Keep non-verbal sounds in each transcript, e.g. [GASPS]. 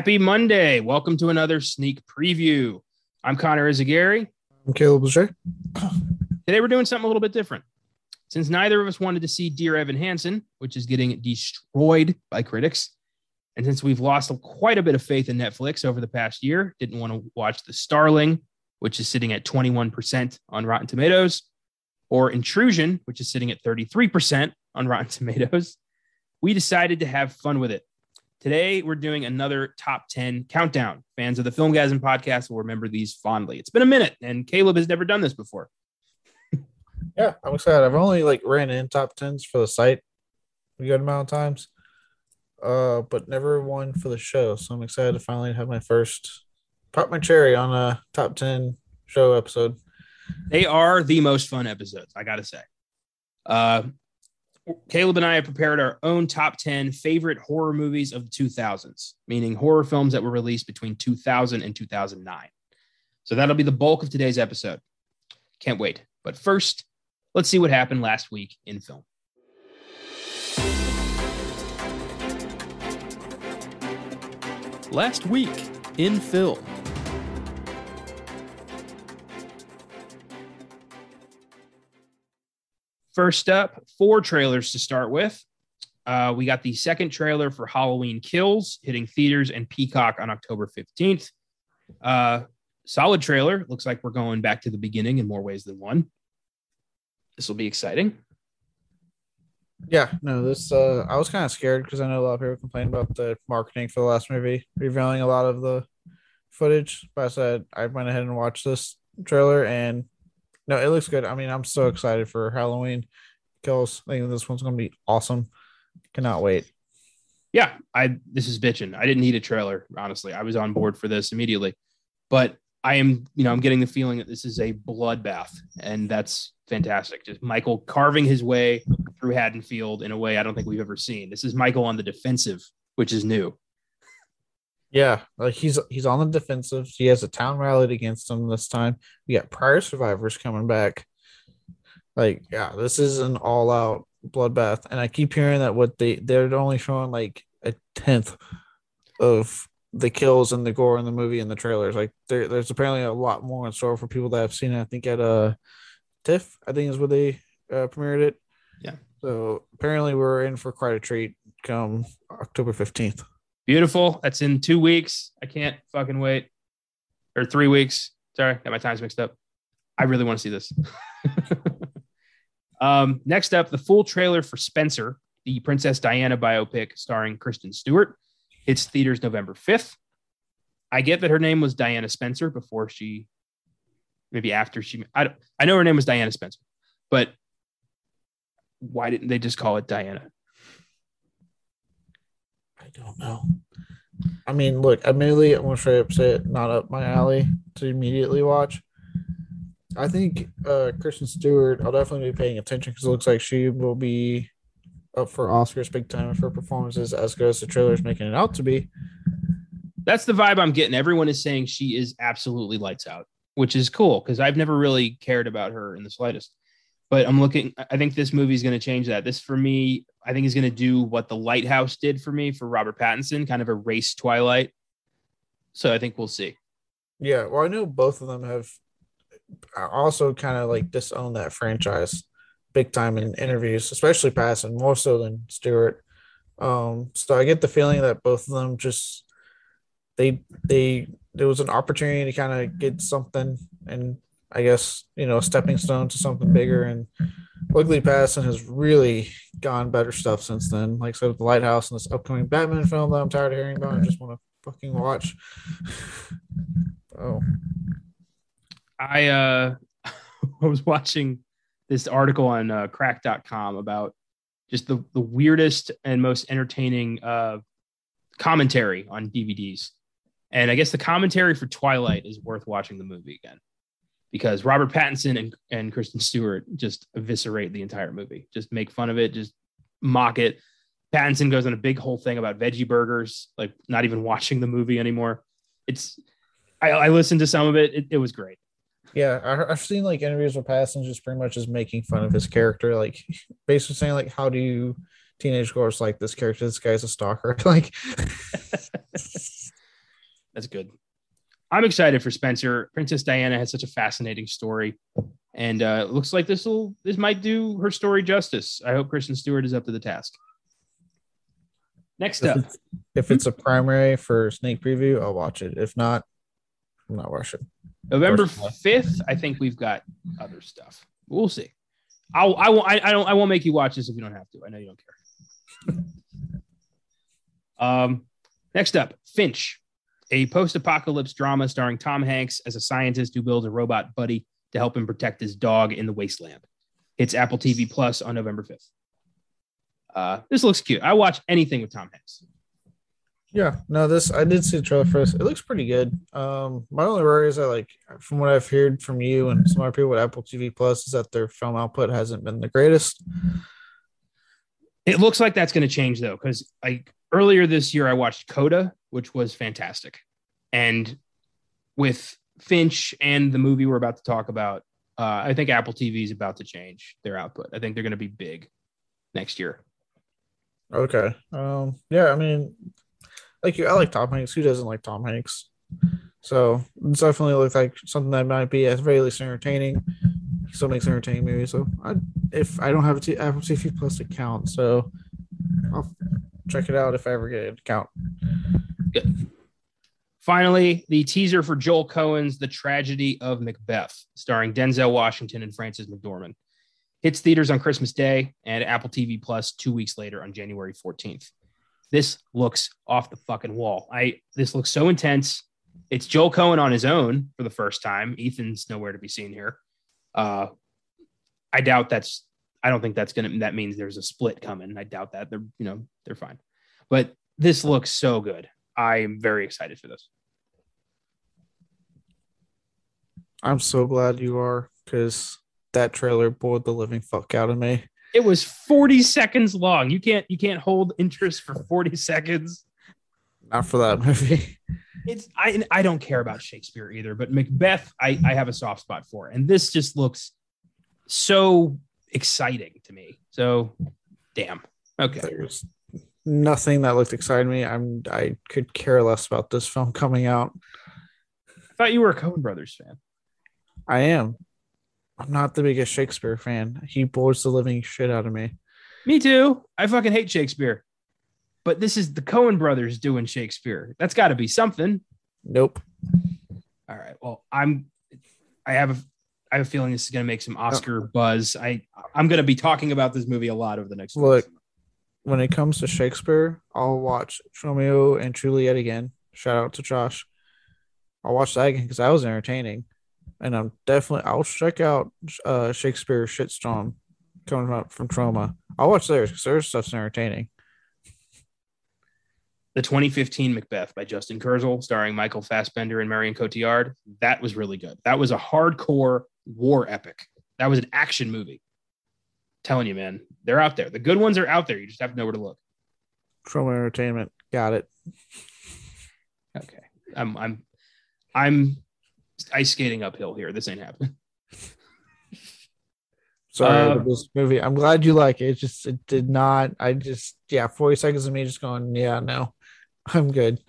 Happy Monday. Welcome to another sneak preview. I'm Connor Eyzaguirre. I'm Caleb Boucher. Today we're doing something a little bit different. Since neither of us wanted to see Dear Evan Hansen, which is getting destroyed by critics, and since we've lost quite a bit of faith in Netflix over the past year, didn't want to watch The Starling, which is sitting at 21% on Rotten Tomatoes, or Intrusion, which is sitting at 33% on Rotten [LAUGHS] Tomatoes, we decided to have fun with it. Today, we're doing another top 10 countdown. Fans of the Filmgazm podcast will remember these fondly. It's been a minute, and Caleb has never done this before. [LAUGHS] yeah, I'm excited. I've only like ran in top 10s for the site a good amount of times, uh, but never one for the show. So I'm excited to finally have my first pop my cherry on a top 10 show episode. They are the most fun episodes, I got to say. Uh, Caleb and I have prepared our own top 10 favorite horror movies of the 2000s, meaning horror films that were released between 2000 and 2009. So that'll be the bulk of today's episode. Can't wait. But first, let's see what happened last week in film. Last week in film. First up, four trailers to start with. Uh, we got the second trailer for Halloween Kills hitting theaters and Peacock on October 15th. Uh, solid trailer. Looks like we're going back to the beginning in more ways than one. This will be exciting. Yeah, no, this uh I was kind of scared because I know a lot of people complain about the marketing for the last movie, revealing a lot of the footage. But I said I went ahead and watched this trailer and no, it looks good. I mean, I'm so excited for Halloween kills. I think this one's gonna be awesome. Cannot wait. Yeah, I this is bitching. I didn't need a trailer, honestly. I was on board for this immediately. But I am, you know, I'm getting the feeling that this is a bloodbath, and that's fantastic. Just Michael carving his way through Haddonfield in a way I don't think we've ever seen. This is Michael on the defensive, which is new. Yeah, like he's he's on the defensive. He has a town rallied against him this time. We got prior survivors coming back. Like, yeah, this is an all out bloodbath. And I keep hearing that what they they're only showing like a tenth of the kills and the gore in the movie and the trailers. Like there, there's apparently a lot more in store for people that have seen it. I think at uh TIFF, I think is where they uh, premiered it. Yeah. So apparently we're in for quite a treat come October 15th. Beautiful. That's in two weeks. I can't fucking wait. Or three weeks. Sorry, got my times mixed up. I really want to see this. [LAUGHS] um, next up, the full trailer for Spencer, the Princess Diana biopic starring Kristen Stewart, hits theaters November 5th. I get that her name was Diana Spencer before she, maybe after she, I, I know her name was Diana Spencer, but why didn't they just call it Diana? I don't know. I mean, look, admittedly, I'm gonna straight up say it, not up my alley to immediately watch. I think uh Kristen Stewart, I'll definitely be paying attention because it looks like she will be up for Oscars big time if her performances as good as the trailer is making it out to be. That's the vibe I'm getting. Everyone is saying she is absolutely lights out, which is cool because I've never really cared about her in the slightest. But I'm looking, I think this movie is going to change that. This for me, I think is going to do what The Lighthouse did for me for Robert Pattinson, kind of a race Twilight. So I think we'll see. Yeah, well, I know both of them have also kind of like disowned that franchise big time in interviews, especially Pattinson more so than Stewart. Um, so I get the feeling that both of them just they they there was an opportunity to kind of get something and I guess you know stepping stone to something bigger and luckily Pattinson has really gone better stuff since then. Like so, the Lighthouse and this upcoming Batman film that I'm tired of hearing about. I just want to fucking watch. oh, I uh, [LAUGHS] I was watching this article on uh, Cracked.com about just the the weirdest and most entertaining uh, commentary on DVDs, and I guess the commentary for Twilight is worth watching the movie again because Robert Pattinson and, and Kristen Stewart just eviscerate the entire movie, just make fun of it, just mock it. Pattinson goes on a big whole thing about veggie burgers, like not even [LAUGHS] watching the movie anymore. It's, I, I listened to some of it. It, it was great. Yeah, I, have seen like interviews with Pattinson just pretty much just making fun of his character, like [LAUGHS] basically saying like, "How do you teenage girls like this character? This guy's a stalker." [LAUGHS] like, that's good. I'm excited for Spencer. Princess Diana has such a fascinating story, and uh, looks like this will this might do her story justice. I hope Kristen Stewart is up to the task. Next If up, it's, if it's a primary for Sneak preview, I'll watch it. If not, I'm not watching. November fifth. I think we've got other stuff. We'll see. I'll, I won't. I, I don't. I won't make you watch this if you don't have to. I know you don't care. [LAUGHS] um, next up, Finch, a post-apocalypse drama starring Tom Hanks as a scientist who builds a robot buddy to help him protect his dog in the wasteland. It's Apple TV Plus on November fifth. Uh, this looks cute. I watch anything with Tom Hanks. Yeah, no, this I did see the trailer this. It looks pretty good. Um, my only worry is that like from what I've heard from you and some other people with Apple TV Plus is that their film output hasn't been the greatest. It looks like that's going to change though, because like earlier this year, I watched Coda, which was fantastic, and with Finch and the movie we're about to talk about, uh, I think Apple TV is about to change their output. I think they're going to be big next year. Okay. Um, yeah, I mean, like you, I like Tom Hanks. Who doesn't like Tom Hanks? So definitely looks like something that might be at very least entertaining. Still makes entertaining movies. So I, if I don't have a T, Apple TV Plus account, so I'll check it out if I ever get an account. Good. Finally, the teaser for Joel Coen's The Tragedy of Macbeth, starring Denzel Washington and Frances McDormand, hits theaters on Christmas Day and Apple TV Plus two weeks later on January 14th. This looks off the fucking wall. I this looks so intense. It's Joel Coen on his own for the first time. Ethan's nowhere to be seen here. Uh, I doubt that's. I don't think that's gonna. That means there's a split coming. I doubt that. They're you know they're fine, but this looks so good. I'm very excited for this. I'm so glad you are because that trailer bored the living fuck out of me. It was 40 seconds long. You can't you can't hold interest for 40 seconds. Not for that movie. It's I I don't care about Shakespeare either, but Macbeth I I have a soft spot for, and this just looks so exciting to me. So, damn. Okay. There's nothing that looked exciting to me. I'm I could care less about this film coming out. I thought you were a Coen Brothers fan. I am. I'm not the biggest Shakespeare fan. He bores the living shit out of me. Me too. I fucking hate Shakespeare. But this is the Coen Brothers doing Shakespeare. That's got to be something. Nope. All right. Well, I'm. I have a. I have a feeling this is going to make some Oscar buzz. I I'm going to be talking about this movie a lot over the next. Look, when it comes to Shakespeare, I'll watch Romeo and Juliet again. Shout out to Josh. I'll watch that again because that was entertaining, and I'm definitely I'll check out uh, Shakespeare shitstorm coming up from Troma. I'll watch theirs because their stuff's entertaining. The 2015 Macbeth by Justin Kurzel, starring Michael Fassbender and Marion Cotillard. That was really good. That was a hardcore war epic. That was an action movie. telling you, man, they're out there. The good ones are out there. You just have to know where to look. Troma Entertainment, got it. Okay. I'm I'm I'm ice skating uphill here. This ain't happening. [LAUGHS] Sorry, Uh, this movie. I'm glad you like it. It just it did not. I just yeah, 40 seconds of me just going, yeah, no, [LAUGHS] I'm good.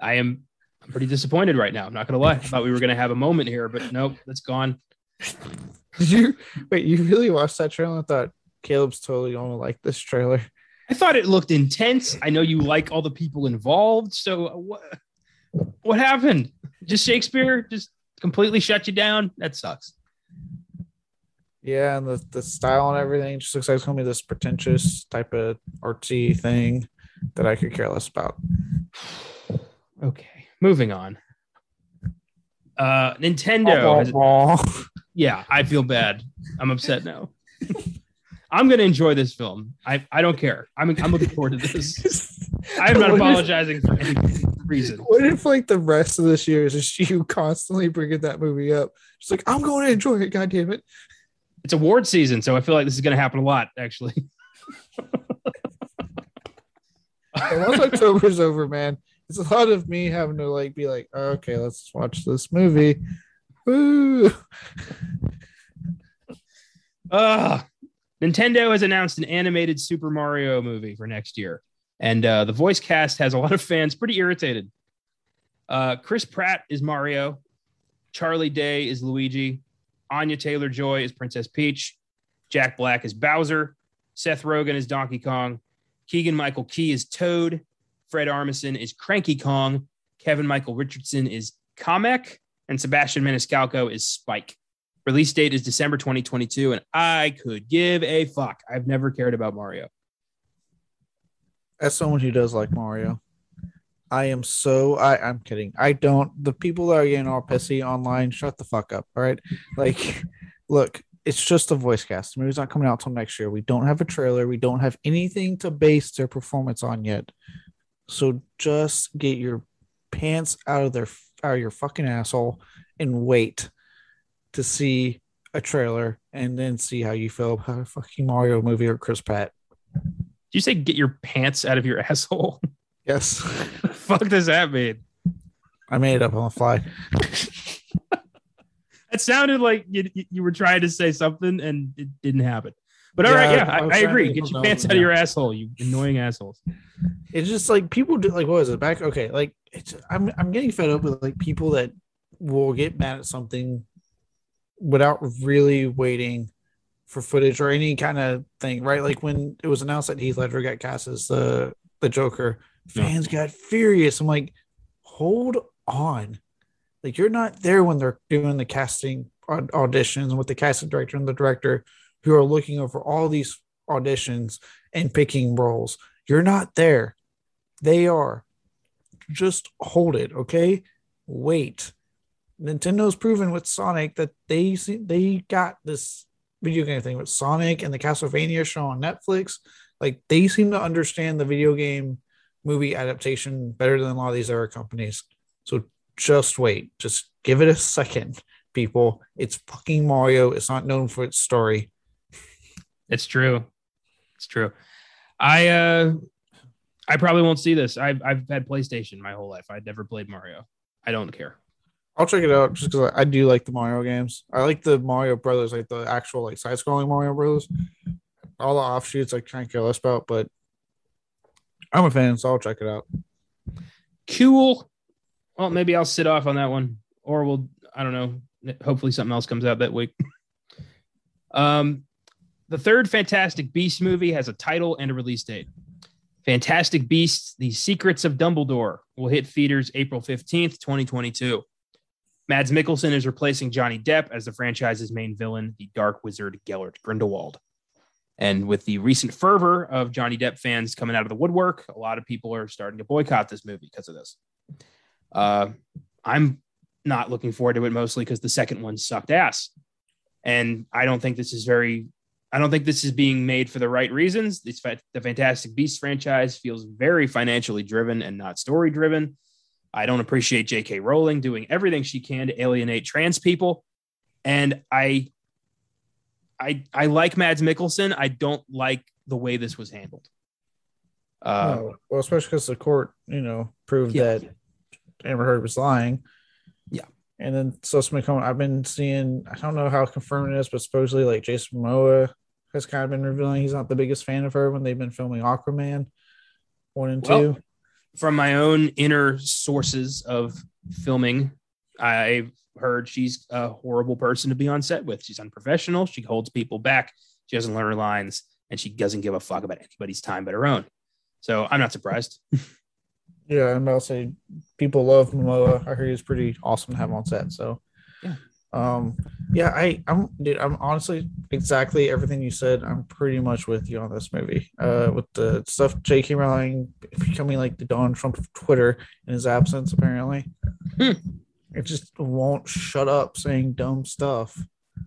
I am I'm pretty disappointed right now. I'm not gonna lie. I thought we were gonna have a moment here, but nope, that's gone. [LAUGHS] Did you wait? You really watched that trailer? I thought Caleb's totally gonna like this trailer. I thought it looked intense. I know you like all the people involved. So what what happened? Just Shakespeare just completely shut you down? That sucks. Yeah, and the, the style and everything just looks like it's gonna be this pretentious type of artsy thing that I could care less about. Okay, moving on. Uh Nintendo has, yeah, I feel bad. I'm upset now. I'm gonna enjoy this film. I, I don't care. I'm I'm looking forward to this. [LAUGHS] I'm not What if- apologizing for any reason. What if like the rest of this year is just you constantly bringing that movie up? Just like I'm going to enjoy it. God damn it! It's award season, so I feel like this is gonna happen a lot, actually. [LAUGHS] And once October's over, man, it's a lot of me having to like be like, okay, let's watch this movie. Woo! Uh, Nintendo has announced an animated Super Mario movie for next year. And uh, the voice cast has a lot of fans pretty irritated. Uh, Chris Pratt is Mario. Charlie Day is Luigi. Anya Taylor Joy is Princess Peach. Jack Black is Bowser. Seth Rogen is Donkey Kong. Keegan Michael Key is Toad. Fred Armisen is Cranky Kong. Kevin Michael Richardson is Kamek. And Sebastian Maniscalco is Spike. Release date is December 2022, and I could give a fuck. I've never cared about Mario. As someone who does like Mario, I am so I I'm kidding. I don't. The people that are getting all pissy online, shut the fuck up. All right, like, [LAUGHS] look, it's just a voice cast. The movie's not coming out till next year. We don't have a trailer. We don't have anything to base their performance on yet. So just get your pants out of their out of your fucking asshole and wait to see a trailer and then see how you feel about a fucking Mario movie or Chris Pratt. Did you say get your pants out of your [LAUGHS] asshole? Yes. fuck does that mean? I made it up on the fly. [LAUGHS] It sounded like you, you were trying to say something and it didn't happen. But all right, Yeah, yeah, I I, I agree. Get your pants out of your asshole, you annoying assholes. It's just like people do like what was it back? Okay, like it's I'm I'm getting fed up with like people that will get mad at something without really waiting for footage or any kind of thing, right? Like when it was announced that Heath Ledger got cast as the the Joker, Yeah. fans got furious. I'm like, hold on, like you're not there when they're doing the casting auditions with the casting director and the director who are looking over all these auditions and picking roles. You're not there. They are. Just hold it, okay? Wait. Nintendo's proven with Sonic that they they got this video game thing with Sonic and the Castlevania show on Netflix. Like they seem to understand the video game movie adaptation better than a lot of these other companies. So just wait. Just give it a second, people. It's fucking Mario. It's not known for its story. It's true. It's true. I uh I probably won't see this. I've I've had PlayStation my whole life. I'd never played Mario. I don't care. I'll check it out just because I, I do like the Mario games. I like the Mario Brothers, like the actual like side scrolling Mario Brothers. All the offshoots I can't care less about, but I'm a fan, so I'll check it out. Cool. Well, maybe I'll sit off on that one, or we'll. I don't know. Hopefully, something else comes out that week. [LAUGHS] um, the third Fantastic Beast movie has a title and a release date. Fantastic Beasts: The Secrets of Dumbledore will hit theaters April fifteenth, twenty twenty-two. Mads Mikkelsen is replacing Johnny Depp as the franchise's main villain, the Dark Wizard Gellert Grindelwald. And with the recent fervor of Johnny Depp fans coming out of the woodwork, a lot of people are starting to boycott this movie because of this. Uh, I'm not looking forward to it mostly because the second one sucked ass. And I don't think this is very, I don't think this is being made for the right reasons. The Fantastic Beasts franchise feels very financially driven and not story driven. I don't appreciate J.K. Rowling doing everything she can to alienate trans people. And I, I, I like Mads Mikkelsen. I don't like the way this was handled. Uh, No, well, especially because the court, you know, proved Yeah. that Amber Heard was lying. Yeah. And then so been coming. I've been seeing. I don't know how confirmed it is, but supposedly like Jason Momoa has kind of been revealing he's not the biggest fan of her when they've been filming Aquaman one and Well, two. from my own inner sources of filming, I've heard she's a horrible person to be on set with. She's unprofessional. She holds people back. She doesn't learn her lines, and she doesn't give a fuck about anybody's time but her own. So I'm not surprised. [LAUGHS] Yeah, and I'm about say people love Momoa. I heard he's pretty awesome to have on set. So, Yeah. um, yeah, I, I'm, dude, I'm honestly exactly everything you said. I'm pretty much with you on this movie. Uh, with the stuff J.K. Rowling becoming like the Donald Trump of Twitter in his absence, apparently. Hmm. It just won't shut up saying dumb stuff.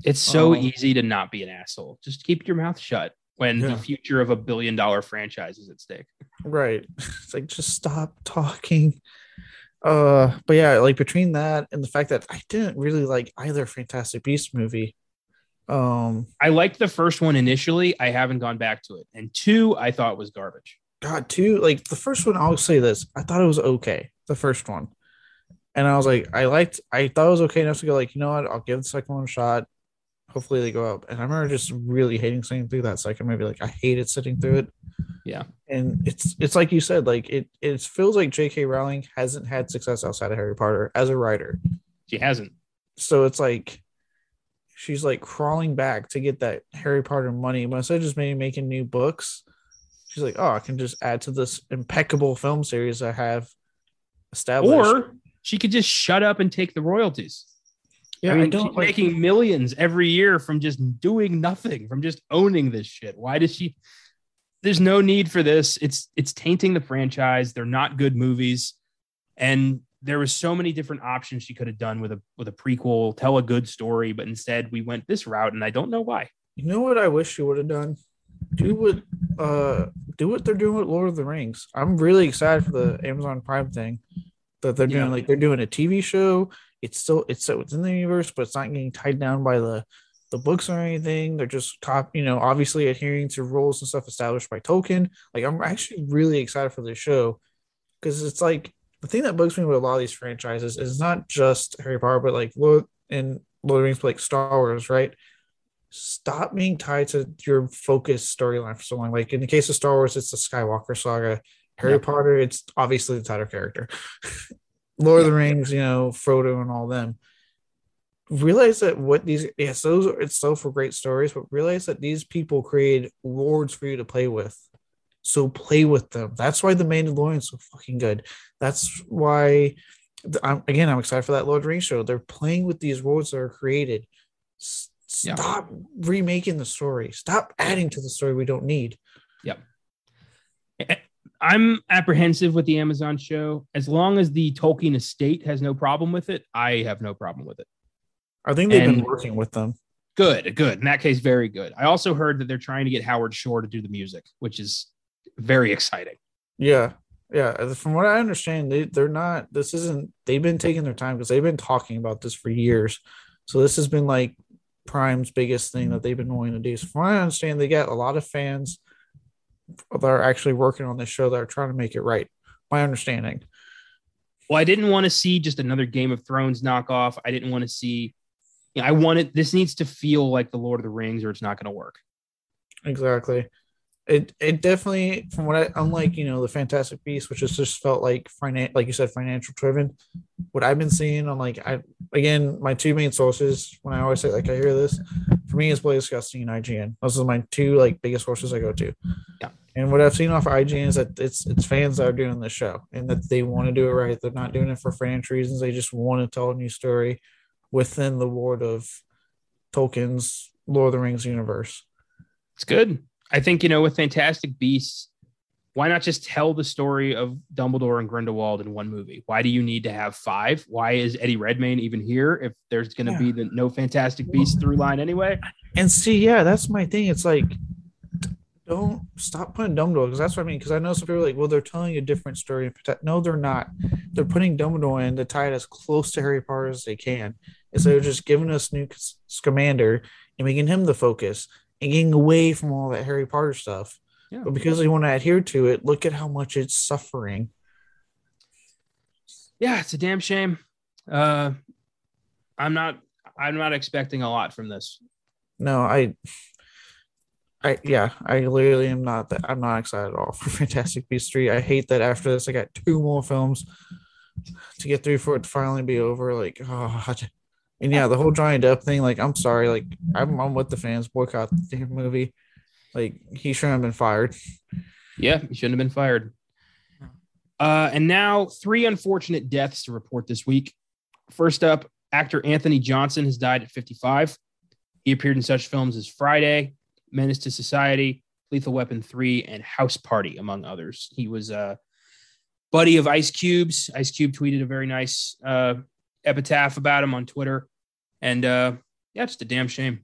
It's so Oh. easy to not be an asshole. Just keep your mouth shut when Yeah. the future of a billion dollar franchise is at stake. Right. [LAUGHS] It's like just stop talking. Uh, but yeah, like between that and the fact that I didn't really like either Fantastic Beast movie. Um, I liked the first one initially. I haven't gone back to it. And two, I thought was garbage. God, two like the first one. I'll say this: I thought it was okay. The first one, and I was like, I liked. I thought it was okay enough to go like, you know what? I'll give the second one a shot. Hopefully they go up. And I remember just really hating sitting through that second movie. Like I hated sitting through it. Yeah. And it's it's like you said, like it it feels like J.K. Rowling hasn't had success outside of Harry Potter as a writer. She hasn't. So it's like she's like crawling back to get that Harry Potter money, but instead of just maybe making new books, she's like, oh, I can just add to this impeccable film series I have established. Or she could just shut up and take the royalties. Yeah, I I, mean, don't she's like, making millions every year from just doing nothing, from just owning this shit. Why does she? There's no need for this. It's it's tainting the franchise. They're not good movies, and there was so many different options she could have done with a with a prequel, tell a good story, but instead we went this route, and I don't know why. You know what I wish she would have done? Do what uh do what they're doing with Lord of the Rings. I'm really excited for the Amazon Prime thing that they're doing. Yeah. Like they're doing a TV show. It's still it's so it's in the universe, but it's not getting tied down by the the books or anything. They're just cop, you know, obviously adhering to rules and stuff established by Tolkien. Like I'm actually really excited for this show because it's like the thing that bugs me with a lot of these franchises is not just Harry Potter, but like Lord and Lord of the Rings, like Star Wars, right? Stop being tied to your focused storyline for so long. Like in the case of Star Wars, it's the Skywalker saga. Harry Yeah. Potter, it's obviously the title character. [LAUGHS] Lord of the Rings, you know, Frodo and all them. Realize that what these yes, those are it's so for great stories, but realize that these people created worlds for you to play with. So play with them. That's why the Mandalorian's so fucking good. That's why I'm, again I'm excited for that Lord of the Rings show. They're playing with these worlds that are created. S- Yeah. Stop remaking the story. Stop adding to the story we don't need. I'm apprehensive with the Amazon show. As long as the Tolkien estate has no problem with it, I have no problem with it. I think they've been working with them. Good, good. In that case, very good. I also heard that they're trying to get Howard Shore to do the music, which is very exciting. Yeah. Yeah. From what I understand, they, they're not, this isn't, they've been taking their time because they've been talking about this for years. So this has been like Prime's biggest thing mm-hmm. that they've been wanting to do. So from what I understand, they got a lot of fans that are actually working on this show that are trying to make it right. My understanding. Well, I didn't want to see just another Game of Thrones knockoff. I didn't want to see. You know, I wanted this needs to feel like the Lord of the Rings, or it's not going to work. Exactly. It it definitely from what I unlike you know the Fantastic Beast, which has just felt like finan like you said financial driven. What I've been seeing on like I again my two main sources when I always say like I hear this for me is Bloody Disgusting and IGN. Those are my two like biggest sources I go to. Yeah. And what I've seen off IGN is that it's it's fans that are doing the show and that they want to do it right. They're not doing it for financial reasons. They just want to tell a new story within the world of Tolkien's Lord of the Rings universe. It's good. I think you know with Fantastic Beasts, why not just tell the story of Dumbledore and Grindelwald in one movie? Why do you need to have five? Why is Eddie Redmayne even here if there's going to Yeah. be the no Fantastic Beasts through line anyway? And see, yeah, that's my thing. It's like, don't stop putting Dumbledore because that's what I mean. Because I know some people are like, well, they're telling a different story. No, they're not. They're putting Dumbledore in to tie it as close to Harry Potter as they can. Instead of just giving us Newt Scamander and making him the focus and getting away from all that Harry Potter stuff. Yeah. But because they want to adhere to it, look at how much it's suffering. Yeah, it's a damn shame. Uh, I'm not. I'm not expecting a lot from this. No, I, I yeah, I literally am not that. I'm not excited at all for [LAUGHS] Fantastic Beasts three. I hate that after this, I got two more films to get through for it to finally be over. Like, oh, and yeah, the whole Johnny Depp thing. Like, I'm sorry. Like, I'm, I'm with the fans. Boycott the movie. Like, he shouldn't have been fired. Yeah, he shouldn't have been fired. Uh, and now, three unfortunate deaths to report this week. First up, actor Anthony Johnson has died at 55. He appeared in such films as Friday, Menace to Society, Lethal Weapon 3, and House Party, among others. He was a buddy of Ice Cube's. Ice Cube tweeted a very nice uh, epitaph about him on Twitter. And uh, yeah, just a damn shame.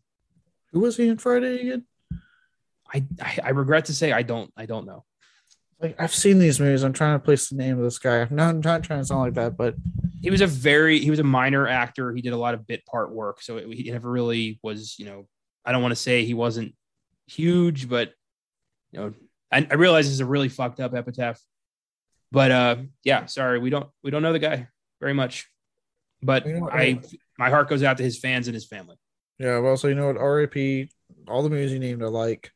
Who was he in Friday again? I, I I regret to say I don't I don't know. Like, I've seen these movies. I'm trying to place the name of this guy. I'm not, I'm not trying to sound like that, but he was a very he was a minor actor he did a lot of bit part work so it, he never really was you know i don't want to say he wasn't huge but you know I, I realize is a really fucked up epitaph but uh yeah sorry we don't we don't know the guy very much but You know what, i my heart goes out to his fans and his family Yeah, well, so you know what? RIP, all the movies you named I like.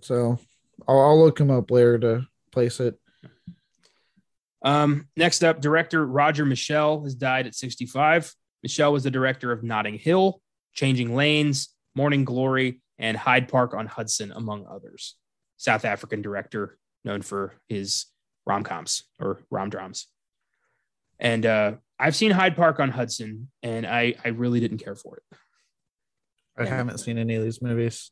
So I'll, I'll look him up later to place it. Um, next up, director Roger Michell has died at 65. Michell was the director of Notting Hill, Changing Lanes, Morning Glory, and Hyde Park on Hudson, among others. South African director known for his rom coms or rom drams. And uh, I've seen Hyde Park on Hudson, and I, I really didn't care for it. I haven't seen any of these movies.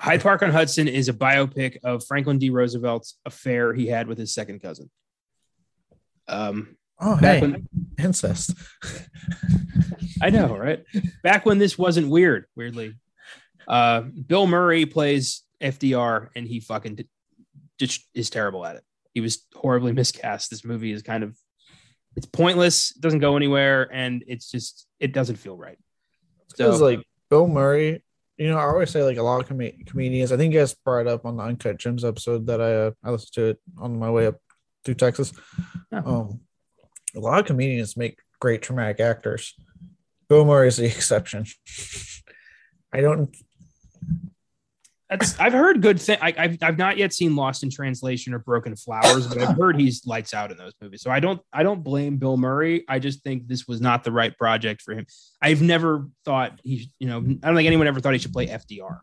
Hyde Park on Hudson is a biopic of Franklin D. Roosevelt's affair he had with his second cousin. Um, Oh, hey, when, incest. I know, right? Back when this wasn't weird, weirdly. Uh, Bill Murray plays FDR, and he fucking is terrible at it. He was horribly miscast. This movie is kind of it's pointless, it doesn't go anywhere, and it's just it doesn't feel right. So like Bill Murray, you know, I always say like a lot of com- comedians. I think you guys brought up on the Uncut Gems episode that I uh, I listened to it on my way up through Texas. Yeah. Um, a lot of comedians make great traumatic actors. Bill Murray is the [LAUGHS] exception. I don't. That's I've heard good things. I've I've not yet seen Lost in Translation or Broken Flowers, but I've heard he's lights out in those movies. So I don't I don't blame Bill Murray. I just think this was not the right project for him. I've never thought he, you know, I don't think anyone ever thought he should play FDR.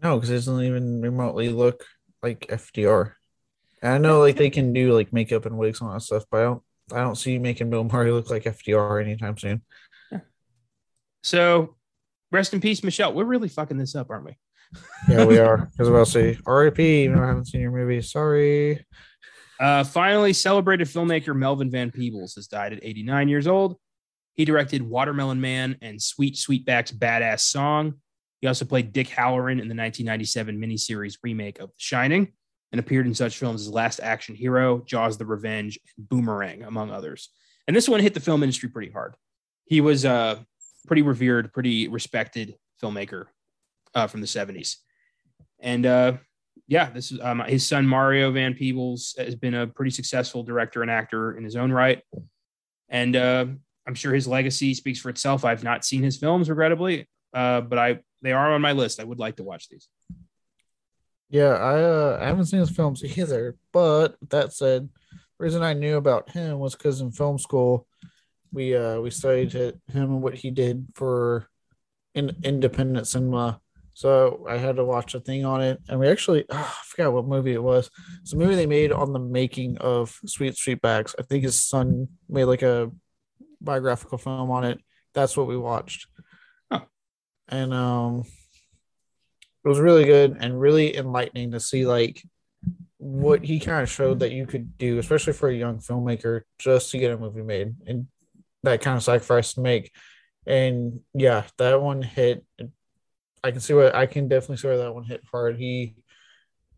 No, because it doesn't even remotely look like FDR. And I know like they can do like makeup and wigs and all that stuff, but I don't. I don't see making Bill Murray look like FDR anytime soon. So rest in peace, Michell. We're really fucking this up, aren't we? Yeah, we are. About to say RIP, even though I haven't seen your movie. Sorry. Uh, finally, celebrated filmmaker Melvin Van Peebles has died at 89 years old. He directed Watermelon Man and Sweet Sweetback's Badass Song. He also played Dick Hallorann in the 1997 miniseries remake of The Shining and appeared in such films as Last Action Hero, Jaws the Revenge, and Boomerang, among others. And this one hit the film industry pretty hard. He was a pretty revered, pretty respected filmmaker uh, from the 70s. And uh, yeah, this is um, his son Mario Van Peebles has been a pretty successful director and actor in his own right, and uh, I'm sure his legacy speaks for itself. I've not seen his films, regrettably, uh, but I they are on my list. I would like to watch these. Yeah, I uh, I haven't seen his films either. But that said, the reason I knew about him was because in film school, we uh we studied him and what he did for in independent cinema. So I had to watch a thing on it, and we actually ah, [SIGHS] I forgot what movie it was. It's a movie they made on the making of Sweet Sweetbacks. I think his son made like a biographical film on it. That's what we watched. Huh. And um it was really good and really enlightening to see like what he kind of showed that you could do, especially for a young filmmaker, just to get a movie made and that kind of sacrifice to make. And yeah, that one hit. I can see where I can definitely see where that one hit hard. He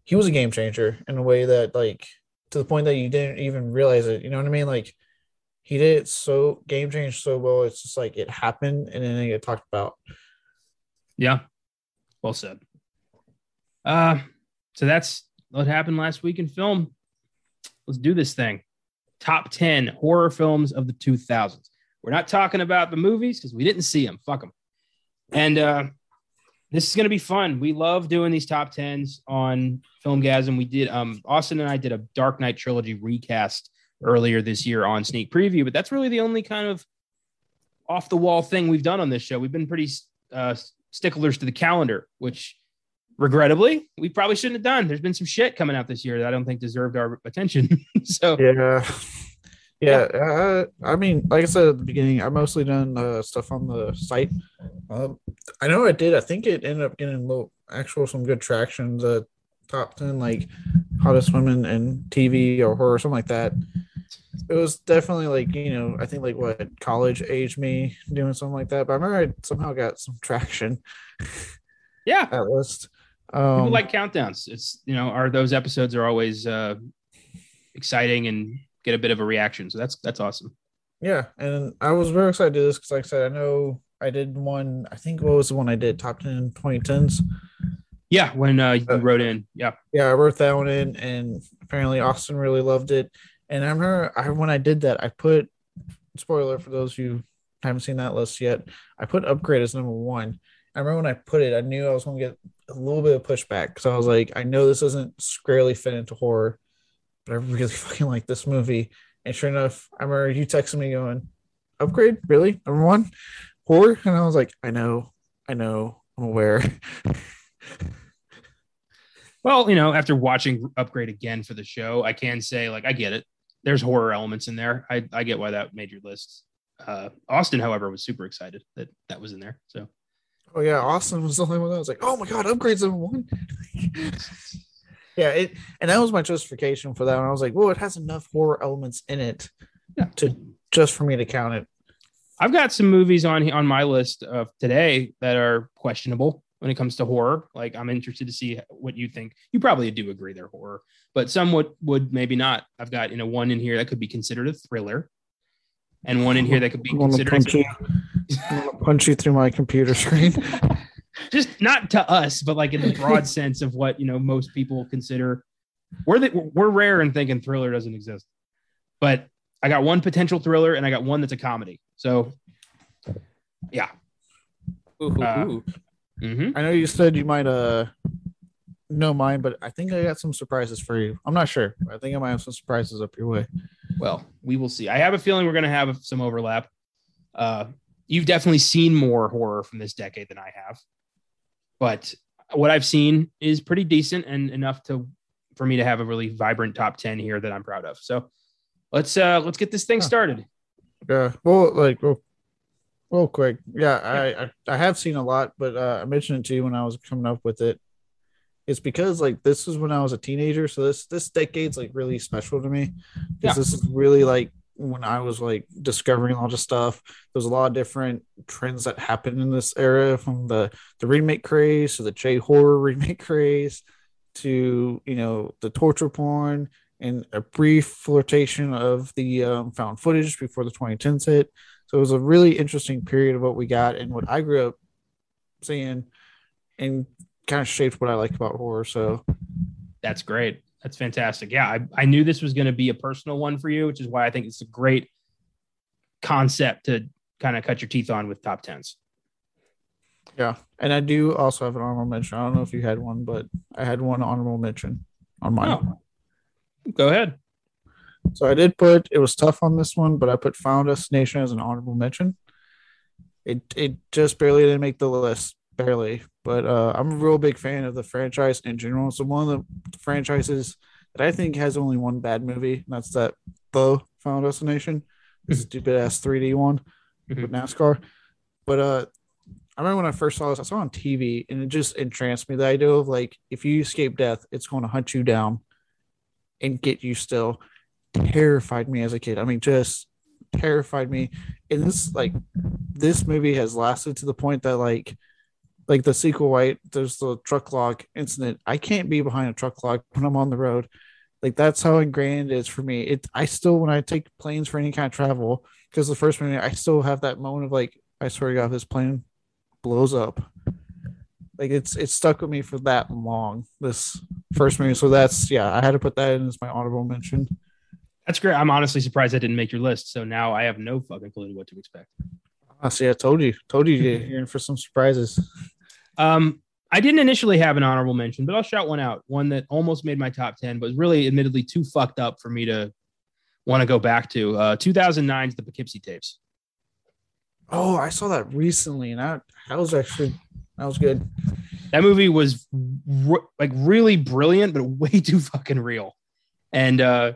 he was a game changer in a way that like to the point that you didn't even realize it. You know what I mean? Like he did it so game change so well. It's just like it happened and then it get talked about. Yeah, well said. Uh, so that's what happened last week in film. Let's do this thing. Top 10 horror films of the 2000s. We're not talking about the movies because we didn't see them. Fuck them. And uh, this is going to be fun. We love doing these top 10s on Filmgazm. We did, um, Austin and I did a Dark Knight trilogy recast earlier this year on Sneak Preview, but that's really the only kind of off the wall thing we've done on this show. We've been pretty uh, sticklers to the calendar, which regrettably we probably shouldn't have done. There's been some shit coming out this year that I don't think deserved our attention. [LAUGHS] so Yeah. Yeah, uh, I mean, like I said at the beginning, I mostly done uh, stuff on the site. Um, I know I did. I think it ended up getting a little, actual some good traction. The top ten, like hottest women in TV or horror, something like that. It was definitely like you know, I think like what college age me doing something like that. But I remember I somehow got some traction yeah, [LAUGHS] at people Um, like countdowns. It's you know, are those episodes are always uh, exciting and get a bit of a reaction. So that's that's awesome. Yeah, and I was very excited to do this because, like I said, I know I did one. I think what was the one I did? Top 10 2010s. Yeah, when uh, you Uh, wrote in, yeah, Yeah, I wrote that one in, and apparently Austin really loved it. And I remember I, when I did that, I put spoiler for those who haven't seen that list yet. I put upgrade as number one. I remember when I put it, I knew I was going to get a little bit of pushback because I was like, I know this doesn't squarely fit into horror, I really [LAUGHS] fucking like this movie. And sure enough, I remember you texting me going, "Upgrade, really? Number one, horror?" And I was like, "I know, I know, I'm aware." [LAUGHS] Well, you know, after watching Upgrade again for the show, I can say like I get it. There's horror elements in there. I, I get why that made your list. Uh, Austin, however, was super excited that that was in there. So, oh yeah, Austin was the only one that was like, "Oh my god, Upgrade's number one." [LAUGHS] yeah, it and that was my justification for that. And I was like, "Well, it has enough horror elements in it Yeah. to just for me to count it." I've got some movies on on my list of today that are questionable when it comes to horror. Like I'm interested to see what you think. You probably do agree they're horror, but some would would maybe not. I've got you know one in here that could be considered a thriller, and one in here that could be considered punch you. Punch you through my computer screen. [LAUGHS] just not to us, but like in the broad [LAUGHS] sense of what you know most people consider. We're the, we're rare in thinking thriller doesn't exist, but I got one potential thriller and I got one that's a comedy. So, yeah. Ooh, ooh, Uh, ooh. Mhm. I know you said you might uh know mine, but I think I got some surprises for you. I'm not sure. I think I might have some surprises up your way. Well, we will see. I have a feeling we're going to have some overlap. Uh, you've definitely seen more horror from this decade than I have, but what I've seen is pretty decent and enough to for me to have a really vibrant top ten here that I'm proud of. So let's uh let's get this thing started. Yeah. Well, like real, real quick. Yeah, I, I I have seen a lot, but uh, I mentioned it to you when I was coming up with it. It's because like this is when I was a teenager, so this this decade's like really special to me. Yeah. Because this is really like when I was like discovering all this stuff. There's a lot of different trends that happened in this era, from the the remake craze to the J horror [LAUGHS] remake craze to you know the torture porn and a brief flirtation of the um, found footage before the 2010s hit. So it was a really interesting period of what we got and what I grew up seeing and kind of shaped what I like about horror. So That's great. That's fantastic. Yeah, I, I knew this was going to be a personal one for you, which is why I think it's a great concept to kind of cut your teeth on with top tens. yeah. And I do also have an honorable mention. I don't know if you had one, but I had one honorable mention on mine. Oh. Go ahead. So I did put it was tough on this one, but I put Final Destination as an honorable mention. It it just barely didn't make the list, barely. But uh, I'm a real big fan of the franchise in general. So one of the franchises that I think has only one bad movie, and that's that the Final Destination, this stupid ass 3D one with NASCAR. But uh, I remember when I first saw this, I saw it on TV, and it just entranced me. The idea of like if you escape death, it's going to hunt you down and get you still terrified me as a kid. I mean, just terrified me. And this like this movie has lasted to the point that like like the sequel, right? There's the truck lock incident. I can't be behind a truck lock when I'm on the road. Like that's how ingrained it is for me. It I still when I take planes for any kind of travel, because the first minute I still have that moment of like, I swear to God, this plane blows up. Like it's it's stuck with me for that long. This first movie. So that's yeah, I had to put that in as my honorable mention. That's great. I'm honestly surprised I didn't make your list. So now I have no fucking clue what to expect. I see. I told you, told you, you're in for some surprises. Um, I didn't initially have an honorable mention, but I'll shout one out. One that almost made my top 10, but was really admittedly too fucked up for me to want to go back to. Uh, 2009's The Poughkeepsie Tapes. Oh, I saw that recently, and that that was actually that was good. That movie was like really brilliant, but way too fucking real. And uh,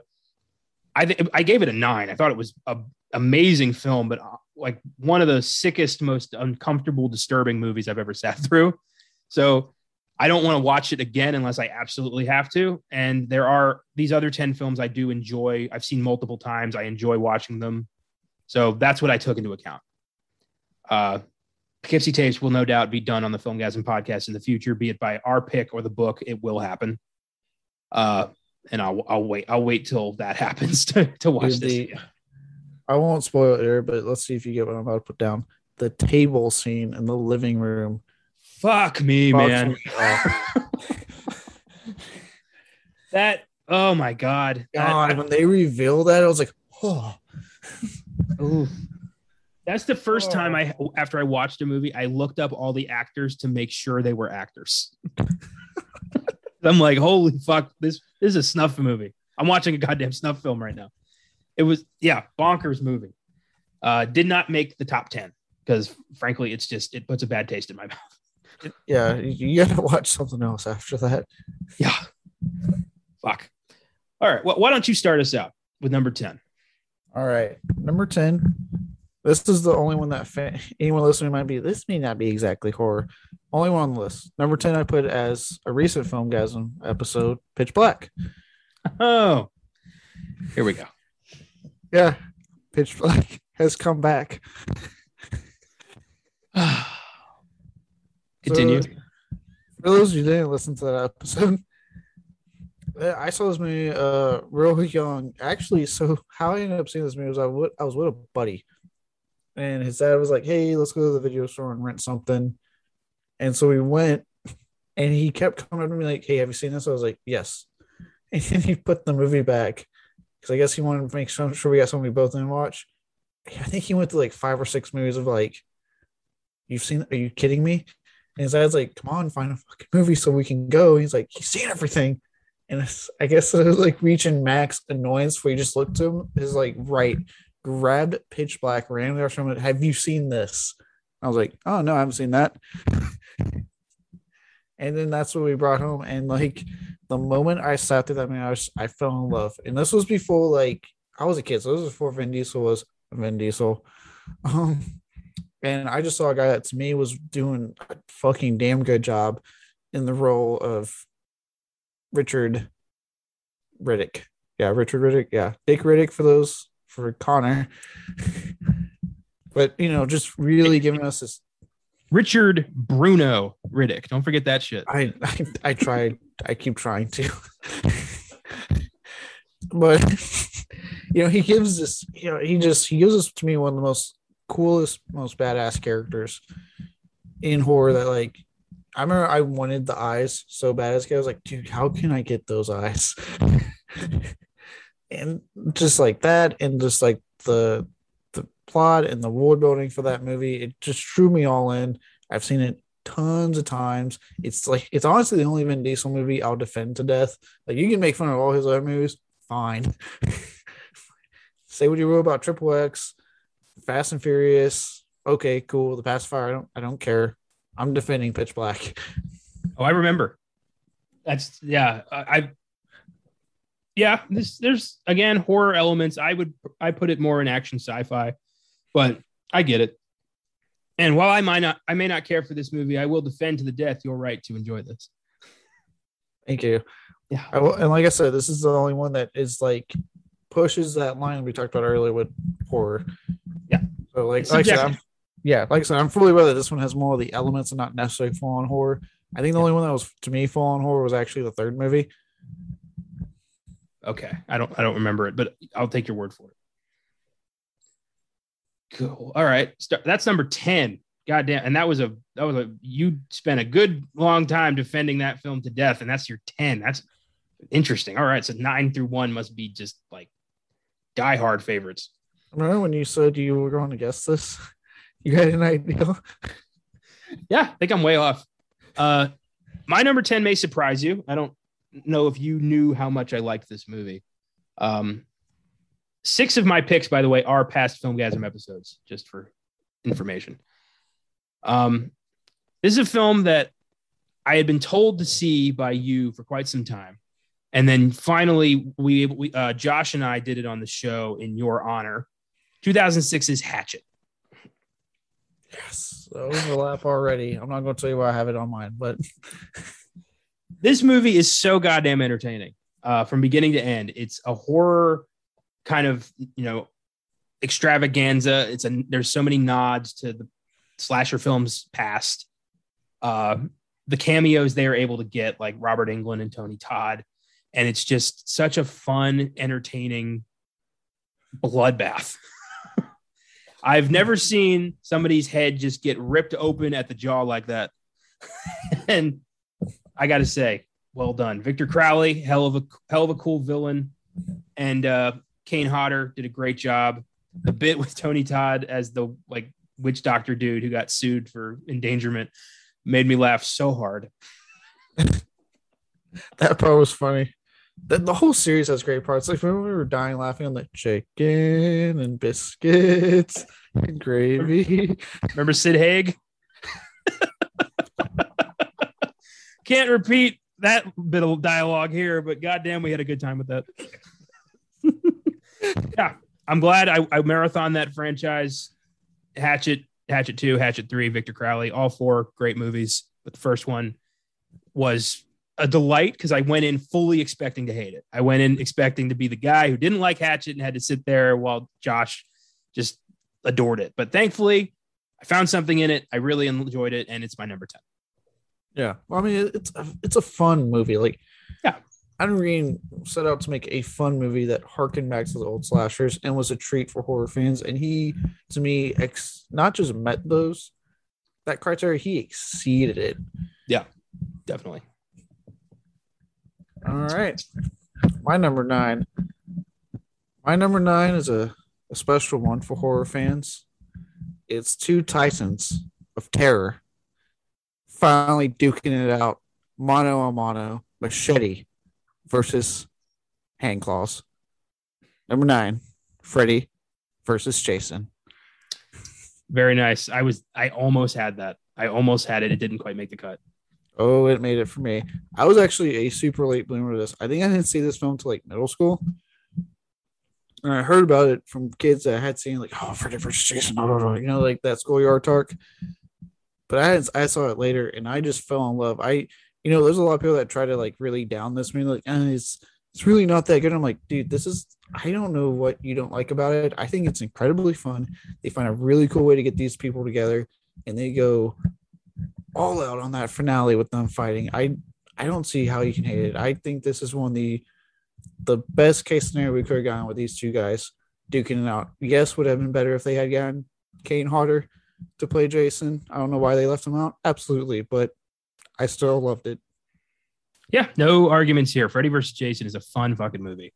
I th- I gave it a nine. I thought it was a amazing film, but like one of the sickest, most uncomfortable, disturbing movies I've ever sat [LAUGHS] through. So I don't want to watch it again unless I absolutely have to. And there are these other 10 films I do enjoy. I've seen multiple times. I enjoy watching them. So that's what I took into account. Uh, Poughkeepsie tapes will no doubt be done on the Filmgazm podcast in the future, be it by our pick or the book. It will happen. Uh, and I'll, I'll wait. I'll wait till that [LAUGHS] happens to, to watch Dude, this. the- [LAUGHS] I won't spoil it here, but let's see if you get what I'm about to put down. The table scene in the living room. Fuck me, man. me. [LAUGHS] That oh my god. That- God, when they reveal that, I was like, oh, Ooh. That's the first oh. time I, Oh. after I watched a movie, I looked up all the actors to make sure they were actors. [LAUGHS] I'm like, holy fuck, this, this is a snuff movie. I'm watching a goddamn snuff film right now. It was, yeah, bonkers movie. Uh, did not make the top 10 because frankly, it's just, it puts a bad taste in my [LAUGHS] mouth. Yeah, you gotta watch something else after that. Yeah. Fuck. All right. Well, why don't you start us out with number 10? All right, number ten. This is the only one that fa- anyone listening might be. This may not be exactly horror. Only one on the list. Number ten, I put as a recent Filmgazm episode, Pitch Black. Oh, here we go. Yeah, Pitch Black [LAUGHS] has come back. [SIGHS] Continue. So, for those who didn't listen to that episode, [LAUGHS] I saw this movie uh real young. Actually, so how I ended up seeing this movie was I was with a buddy, and his dad was like, "Hey, let's go to the video store and rent something." And so we went, and he kept coming up to me like, "Hey, have you seen this?" I was like, "Yes," [LAUGHS] and then he put the movie back because I guess he wanted to make sure we got something we both didn't watch. I think he went to like five or six movies of like, "You've seen? Are you kidding me?" And his dad's like, "Come on, find a fucking movie so we can go." He's like, "He's seen everything." And I guess it was like reaching max annoyance where you just looked to him is like right, grabbed pitch black, randomly across from it. Have you seen this? I was like, oh no, I haven't seen that. And then that's what we brought home. And like the moment I sat through that movie, I was I fell in love. And this was before like I was a kid, so this was before Vin Diesel was Vin Diesel. [LAUGHS] Um, and I just saw a guy that to me was doing a fucking damn good job in the role of Richard Riddick. Yeah, Richard Riddick. Yeah, Dick Riddick for those for Connor. [LAUGHS] but you know, just really giving us this. Richard Bruno Riddick. Don't forget that shit. I I, I. I keep trying to. but you know, he gives this. You know, he just he gives us to me one of the most coolest, most badass characters in horror. That like, I remember I wanted the eyes so bad as. I was like, dude, how can I get those eyes? [LAUGHS] and just like that, and just like the plot and the world building for that movie, it just drew me all in. I've seen it tons of times. It's like it's honestly the only Vin Diesel movie I'll defend to death. Like you can make fun of all his other movies, fine. [LAUGHS] Say what you will about Triple X, Fast and Furious. Okay, cool. The Pacifier, I don't I don't care. I'm defending Pitch Black. [LAUGHS] Oh, I remember. That's yeah. I, I yeah. This there's again horror elements. I would I put it more in action sci-fi, but I get it. And while I might not I may not care for this movie, I will defend to the death your right to enjoy this. Thank you. Yeah. I will, and like I said, this is the only one that is like pushes that line we talked about earlier with horror. Yeah. So like, like I said. I'm, yeah, like I said, I'm fully aware that this one has more of the elements and not necessarily full on horror. I think the only one that was to me full on horror was actually the third movie. Okay. I don't I don't remember it, but I'll take your word for it. Cool. All right. That's number 10. Goddamn. And that was a that was a you spent a good long time defending that film to death, and that's your 10. That's interesting. All right. So nine through one must be just like diehard favorites. Remember when you said you were going to guess this? [LAUGHS] You had an idea. [LAUGHS] Yeah, I think I'm way off. Uh my number 10 may surprise you. I don't know if you knew how much I liked this movie. Um six of my picks, by the way, are past Filmgazm episodes, just for information. Um this is a film that I had been told to see by you for quite some time. And then finally, we, we uh, Josh and I did it on the show in your honor. 2006's Hatchet. Yes, overlap already. I'm not going to tell you why I have it on mine, but [LAUGHS] this movie is so goddamn entertaining uh, from beginning to end. It's a horror kind of you know extravaganza. It's a there's so many nods to the slasher films past. Uh, the cameos they are able to get, like Robert Englund and Tony Todd, and it's just such a fun, entertaining bloodbath. [LAUGHS] I've never seen somebody's head just get ripped open at the jaw like that. [LAUGHS] and I got to say, well done, Victor Crowley, hell of a hell of a cool villain, and uh, Kane Hodder did a great job. the bit with Tony Todd as the like witch doctor dude who got sued for endangerment made me laugh so hard. [LAUGHS] that part was funny. The, the whole series has great parts. Like when we were dying laughing on the chicken and biscuits and gravy. [LAUGHS] Remember Sid Haig? [LAUGHS] Can't repeat that bit of dialogue here, but goddamn, we had a good time with that. [LAUGHS] yeah, I'm glad I, I marathon that franchise. Hatchet, Hatchet Two, Hatchet Three, Victor Crowley, all four great movies. But the first one was a delight because I went in fully expecting to hate it. I went in expecting to be the guy who didn't like Hatchet and had to sit there while Josh just adored it. But thankfully, I found something in it. I really enjoyed it, and it's my number ten. Yeah, well, I mean, it's a, it's a fun movie. Like, yeah, Adam Green set out to make a fun movie that harkened back to the old slashers and was a treat for horror fans. And he, to me, ex- not just met those that criteria, he exceeded it. Yeah, definitely. All right, my number nine. My number nine is a, a special one for horror fans. It's two titans of terror finally duking it out mono a mono machete versus hand claws. Number nine, Freddy versus Jason. Very nice. I was I almost had that. I almost had it. It didn't quite make the cut. Oh, it made it for me. I was actually a super late bloomer to this. I think I didn't see this film till like middle school. And I heard about it from kids that I had seen like, oh, Freddy versus Jason, you know, like that schoolyard talk but I I saw it later and I just fell in love. I you know there's a lot of people that try to like really down this movie like eh, it's it's really not that good. I'm like, dude, this is I don't know what you don't like about it. I think it's incredibly fun. They find a really cool way to get these people together and they go all out on that finale with them fighting. I I don't see how you can hate it. I think this is one of the the best case scenario we could have gotten with these two guys duking it out. Yes, would have been better if they had gotten Kane Hodder, to play Jason. I don't know why they left him out. Absolutely, but I still loved it. Yeah, no arguments here. Freddy versus Jason is a fun fucking movie.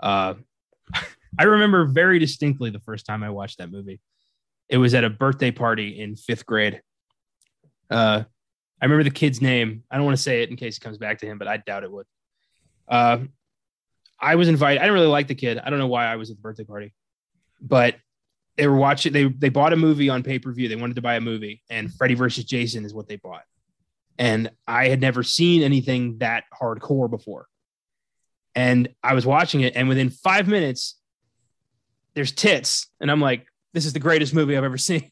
Uh, [LAUGHS] I remember very distinctly the first time I watched that movie. It was at a birthday party in fifth grade. Uh, I remember the kid's name. I don't want to say it in case it comes back to him, but I doubt it would. Uh, I was invited. I didn't really like the kid. I don't know why I was at the birthday party, but they were watching they they bought a movie on pay-per-view they wanted to buy a movie and freddy versus jason is what they bought and i had never seen anything that hardcore before. And i was watching it and within five minutes there's tits and i'm like this is the greatest movie i've ever seen.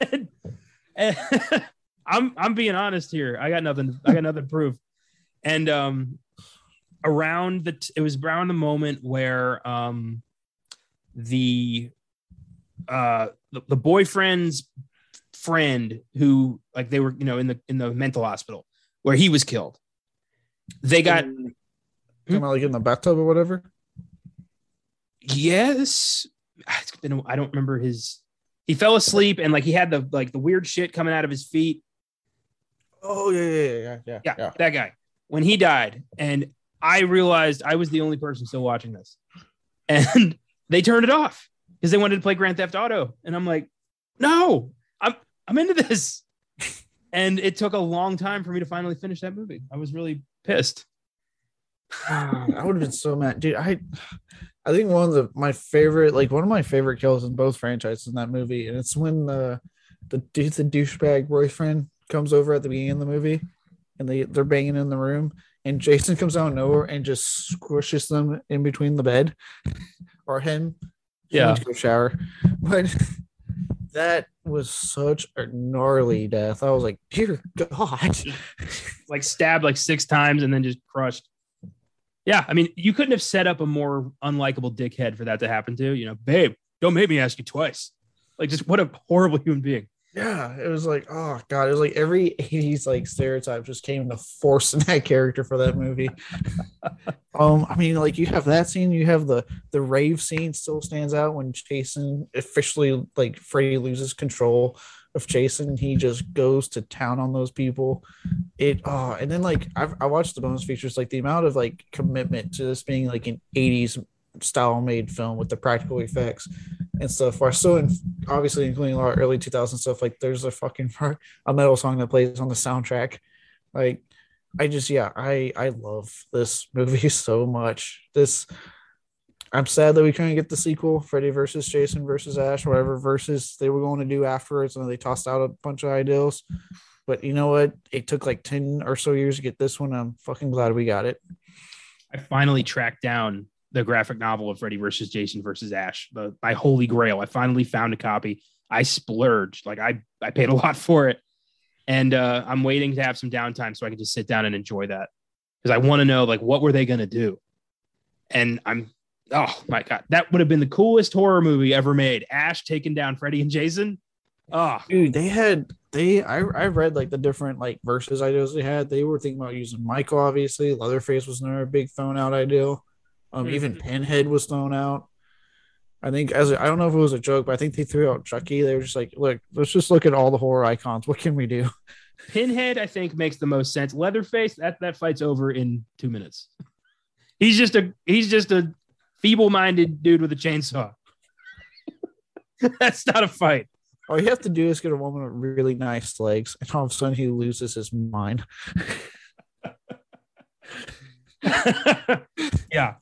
And, [LAUGHS] and i'm i'm being honest here. I got nothing i got nothing to prove. And um around the t- it was around the moment where um the uh the, the boyfriend's friend who like they were you know in the in the mental hospital where he was killed they got um, hmm? like in the bathtub or whatever yes it's been i don't remember his he fell asleep and like he had the like the weird shit coming out of his feet oh yeah yeah yeah yeah yeah, yeah. that guy when he died and I realized I was the only person still watching this. And [LAUGHS] they turned it off because they wanted to play Grand Theft Auto. And I'm like, no, I'm into this. and it took a long time for me to finally finish that movie. I was really pissed. [SIGHS] I would have been so mad, dude. I I think one of the my favorite, like one of my favorite kills in both franchises in that movie, and it's when the the the douchebag boyfriend comes over at the beginning of the movie, and they they're banging in the room, and Jason comes out of nowhere and just squishes them in between the bed or him. Yeah. To go shower. But that was such a gnarly death. I was like, dear God. [LAUGHS] like stabbed like six times and then just crushed. Yeah. I mean, you couldn't have set up a more unlikable dickhead for that to happen to. You know, babe, don't make me ask you twice. Like, just what a horrible human being yeah, it was like, oh god, it was like every 80s like stereotype just came into force in that character for that movie. [LAUGHS] um, I mean, like you have that scene, you have the the rave scene still stands out when Jason officially like Freddy loses control of Jason, he just goes to town on those people. It oh, and then like I've I watched the bonus features, like the amount of like commitment to this being like an 80s style made film with the practical effects and stuff. We're still in, obviously including a lot of early 2000 stuff. Like there's a fucking a metal song that plays on the soundtrack. Like I just yeah, I I love this movie [LAUGHS] so much. This I'm sad that we couldn't get the sequel, Freddy versus Jason versus Ash, whatever versus they were going to do afterwards, and they tossed out a bunch of ideals. But you know what? It took like 10 or so years to get this one. I'm fucking glad we got it. I finally tracked down the graphic novel of Freddy versus Jason versus Ash, the, my holy grail. I finally found a copy. I splurged, like I, I paid a [LAUGHS] lot for it. And uh, I'm waiting to have some downtime so I can just sit down and enjoy that because I want to know like what were they to do. And I'm oh my god, that would have been the coolest horror movie ever made. Ash taking down Freddy and Jason. Oh, dude, they had they I I read like the different like verses ideas they had. They were thinking about using Michael, obviously. Leatherface was another big thrown out ideal. Um, mm-hmm. even Pinhead was thrown out. I think as I don't know if it was a joke, but I think they threw out Chucky. They were just like, look, let's just look at all the horror icons. What can we do? [LAUGHS] Pinhead, I think, makes the most sense. Leatherface, that that fight's over in two minutes. He's just a he's just a feeble-minded dude with a chainsaw. [LAUGHS] That's not a fight. All you have to do is get a woman with really nice legs, and all of a sudden he loses his mind. [LAUGHS] yeah.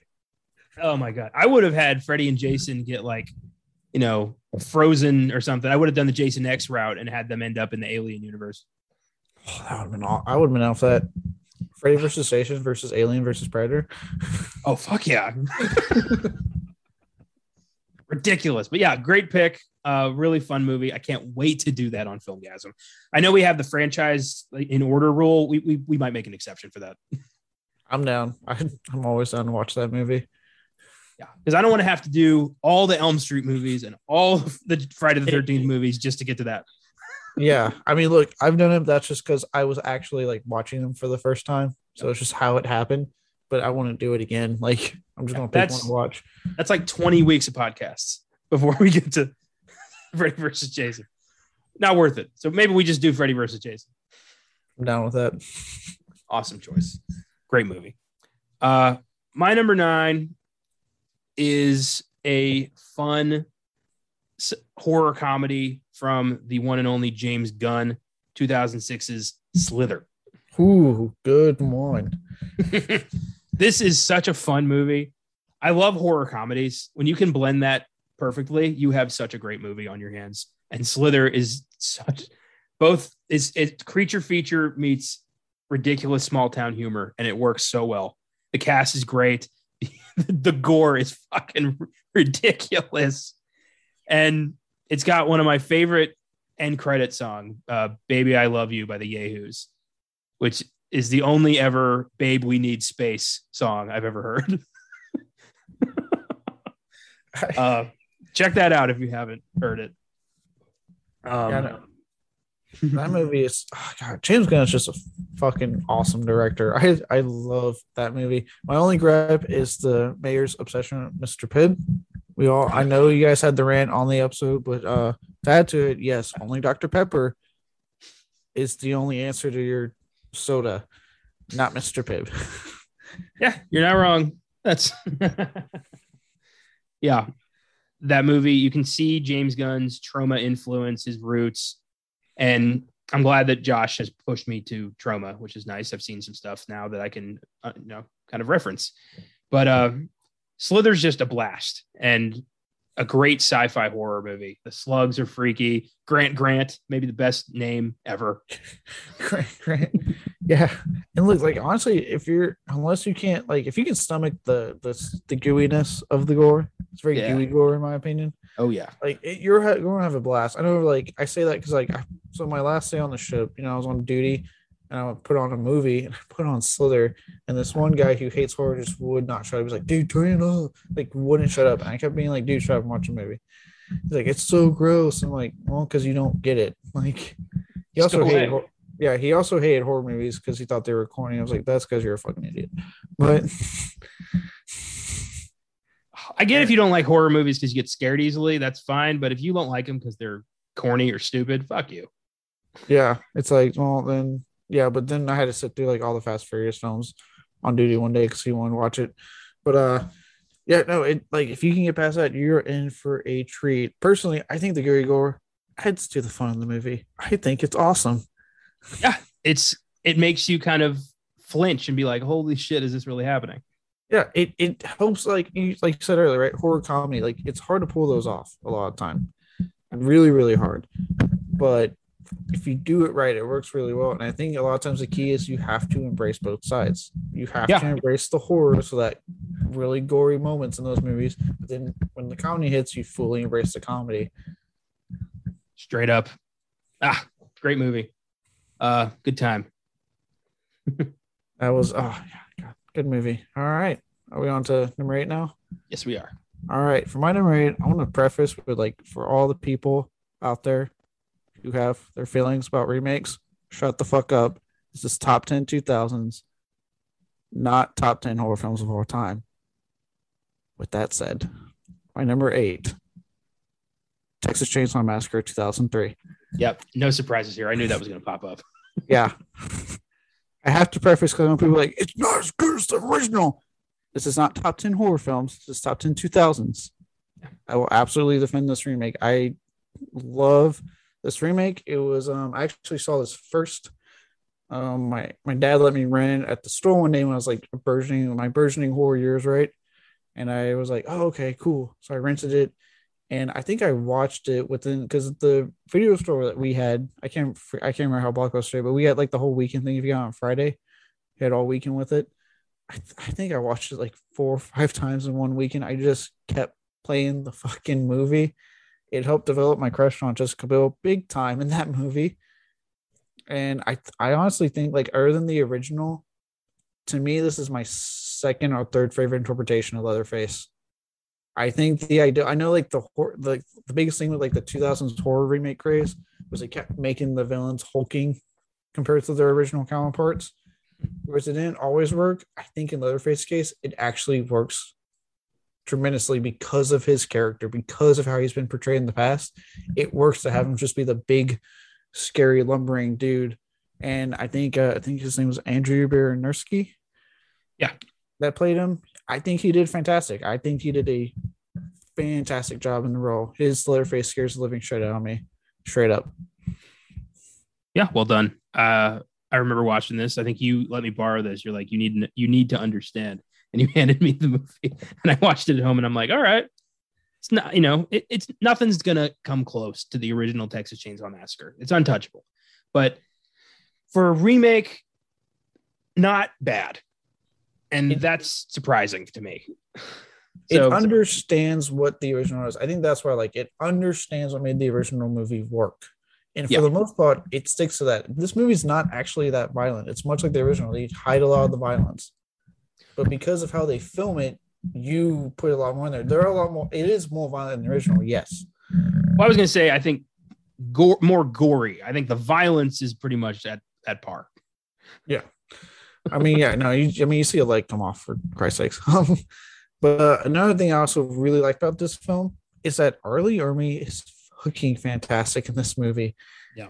Oh my god. I would have had Freddy and Jason get like, you know, frozen or something. I would have done the Jason X route and had them end up in the alien universe. Oh, that would have been all I would have been off that. Freddy versus Jason versus Alien versus Predator. [LAUGHS] Oh fuck yeah. [LAUGHS] Ridiculous. But yeah, great pick. Uh really fun movie. I can't wait to do that on Filmgazm. I know we have the franchise in order rule. We we, we might make an exception for that. I'm down. I, I'm always down to watch that movie. Yeah, because I don't want to have to do all the Elm Street movies and all the Friday the Thirteenth movies just to get to that yeah, I mean, look, I've done it. That's just because I was actually like watching them for the first time, so it's just how it happened. But I want to do it again. [LAUGHS] Like I'm just gonna pick that's, one to watch. That's like 20 weeks of podcasts before we get to [LAUGHS] Freddy versus Jason. Not worth it. So maybe we just do Freddy versus Jason. I'm down with that. [LAUGHS] Awesome choice. Great movie. Uh, my number nine is a fun horror comedy from the one and only James Gunn, 2006's Slither. Ooh, good one. [LAUGHS] this is such a fun movie. I love horror comedies. When you can blend that perfectly, you have such a great movie on your hands. And Slither is such both is it creature feature meets ridiculous small town humor, and it works so well. The cast is great. [LAUGHS] the gore is fucking ridiculous and it's got one of my favorite end credit song, uh, "Baby I Love You" by the Yahoos, which is the only ever "Babe We Need Space" song I've ever heard. [LAUGHS] [LAUGHS] uh, check that out if you haven't heard it. Um, yeah, that movie is oh God, James Gunn is just a fucking awesome director. I I love that movie. My only gripe is the mayor's obsession with Mr. Pibb. We all I know you guys had the rant on the episode, but uh to add to it, yes, only Dr. Pepper is the only answer to your soda, not Mr. Pibb. yeah, you're not wrong. That's [LAUGHS] yeah. That movie, you can see James Gunn's Troma influence, his roots, and I'm glad that Josh has pushed me to Troma, which is nice. I've seen some stuff now that I can, uh, you know, kind of reference. But uh, Slither's just a blast and a great sci-fi horror movie. The slugs are freaky. Grant Grant, maybe the best name ever. [LAUGHS] Grant Grant. Yeah. And look, like honestly, if you're unless you can't like if you can stomach the the the gooiness of the gore, it's very yeah. gooey gore in my opinion. Oh yeah. Like it, you're, you're gonna have a blast. I know like I say that because like I, so my last day on the ship, you know, I was on duty and I would put on a movie and [LAUGHS] I put on Slither. And this one guy who hates horror just would not shut up. He was like, dude, turn it off. Like, wouldn't shut up. And I kept being like, dude, shut up and watch a movie. He's like, it's so gross. I'm like, well, because you don't get it. Like, he also hated, horror. Yeah, he also hated horror movies because he thought they were corny. I was like, that's because you're a fucking idiot. But I get if you don't like horror movies because you get scared easily, that's fine. But if you don't like them because they're corny or stupid, fuck you. Yeah, it's like, well, then yeah, but then I had to sit through like all the Fast Furious films on duty one day because he wanted to watch it. But uh, Yeah, no, it like if you can get past that, you're in for a treat. Personally, I think the Gary Gore adds to the fun of the movie. I think it's awesome. Yeah, it's it makes you kind of flinch and be like, "Holy shit, is this really happening?" Yeah, it it helps like you like you said earlier, right? Horror comedy, like it's hard to pull those off a lot of time. Really, really hard. But if you do it right, it works really well. And I think a lot of times the key is you have to embrace both sides. You have Yeah. to embrace the horror so that really gory moments in those movies. But then when the comedy hits, you fully embrace the comedy. Straight up. Ah, great movie. Uh, good time. [LAUGHS] That was oh yeah, God, good movie. All right. Are we on to number eight now? Yes, we are. All right. For my number eight, I want to preface with like for all the people out there who have their feelings about remakes, shut the fuck up. This is top 10 2000s, not top 10 horror films of all time. With that said, my number eight, Texas Chainsaw Massacre 2003. Yep. No surprises here. I knew that was going to pop up. [LAUGHS] Yeah. I have to preface because people like, it's not as good as the original. This is not top 10 horror films. This is top 10 2000s. I will absolutely defend this remake. I love this remake. It was, um, I actually saw this first. Um, my, my dad let me rent at the store one day when I was like burgeoning, my burgeoning horror years, right? And I was like, oh, okay, cool. So I rented it and I think I watched it within because the video store that we had, I can't I can't remember how Blockbuster, but we had like the whole weekend thing. If you got on Friday, you had all weekend with it. I, th- I think I watched it like four or five [LAUGHS] times in one weekend. I just kept playing the fucking movie. It helped develop my crush on Jessica Biel big time in that [LAUGHS] movie. And I I honestly think like other than the original, to me this is my second or third favorite interpretation of Leatherface. I think the idea I know like the hor- the biggest thing with like the 2000s horror remake craze was they kept making the villains hulking compared to their original counterparts. Whereas it didn't always work. I think in Leatherface's case, it actually works tremendously because of his character, because of how he's been portrayed in the past. It works to have him just be the big, scary, lumbering dude. And I think uh, I think his name was Andrew Baranowski. Yeah. That played him. I think he did fantastic. I think he did a fantastic job in the role. His Leatherface scares the living shit out of me, straight up. Yeah, well done. Uh, I remember watching this. I think you let me borrow this. You're like, you need you need to understand, and you [LAUGHS] handed me the movie, and I watched it at home, and I'm like, all right, it's not, you know, it, it's nothing's gonna come close to the original Texas Chainsaw Massacre. It's untouchable, but for a remake, not bad, and that's surprising to me. it So understands what the original is. I think that's why, like, it understands what made the original movie work. And for Yeah. the most part, it sticks to that. This movie's not actually that violent. It's much like the original. They hide a lot of the violence. But because of how they film it, you put a lot more in there. There are a lot more. It is more violent than the original, yes. well, I was gonna say, I think gore, more gory. I think the violence is pretty much at at par. I mean, yeah, no, you, I mean, you see a leg come off for Christ's sakes. [LAUGHS] But uh, another thing I also really like about this film is that R. Lee Ermey is fucking fantastic in this movie. Yeah.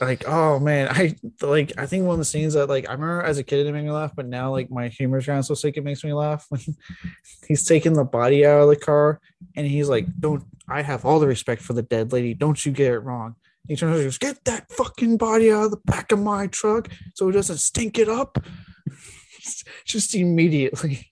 Like, oh man, I like. I think one of the scenes that like I remember as a kid it made me laugh, but now like my humor's gotten so sick it makes me laugh when [LAUGHS] he's taking the body out of the car and he's like, "Don't I have all the respect for the dead lady? Don't you get it wrong." He turns and goes, "Get that fucking body out of the back of my truck so it doesn't stink it up." [LAUGHS] Just immediately.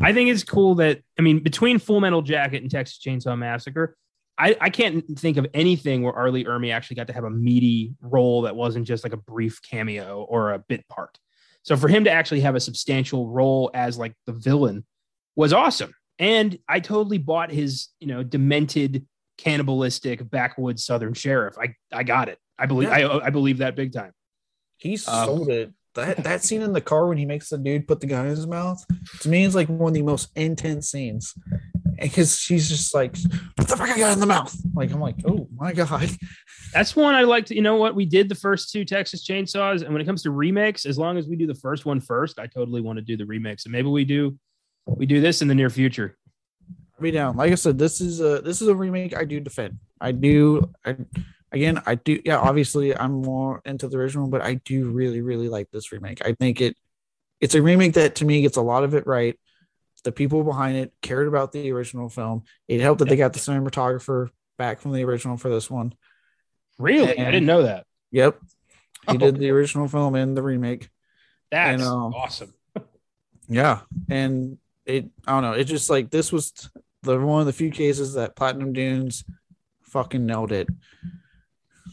I think it's cool that I mean between Full Metal Jacket and Texas Chainsaw Massacre, I, I can't think of anything where R. Lee Ermey actually got to have a meaty role that wasn't just like a brief cameo or a bit part. So for him to actually have a substantial role as like the villain was awesome. And I totally bought his, you know, demented, cannibalistic backwoods southern sheriff. I I got it. I believe I I believe that big time. He Um, sold it. That that scene in the car when he makes the dude put the gun in his mouth to me is like one of the most intense scenes. Because she's just like, "What the fuck I got in the mouth?" Like I'm like, "Oh my god!" [LAUGHS] That's one I like to, you know what? We did the first two Texas Chainsaws. And when it comes to remakes, as long as we do the first one first, I totally want to do the remix. And maybe we do we do this in the near future. Be down. Like I said, this is a this is a remake I do defend. I do. I, again, I do. Yeah, obviously, I'm more into the original, but I do really, really like this remake. I think it it's a remake that to me gets a lot of it right. the people behind it cared about the original film. It helped that they got the cinematographer back from the original for this one. Really? And- I didn't know that. Yep. He Oh. did the original film and the remake. That's And, um, awesome. Yeah. And it I don't know, it just like this was the one of the few cases that Platinum Dunes fucking nailed it.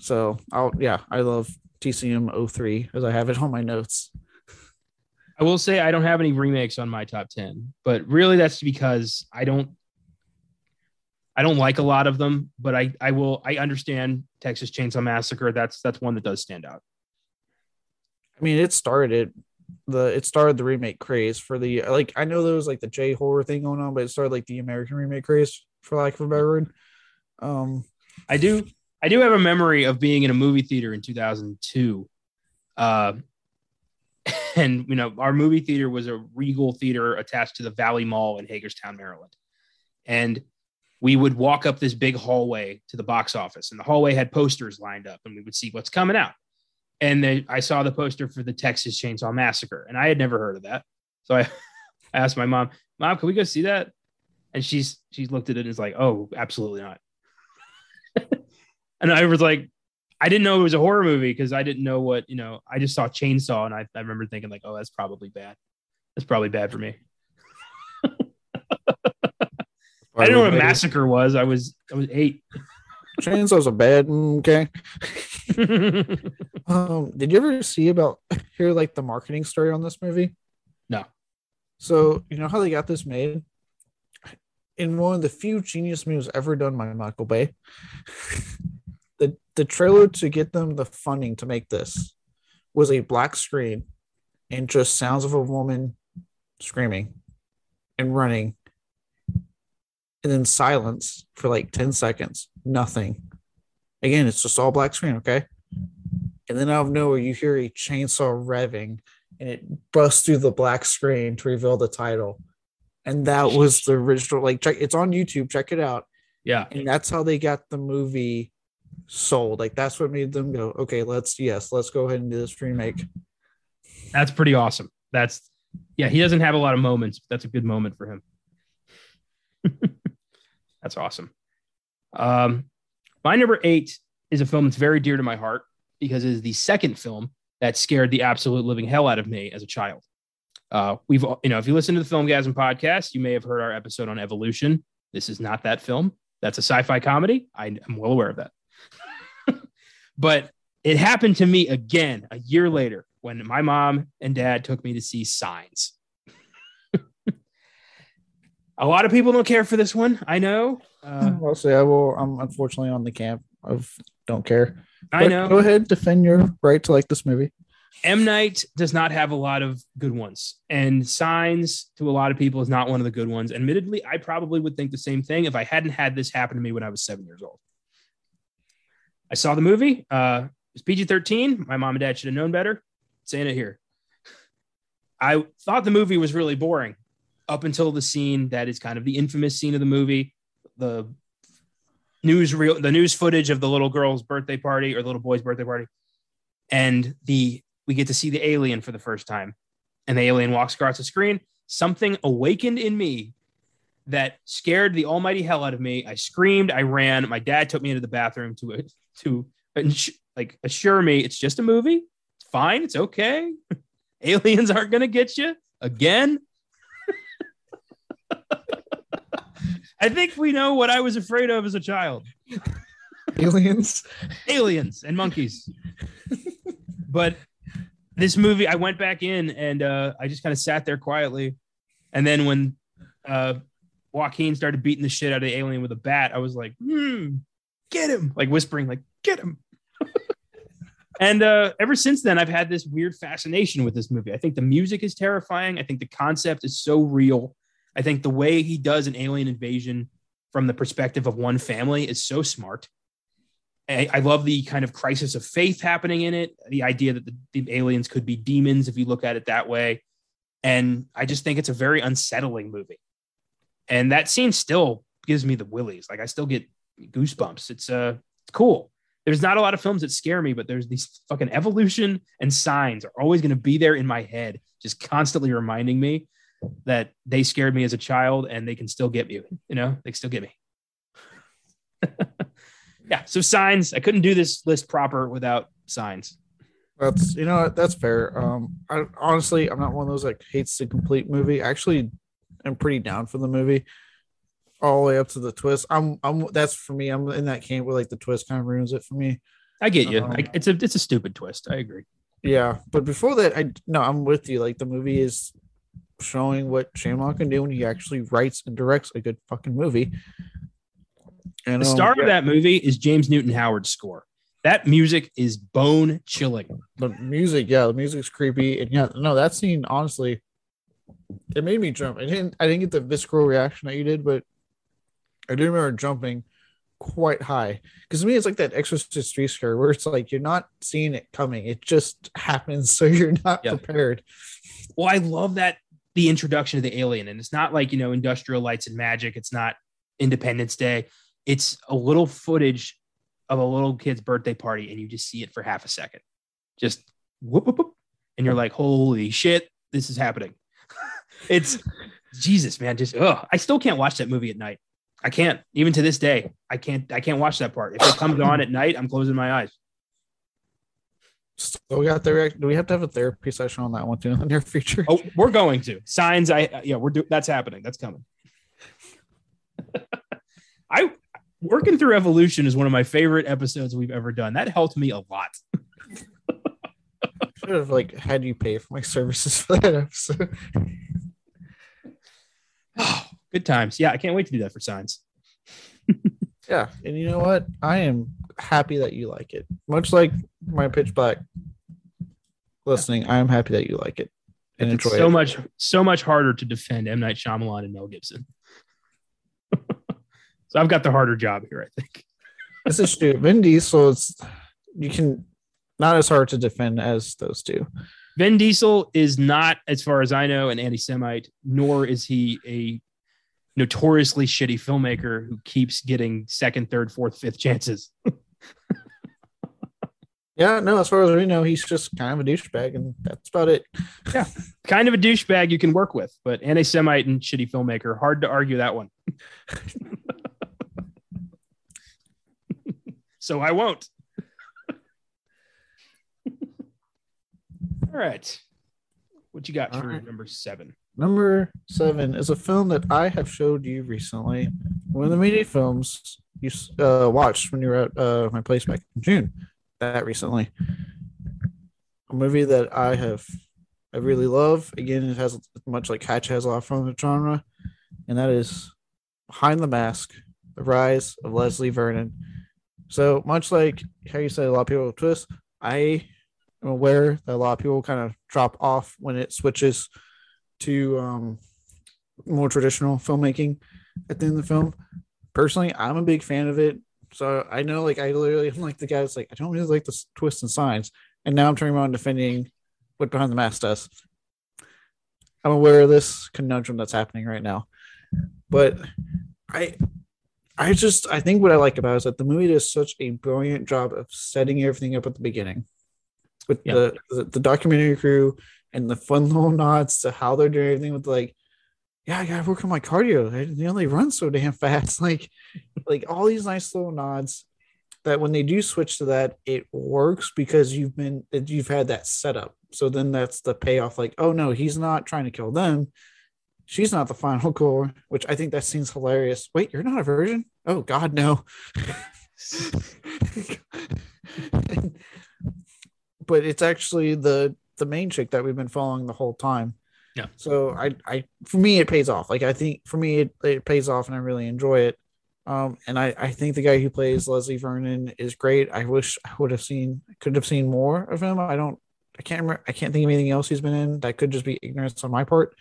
So I'll yeah, I love TCM 03 as I have it on my notes. I will say I don't have any remakes on my top 10, but really that's because I don't I don't like a lot of them, but I I will I understand Texas Chainsaw Massacre. That's that's one that does stand out. I mean, it started the it started the remake craze for the like I know there was like the J horror thing going on, but it started like the American remake craze for lack of a better word. Um I do I do have a memory of being in a movie theater in 2002. Uh [LAUGHS] and you know, our movie theater was a Regal theater attached to the Valley Mall in Hagerstown, Maryland. And we would walk up this big hallway to the box office, and the hallway had posters lined up, and we would see what's coming out. And then I saw the poster for the Texas Chainsaw Massacre, and I had never heard of that. So I, [LAUGHS] I asked my mom, "Mom, can we go see that?" And she's she's looked at it and is like, "Oh, absolutely not." [LAUGHS] and I was like, I didn't know it was a horror movie because I didn't know what you know. I just saw Chainsaw, and I, I remember thinking like, "Oh, that's probably bad. That's probably bad for me." [LAUGHS] I didn't know what a massacre was. I was I was eight. Chainsaw's a bad okay. [LAUGHS] Um, did you ever see about [LAUGHS] hear like the marketing story on this movie? No. So you know how they got this made? In one of the few genius moves ever done by Michael Bay. [LAUGHS] the the trailer to get them the funding to make this was a black screen and just sounds of a woman screaming and running. And then silence for like 10 seconds. Nothing. Again, it's just all black screen, okay? and then out of nowhere you hear a chainsaw revving and it busts through the black screen to reveal the title and that was the original like check it's on youtube check it out yeah, and that's how they got the movie sold like that's what made them go okay let's yes let's go ahead and do this remake that's pretty awesome. That's yeah. He doesn't have a lot of moments, but that's a good moment for him. [LAUGHS] that's awesome. Um, my number eight is a film that's very dear to my heart because it is the second film that scared the absolute living hell out of me as a child. Uh, we've, you know, if you listen to the Filmgazm podcast, you may have heard our episode on evolution. This is not that film. That's a sci-fi comedy. I am well aware of that. [LAUGHS] but it happened to me again a year later when my mom and dad took me to see Signs. [LAUGHS] a lot of people don't care for this one. I know. Uh, [LAUGHS] i'll say i will i'm unfortunately on the camp of don't care I But know. go ahead defend your right to like this movie M Night does not have a lot of good ones, and Signs to a lot of people is not one of the good ones. Admittedly, I probably would think the same thing if I hadn't had this happen to me when I was seven years old. I saw the movie. Uh, it was PG thirteen. My mom and dad should have known better. Saying it here. I thought the movie was really boring up until the scene that is kind of the infamous scene of the movie, the news reel, the news footage of the little girl's birthday party or the little boy's birthday party, and the we get to see the alien for the first time, and the alien walks across the screen. Something awakened in me that scared the almighty hell out of me. I screamed, I ran. My dad took me into the bathroom to to like assure me it's just a movie. It's fine. It's okay. [LAUGHS] Aliens aren't gonna get you again. I think we know what I was afraid of as a child aliens aliens and monkeys. but this movie, I went back in and uh, I just kind of sat there quietly. And then when uh, Joaquin started beating the shit out of the alien with a bat, I was like, hmm, get him, like whispering, like, get him. [LAUGHS] and uh, ever since then, I've had this weird fascination with this movie. I think the music is terrifying. I think the concept is so real. I think the way he does an alien invasion from the perspective of one family is so smart. I, I love the kind of crisis of faith happening in it. The idea that the, the aliens could be demons, if you look at it that way. And I just think it's a very unsettling movie. And that scene still gives me the willies. Like I still get goosebumps. It's uh it's cool. There's not a lot of films that scare me, but there's these fucking evolution and signs are always going to be there in my head, just constantly reminding me that they scared me as a child and they can still get me. You know, they can still get me. [LAUGHS] yeah. So signs. I couldn't do this list proper without signs. That's you know that's fair. Um, I honestly I'm not one of those that hates the complete movie. Actually, I'm pretty down for the movie, all the way up to the twist. I'm I'm that's for me. I'm in that camp where like the twist kind of ruins it for me. I get you. Um, I, it's a it's a stupid twist. I agree. Yeah, but before that, I no, I'm with you. Like the movie is showing what Shyamalan can do when he actually writes and directs a good fucking movie. And The um, star yeah, of that movie is James Newton Howard's score. That music is bone chilling. the music, yeah, the music's creepy, and yeah, no, that scene honestly, it made me jump. I didn't, I didn't get the visceral reaction that you did, but I do remember jumping quite high because to me it's like that Exorcist three scare where it's like you're not seeing it coming, it just [LAUGHS] happens, so you're not Yeah. prepared. Well, I love that the introduction of the alien, and it's not like you know industrial lights and magic. It's not Independence Day. It's a little footage of a little kid's birthday party, and you just see it for half a second, just whoop whoop, whoop and you're like, "Holy shit, this is happening!" [LAUGHS] it's Jesus, man. Just oh, I still can't watch that movie at night. I can't even to this day. I can't. I can't watch that part. If it comes on at night, I'm closing my eyes. So we got there. Do we have to have a therapy session on that one too in the near future? Oh, we're going to signs. I uh, yeah, we're doing that's happening. That's coming. [LAUGHS] I working through evolution is one of my favorite episodes we've ever done. That helped me a lot. should have like had you pay for my services for that episode. Oh, [SIGHS] good times. Yeah, I can't wait to do that for signs. [LAUGHS] Yeah, and you know what? I am happy that you like it. Much like my pitch black listening, I am happy that you like it and It's enjoy so it. much so much harder to defend M Night Shyamalan and Mel Gibson. [LAUGHS] so I've got the harder job here, I think. This is true. Vin Diesel is you can not as hard to defend as those two. Vin Diesel is not, as far as I know, an anti-Semite, nor is he a notoriously shitty filmmaker who keeps getting second, third, fourth, fifth chances. [LAUGHS] [LAUGHS] Yeah, no, as far as we know, he's just kind of a douchebag, and that's about it. Yeah, kind of a douchebag you can work with, but anti-Semite and shitty filmmaker, hard to argue that one. [LAUGHS] so I won't. All right. What you got for right. number seven? Number seven is a film that I have showed you recently. One of the many films you uh, watched when you were at uh, my place back in June. That recently, a movie that I have, I really love. Again, it has much like Hatch has a lot from the genre, and that is Behind the Mask: The Rise of Leslie Vernon. So much like how you said a lot of people twist, I am aware that a lot of people kind of drop off when it switches to um, more traditional filmmaking at the end of the film. Personally, I'm a big fan of it. So I know, like, I literally am like the guy that's like, I don't really like the twists and signs. And now I'm turning around defending what Behind the Mask does. I'm aware of this conundrum that's happening right now. But I, I just, I think what I like about it is that the movie does such a brilliant job of setting everything up at the beginning with Yeah. the, the, the documentary crew and the fun [LAUGHS] little nods to how they're doing everything with like, yeah, I gotta work on my cardio. They, only run so damn fast. [LAUGHS] Like, like all these nice little nods that when they do switch to that, it works because you've been you've had that setup. So then that's the payoff. Like, oh no, he's not trying to kill them. She's not the final [LAUGHS] goal, which I think that seems hilarious. Wait, you're not a virgin? Oh God, no. [LAUGHS] but it's actually the the main chick that we've been following the whole time. Yeah. So I I for me it pays off. Like I think for me it, it pays off and I really enjoy it. Um and I I think the guy who plays Leslie Vernon is great. I wish I would have seen could have seen more of him. I don't I can't remember I can't think of anything else he's been in. That could just be ignorance on my part.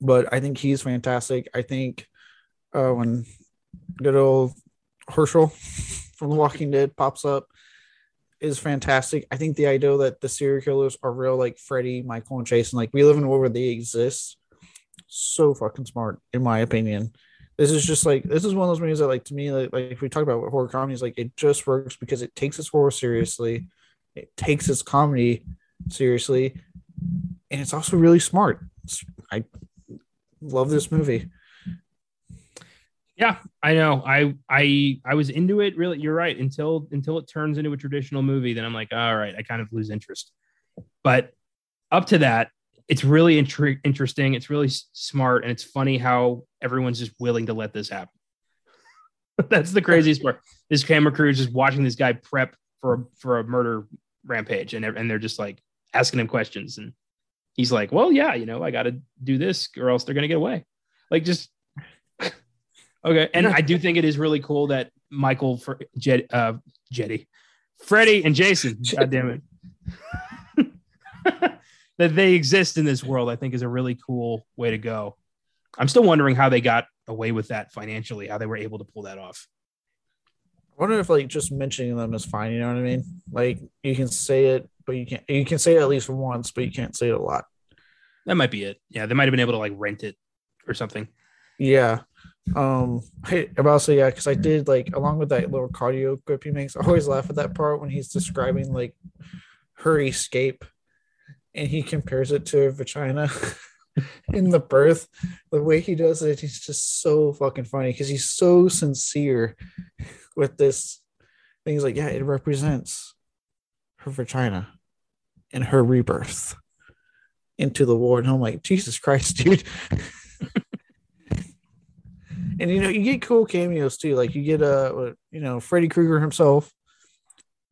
But I think he's fantastic. I think uh when good old Herschel [LAUGHS] from The Walking Dead pops up is fantastic. I think the idea that the serial killers are real, like Freddy, Michael, and Jason, like we live in a world where they exist, so fucking smart, in my opinion. This is just like this is one of those movies that, like, to me, like, like if we talk about horror comedies, like it just works because it takes its horror seriously, it takes its comedy seriously, and it's also really smart. It's I love this movie. Yeah, I know. I I I was into it. Really, you're right. Until until it turns into a traditional movie, then I'm like, all right, I kind of lose interest. But up to that, it's really intri- interesting. It's really s- smart, and it's funny how everyone's just willing to let this happen. [LAUGHS] That's the craziest part. This camera crew is just watching this guy prep for a, for a murder rampage, and and they're just like asking him questions, and he's like, "Well, yeah, you know, I got to do this, or else they're gonna get away." Like just okay. And I do think it is really cool that Michael for Jet uh Jetty, Freddy and Jason. [LAUGHS] God damn it. [LAUGHS] that they exist in this world, I think, is a really cool way to go. I'm still wondering how they got away with that financially, how they were able to pull that off. I wonder if like just mentioning them is fine. You know what I mean? Like you can say it, but you can't. You can say it at least once, but you can't say it a lot. That might be it. Yeah, they might have been able to like rent it or something. Yeah. Um, about to say yeah, because I did like along with that little cardio grip he makes. I always laugh at that part when he's describing like her escape, and he compares it to vagina [LAUGHS] in the birth. The way he does it, he's just so fucking funny because he's so sincere with this thing. He's like, yeah, it represents her vagina and her rebirth into the war. And I'm like, Jesus Christ, dude. [LAUGHS] and you know, you get cool cameos too. Like you get uh you know, Freddy Krueger himself.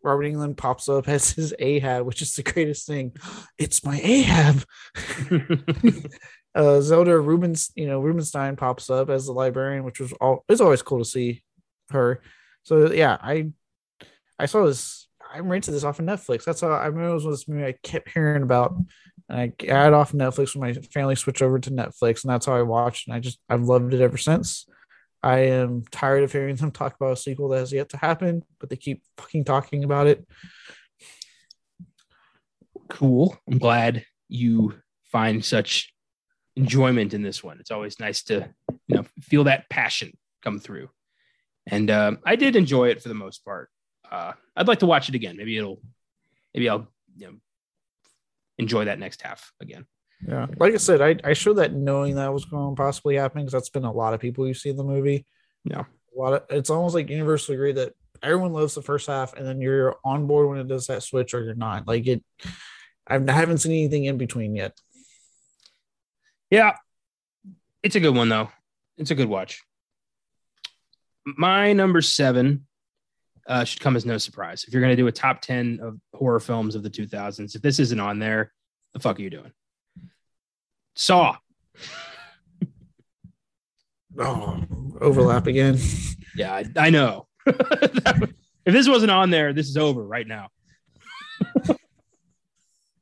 Robert Englund pops up [LAUGHS] as his Ahab, which is the greatest thing. It's my Ahab. [LAUGHS] uh Zelda Rubens, you know, Rubinstein pops up as the librarian, which was all it's always cool to see her. So yeah, I I saw this I rented this off of Netflix. That's how I remember it was this movie I kept hearing about. And I got it off Netflix when my family switched over to Netflix, and that's how I watched. And I just I've loved it ever since. I am tired of hearing them talk about a sequel that has yet to happen, but they keep fucking talking about it. cool. I'm glad you find such enjoyment in this one. It's always nice to you know feel that passion come through. And um, I did enjoy it for the most part. Uh, I'd like to watch it again. Maybe it'll, maybe I'll you know enjoy that next half again. Yeah, like I said, I, I showed that knowing that was going to possibly happen because that's been a lot of people you see in the movie. Yeah. a lot of it's almost like universally agreed that everyone loves the first half, and then you're on board when it does that switch, or you're not. Like it, I haven't seen anything in between yet. Yeah, it's a good one though. It's a good watch. My number seven uh, should come as no surprise. If you're going to do a top ten of horror films of the 2000s, if this isn't on there, the fuck are you doing? Saw. Oh, overlap again. Yeah, I, I know. [LAUGHS] if this wasn't on there, this is over right now.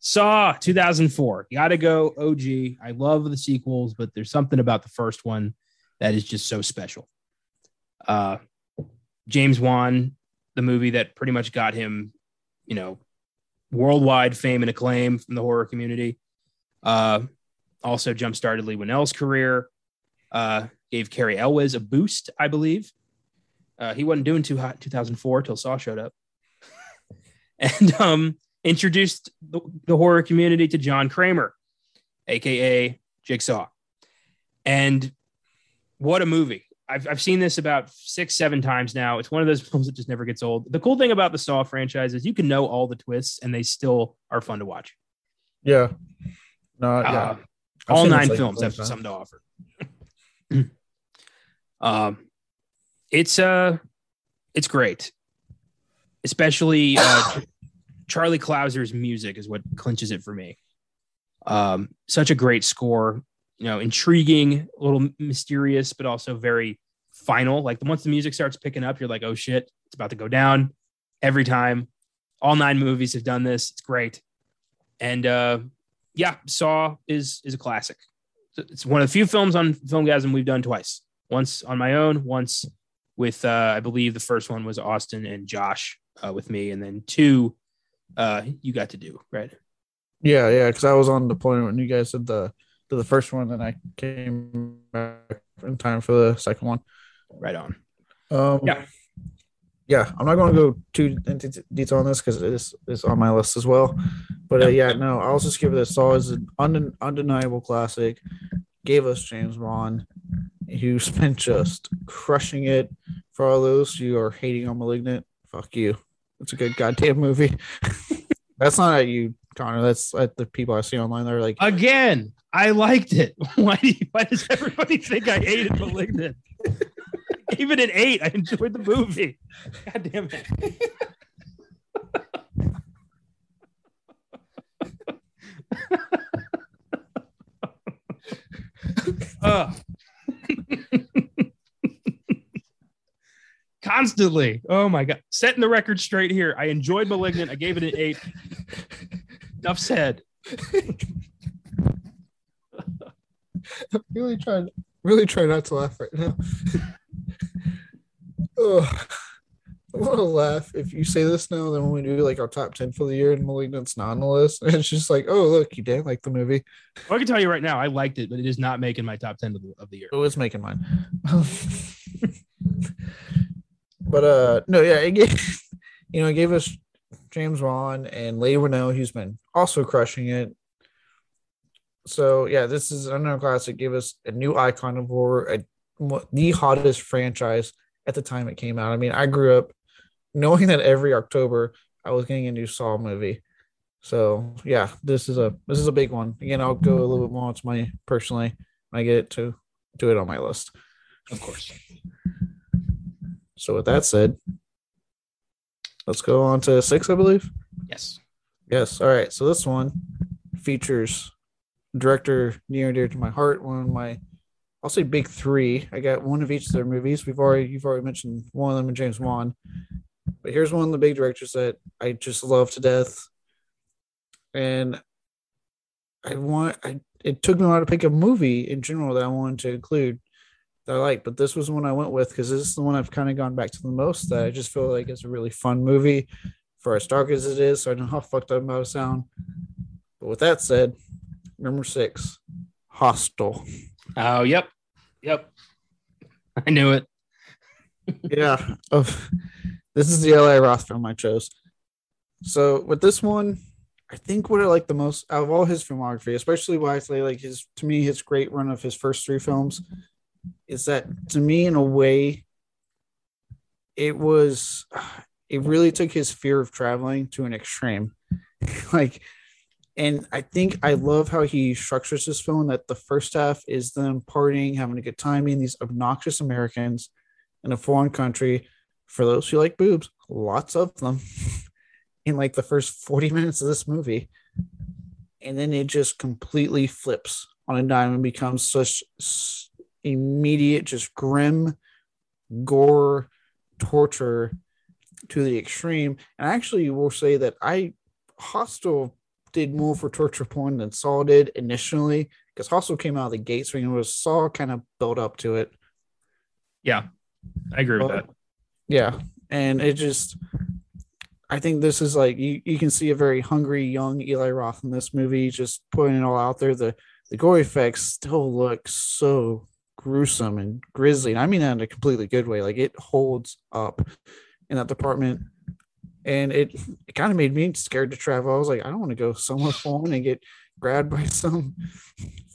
Saw 2004. Got to go OG. I love the sequels, but there's something about the first one that is just so special. Uh, James Wan, the movie that pretty much got him, you know, worldwide fame and acclaim from the horror community. Uh, also jump started Leigh Whannell's career. Uh, gave Cary Elwes a boost, I believe. Uh, he wasn't doing too hot in 2004 till Saw showed up, [LAUGHS] and um, introduced the, the horror community to John Kramer, aka Jigsaw. And what a movie! I've I've seen this about six, seven times now. It's one of those [LAUGHS] films that just never gets old. The cool thing about the Saw franchise is you can know all the twists, and they still are fun to watch. Yeah. No, yeah. Uh, I've all nine like, films have time. something to offer. [CLEARS THROAT] um, it's uh, it's great, especially uh, [COUGHS] Charlie Clouser's music is what clinches it for me. Um, such a great score, you know, intriguing, a little mysterious, but also very final. Like once the music starts picking up, you're like, oh shit, it's about to go down. Every time, all nine movies have done this. It's great, and uh, yeah, Saw is is a classic. It's one of the few films on Filmgazm we've done twice. Once on my own, once with uh, I believe the first one was Austin and Josh uh, with me, and then two uh, you got to do right. Yeah, yeah, because I was on the deployment when you guys did the did the first one, and I came back in time for the second one. Right on. Um, Yeah. Yeah. I'm not going to go too into detail on this because it is is on my list as well. But uh, yeah, no, I'll just give it a Saw as an unden- undeniable classic. gave us James Wan, who's been just crushing it. For all those who are hating on Malignant, fuck you. It's a good goddamn movie. [LAUGHS] That's not at you, Connor. That's at the people I see online. They're like, Again, I liked it. [LAUGHS] Why do you, why does everybody think I hated Malignant? I gave it an eight. I enjoyed the movie. God damn it. Ugh. Constantly. Oh my god. Setting the record straight here. I enjoyed Malignant. I gave it an eight. Enough said. really trying, really try not to laugh right now. [LAUGHS] oh, I want to laugh if you say this now. Then when we do like our top ten for the year and Malignant's not on the list, it's just like, oh look, you didn't like the movie. Well, I can tell you right now, I liked it, but it is not making my top ten of the, of the year. It was making mine. [LAUGHS] but uh, no, yeah, it gave, [LAUGHS] you know, it gave us James Wan and Leigh Whannell, who's been also crushing it. So yeah, this is another classic. Gave us a new icon of horror, a, the hottest franchise at the time it came out. I mean, I grew up knowing that every October I was getting a new Saw movie. So yeah, this is a this is a big one. Again, I'll go a little bit more into my personally when I get to do it on my list. Of course. So with that said, let's go on to six, I believe. Yes. Yes. All right. So this one features director near and dear to my heart. One of my, I'll say big three. I got one of each of their movies. We've already you've already mentioned one of them, in James Wan. But here's one of the big directors that I just love to death, and I want. I it took me a while to pick a movie in general that I wanted to include that I like, but this was the one I went with because this is the one I've kind of gone back to the most. That I just feel like it's a really fun movie for as dark as it is. So I know how fucked up I'm about to sound. But with that said, number six, Hostel. Oh, yep. Yep. I knew it. yeah. Of this is the Eli Roth film I chose. So with this one, I think what I like the most out of all his filmography, especially why I say like his to me his great run of his first three films, is that to me in a way, it was it really took his fear of traveling to an extreme. [LAUGHS] like and I think I love how he structures this film that the first half is them partying, having a good time, being these obnoxious Americans in a foreign country. For those who like boobs, lots of them [LAUGHS] in like the first 40 minutes of this movie. And then it just completely flips on a dime and becomes such immediate, just grim gore, torture to the extreme. And I actually will say that I Hostel did more for torture porn than Saw did initially because Hostel came out of the gates when it was Saw kind of built up to it. Yeah, I agree with that. Yeah, and it just, I think this is like you, you can see a very hungry young Eli Roth in this movie, just putting it all out there. The the gore effects still look so gruesome and grisly, and I mean that in a completely good way. Like it holds up in that department and it, it kind of made me scared to travel. I was like, I don't want to go somewhere foreign and get grabbed by [LAUGHS] some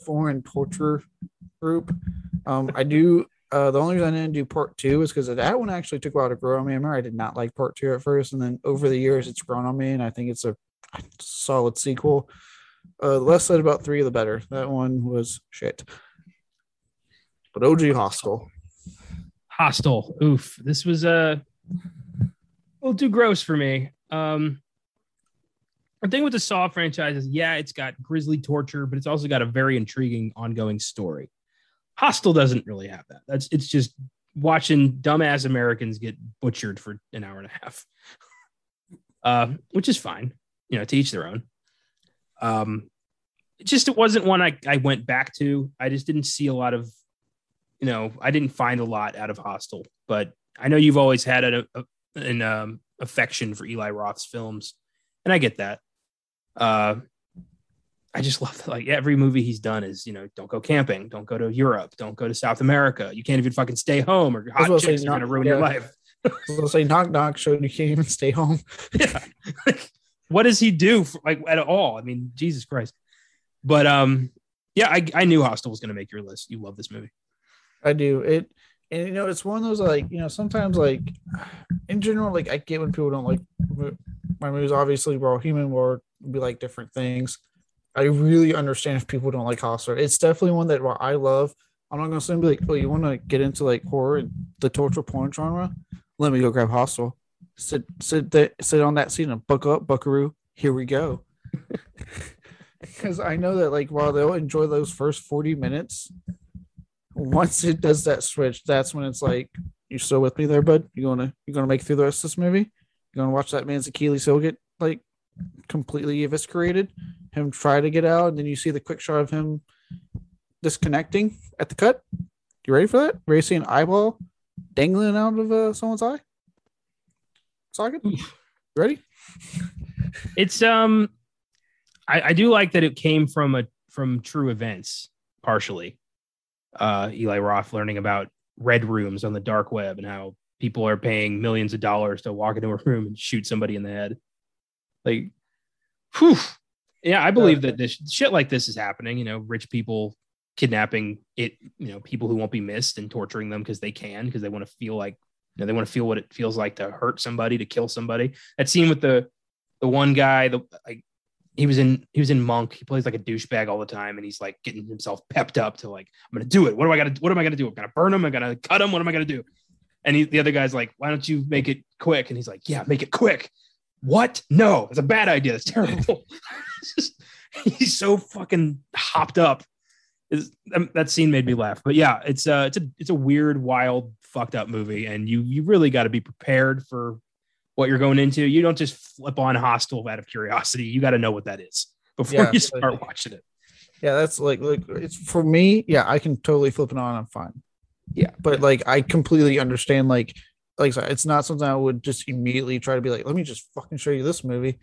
foreign torture group. Um, I do. Uh, the only reason I didn't do part two is because that one actually took a while to grow on me. I remember I did not like part two at first, and then over the years it's grown on me, and I think it's a solid sequel. Uh, the less said about three, the better. That one was shit. But OG Hostel. Hostel. Oof. This was a little too gross for me. Um, the thing with the Saw franchise is, yeah, it's got grisly torture, but it's also got a very intriguing ongoing story. Hostel doesn't really have that. That's it's just watching dumbass Americans get butchered for an hour and a half, [LAUGHS] uh, which is fine. You know, to each their own. Um, it just it wasn't one I, I went back to. I just didn't see a lot of, you know, I didn't find a lot out of Hostel. But I know you've always had a, a an um, affection for Eli Roth's films, and I get that. Uh, I just [LAUGHS] love that, like every movie he's done is you know don't go camping, don't go to Europe, don't go to South America. You can't even fucking stay home, or hot chicks are going to ruin yeah. your life. [LAUGHS] I was say knock knock showed you can't even stay home. [LAUGHS] yeah, like, what does he do for, like at all? I mean, Jesus Christ. But um, Yeah, I, I knew Hostel was going to make your list. You love this movie. I do it, and you know, it's one of those like you know, sometimes like in general, like I get when people don't like my movies. Obviously, we're all human. We're we like different things. I really understand if people don't like Hostel. It's definitely one that I love, I'm not gonna say like, oh, you want to get into like horror and the torture porn genre? Let me go grab Hostel. Sit sit sit on that seat and buckle up, Buckaroo. Here we go. [LAUGHS] Because I know that like while they'll enjoy those first 40 minutes, once it does that switch, that's when it's like, you still with me there, bud? You gonna you gonna make through the rest of this movie? You gonna watch that man's Achilles heel get like completely eviscerated, him try to get out, and then you see the quick shot of him disconnecting at the cut. You ready for that? Ready to see an eyeball dangling out of uh, someone's eye? Socket? You ready? It's um I, I do like that it came from a from true events, partially. Uh Eli Roth learning about red rooms on the dark web and how people are paying millions of dollars to walk into a room and shoot somebody in the head. Like, whew. Yeah, I believe that this shit like this is happening. You know, rich people kidnapping it, you know, people who won't be missed and torturing them because they can, because they want to feel like, you know, they want to feel what it feels like to hurt somebody, to kill somebody. That scene with the the one guy, the like he was in he was in Monk. He plays like a douchebag all the time, and he's like getting himself pepped up to like, I'm gonna do it. What do I gotta what am I gonna do? I'm gonna burn him, I'm gonna cut him, what am I gonna do? And he, the other guy's like, why don't you make it quick? And he's like, yeah, make it quick. What? No, it's a bad idea. That's terrible. [LAUGHS] [LAUGHS] just, he's so fucking hopped up. Is that scene made me laugh. But yeah, it's uh it's a it's a weird, wild, fucked up movie, and you you really got to be prepared for what you're going into. You don't just flip on Hostel out of curiosity. You got to know what that is before yeah, you start watching it. Yeah, that's like like it's for me. Yeah, I can totally flip it on. I'm fine. Yeah, but like I completely understand. Like, like it's not something I would just immediately try to be like, let me just fucking show you this movie.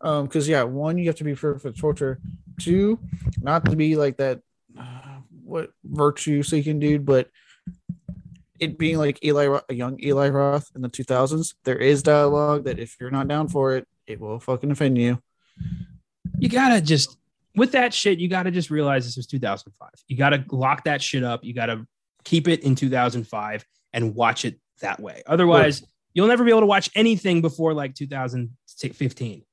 Um, because yeah, one, you have to be prepared for torture. Two, not to be like that. Uh, what virtue seeking dude, but it being like Eli, a young Eli Roth in the 2000s, there is dialogue that if you're not down for it, it will fucking offend you. You gotta just with that shit, you gotta just realize this was 2005. You gotta lock that shit up. You gotta keep it in 2005 and watch it that way. Otherwise, you'll never be able to watch anything before like 2015.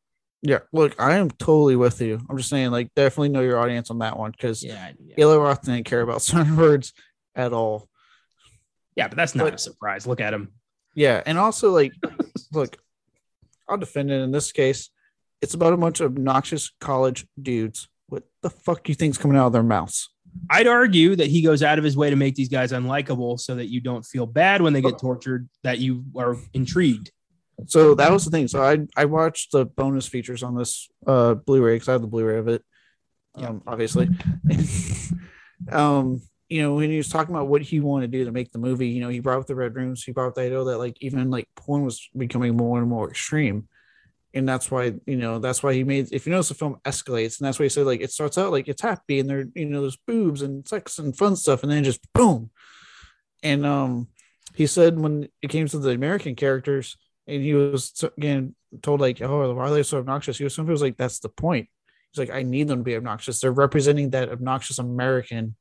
Yeah, look, I am totally with you. I'm just saying, like, definitely know your audience on that one because yeah, yeah. Eli Roth didn't care about [LAUGHS] certain words at all. Yeah, but that's not but, a surprise. Look at him. Yeah, and also like, look, I'll defend it in this case. It's about a bunch of obnoxious college dudes. What the fuck do you think's coming out of their mouths? I'd argue that he goes out of his way to make these guys unlikable so that you don't feel bad when they get tortured, that you are intrigued. So that was the thing. So I I watched the bonus features on this uh Blu-ray because I have the Blu-ray of it. Um, yeah. obviously. [LAUGHS] um, you know, when he was talking about what he wanted to do to make the movie, you know, he brought up the red rooms, he brought up the idea that like even like porn was becoming more and more extreme. And that's why you know that's why he made if you notice the film escalates and that's why he said like it starts out like it's happy and there you know there's boobs and sex and fun stuff and then just boom. And um he said when it came to the american characters and he was again told like oh why are they so obnoxious? He was sometimes like that's the point. He's like i need them to be obnoxious. They're representing that obnoxious american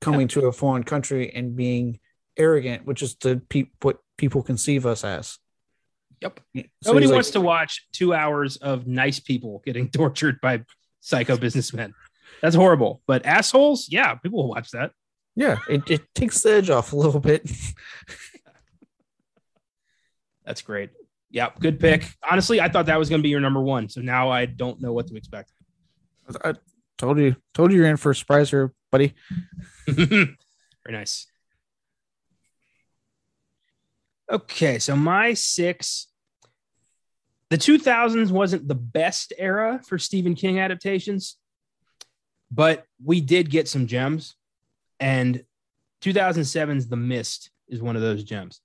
coming yeah. to a foreign country and being arrogant which is the pe- what people conceive us as Yep. So Nobody wants like, to watch two hours of nice people getting [LAUGHS] tortured by psycho businessmen. That's horrible. But assholes, yeah, people will watch that. Yeah, it, it takes the edge off a little bit. [LAUGHS] That's great. Yeah, good pick. Honestly, I thought that was going to be your number one. So now I don't know what to expect. I told you, told you you're in for a surprise here, buddy. [LAUGHS] Very nice. Okay, so my six the 2000s wasn't the best era for Stephen King adaptations, but we did get some gems. And 2007's The Mist is one of those gems.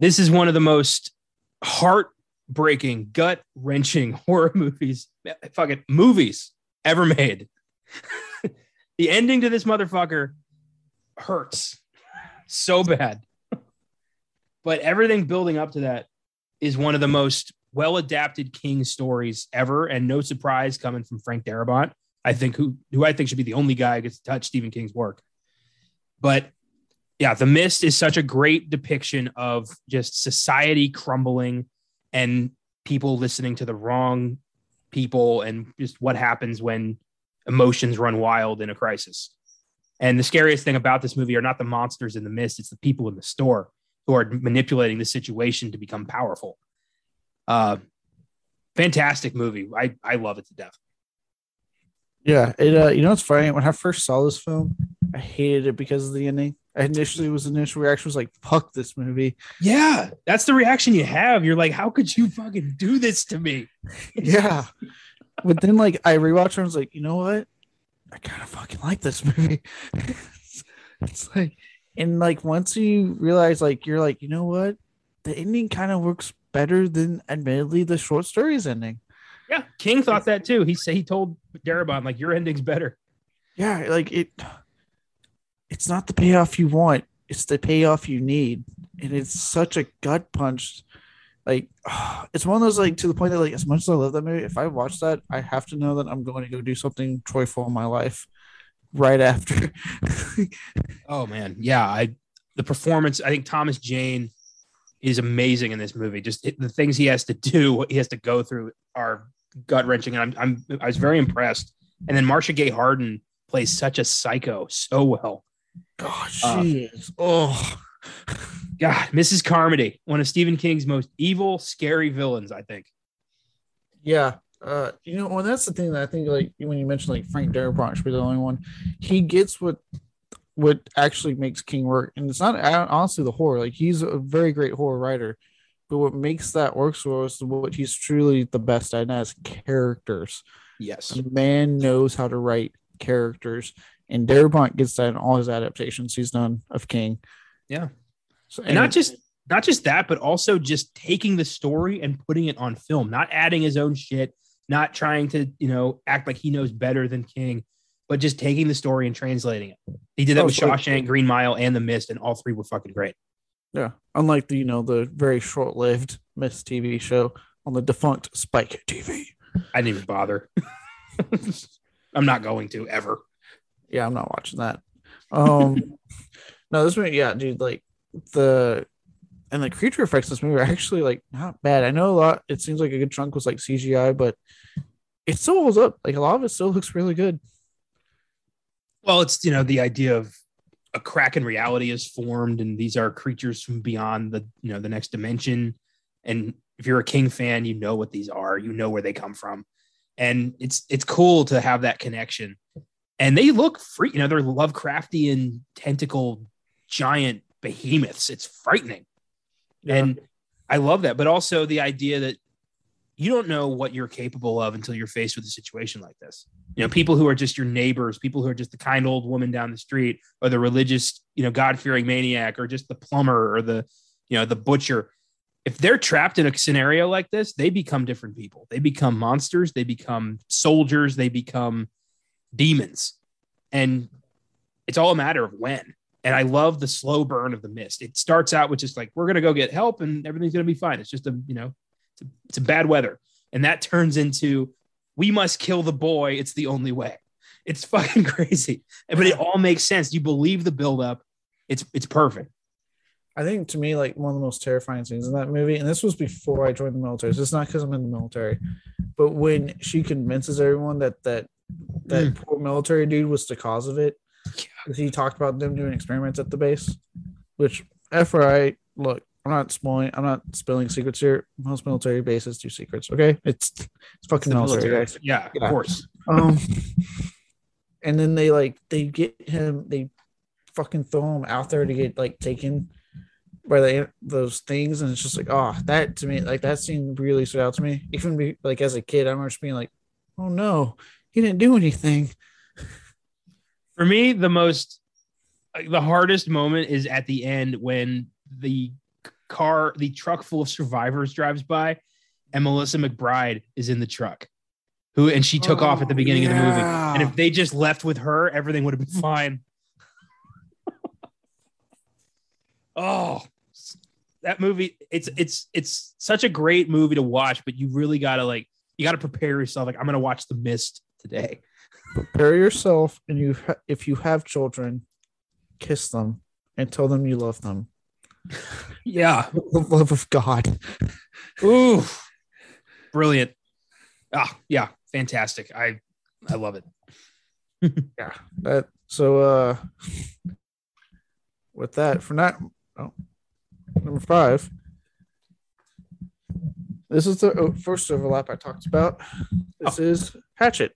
This is one of the most heartbreaking, gut wrenching [LAUGHS] horror movies, fucking movies ever made. [LAUGHS] the ending to this motherfucker hurts so bad. But everything building up to that is one of the most well adapted King stories ever, and no surprise coming from Frank Darabont, I think who who I think should be the only guy who gets to touch Stephen King's work. But yeah, The Mist is such a great depiction of just society crumbling and people listening to the wrong people and just what happens when emotions run wild in a crisis. And the scariest thing about this movie are not the monsters in the mist, it's the people in the store who are manipulating the situation to become powerful. Uh, fantastic movie. I, I love it to death. Yeah, it uh, you know what's funny? When I first saw this film, I hated it because of the ending. I initially was initial reaction was like, "Fuck this movie." Yeah, that's the reaction you have. You're like, "How could you fucking do this to me?" yeah, but then like I rewatched it, and I was like, you know what? I kind of fucking like this movie. it's, [LAUGHS] it's like, and like once you realize, like you're like, you know what? The ending kind of works better than, admittedly, the short story's ending. Yeah, King thought that too. He said he told Darabont like your ending's better. Yeah, like it. It's not the payoff you want; it's the payoff you need, and it's such a gut punch. Like, [SIGHS] it's one of those like to the point that like as much as I love that movie, if I watch that, I have to know that I'm going to go do something joyful in my life right after. [LAUGHS] oh man, yeah. I the performance. I think Thomas Jane is amazing in this movie. Just the things he has to do, what he has to go through, are gut wrenching. And I'm, I'm I was very impressed. And then Marcia Gay Harden plays such a psycho so well. God, she uh, is. Oh, God, Mrs. Carmody, one of Stephen King's most evil, scary villains, I think. Yeah. Uh, you know, well, that's the thing that I think, like, when you mentioned, like, Frank Darabont should be the only one, he gets what what actually makes King work. And it's not honestly the horror. Like, he's a very great horror writer. But what makes that work so is what he's truly the best at as characters. Yes. The man knows how to write characters. And Darabont gets that in all his adaptations he's done of King. Yeah. So, and, and not just not just that, but also just taking the story and putting it on film, not adding his own shit, not trying to, you know, act like he knows better than King, but just taking the story and translating it. He did that oh, with Shawshank, Green Mile, and The Mist, and all three were fucking great. Yeah, unlike the you know the very short-lived Mist TV show on the defunct Spike TV. I didn't even bother. [LAUGHS] I'm not going to ever. Yeah, I'm not watching that. Um, [LAUGHS] no, this movie, yeah, dude, like the and the creature effects in this movie are actually like not bad. I know a lot. It seems like a good chunk was like CGI, but it still holds up. Like a lot of it still looks really good. Well, it's you know the idea of a crack in reality is formed and these are creatures from beyond the you know the next dimension and if you're a king fan you know what these are you know where they come from and it's it's cool to have that connection and they look free you know they're lovecraftian tentacle giant behemoths it's frightening yeah. and i love that but also the idea that you don't know what you're capable of until you're faced with a situation like this. You know, people who are just your neighbors, people who are just the kind old woman down the street, or the religious, you know, God fearing maniac, or just the plumber or the, you know, the butcher. If they're trapped in a scenario like this, they become different people. They become monsters. They become soldiers. They become demons. And it's all a matter of when. And I love the slow burn of the mist. It starts out with just like, we're going to go get help and everything's going to be fine. It's just a, you know, it's a, it's a bad weather. And that turns into we must kill the boy. It's the only way. It's [LAUGHS] fucking crazy. But it all makes sense. You believe the buildup. It's it's perfect. I think to me, like one of the most terrifying scenes in that movie, and this was before I joined the military. So it's not because I'm in the military, but when she convinces everyone that that that mm. poor military dude was the cause of it, yeah. he talked about them doing experiments at the base. Which, FYI, look, I'm not spoiling. I'm not spilling secrets here. Most military bases do secrets. Okay, it's it's fucking it's military, military, guys. Yeah, yeah, of course. Um, and then they like they get him. They fucking throw him out there to get like taken by the those things, and it's just like, oh, that to me, like that scene really stood out to me. Even be like as a kid, I remember just being like, oh no, he didn't do anything. For me, the most uh, the hardest moment is at the end when the car, the truck full of survivors drives by, and Melissa McBride is in the truck. Who and she took oh, off at the oh, beginning yeah. of the movie. And if they just left with her, everything would have been fine. [LAUGHS] oh, that movie, it's it's it's such a great movie to watch, but you really gotta like you gotta prepare yourself. Like, I'm gonna watch the mist today. Prepare yourself, and you ha- if you have children, kiss them and tell them you love them. [LAUGHS] Yeah. [LAUGHS] The love of God. Ooh. Brilliant. Ah, yeah, fantastic. I I love it. [LAUGHS] Yeah. That so uh with that for not oh, number five. This is the oh, first overlap I talked about. This is Hatchet.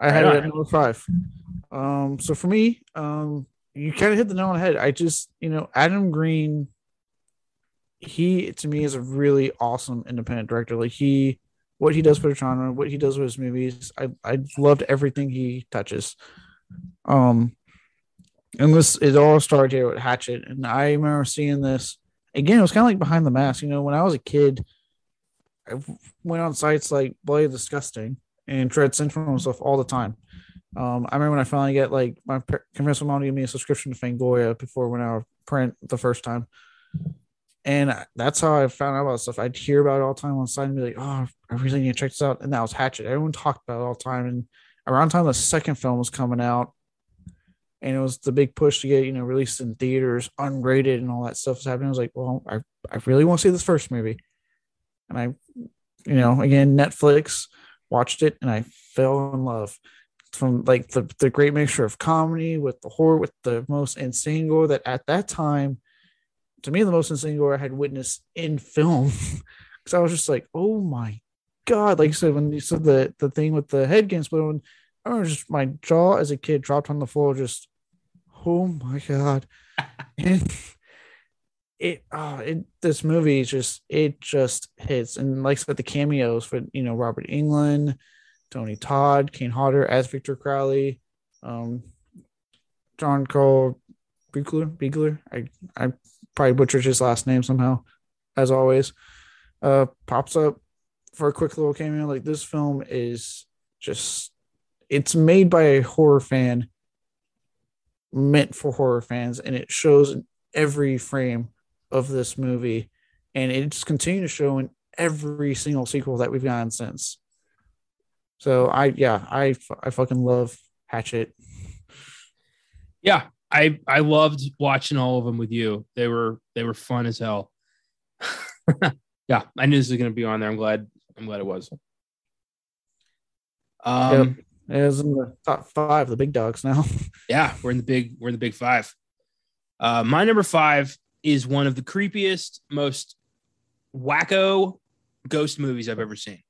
I had Right it at number five. Um, so for me, um, you kind of hit the nail on the head. I just, you know, Adam Green, he to me is a really awesome independent director. Like he, what he does for the genre, what he does with his movies, I I loved everything he touches. Um, and this it all started here with Hatchet, and I remember seeing this again. It was kind of like behind the mask. You know, when I was a kid, I went on sites like Bloody Disgusting and Dread Central and stuff all the time. Um, I remember when I finally get like my convinced my mom to give me a subscription to Fangoria before when I would print the first time, and that's how I found out about stuff. I'd hear about it all the time on side and be like, "Oh, I really need to check this out." And that was Hatchet. Everyone talked about it all the time, and around the time the second film was coming out, and it was the big push to get you know released in theaters, unrated, and all that stuff was happening. I was like, "Well, I I really want to see this first movie," and I, you know, again Netflix watched it and I fell in love. From like the, the great mixture of comedy with the horror with the most insane gore that at that time to me the most insane gore I had witnessed in film. [LAUGHS] Because I was just like oh my god. Like you said when you said the the thing with the head getting split open I remember just my jaw as a kid dropped on the floor just oh my god. and [LAUGHS] it oh it this movie just it just hits and like said the cameos for you know Robert Englund Tony Todd, Kane Hodder as Victor Crowley, um, John Carl Biegler. Biegler. I I probably butchered his last name somehow, as always. Uh, pops up for a quick little cameo. Like this film is just it's made by a horror fan, meant for horror fans, and it shows every frame of this movie, and it just continues to show in every single sequel that we've gotten since. So I yeah I I fucking love Hatchet. Yeah, I I loved watching all of them with you. They were they were fun as hell. [LAUGHS] yeah, I knew this was gonna be on there. I'm glad I'm glad it was. Um It was in the top five, the big dogs now. [LAUGHS] yeah, we're in the big we're in the big five. Uh my number five is one of the creepiest, most wacko ghost movies I've ever seen.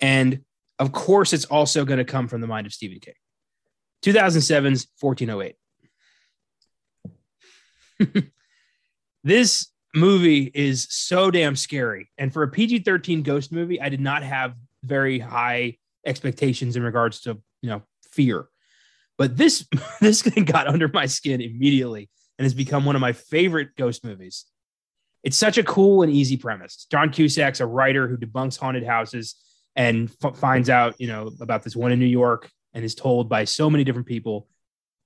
And of course, it's also going to come from the mind of Stephen King. 2007's 1408. [LAUGHS] this movie is so damn scary. And for a PG 13 ghost movie, I did not have very high expectations in regards to, you know, fear. But this [LAUGHS] this thing got under my skin immediately and has become one of my favorite ghost movies. It's such a cool and easy premise. John Cusack's a writer who debunks haunted houses and f- finds out, you know, about this one in New York and is told by so many different people,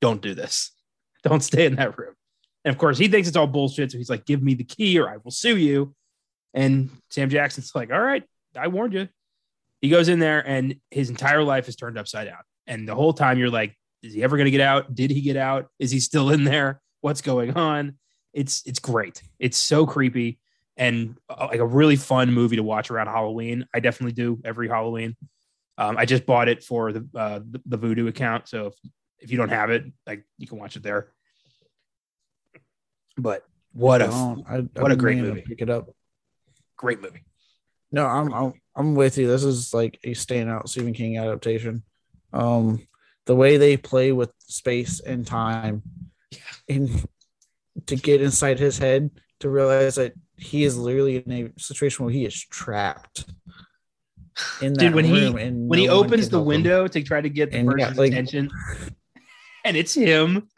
don't do this. [LAUGHS] Don't stay in that room. And of course, he thinks it's all bullshit. So he's like, give me the key or I will sue you. And Sam Jackson's like, all right, I warned you. He goes in there and his entire life is turned upside down. And the whole time you're like, is he ever going to get out? Did he get out? Is he still in there? What's going on? It's it's great. It's so creepy and uh, like a really fun movie to watch around Halloween. I definitely do every Halloween. Um, I just bought it for the, uh, the the Vudu account, so if, if you don't have it, like you can watch it there. But what a what a great movie. Pick it up. great movie. No, I'm, I'm I'm with you. This is like a standout Stephen King adaptation. Um, the way they play with space and time, and to get inside his head to realize that he is literally in a situation where he is trapped in that Dude, when he- room. and When he no one opens the help him. window to try to get the And yeah, person's like- attention, [LAUGHS] and it's him.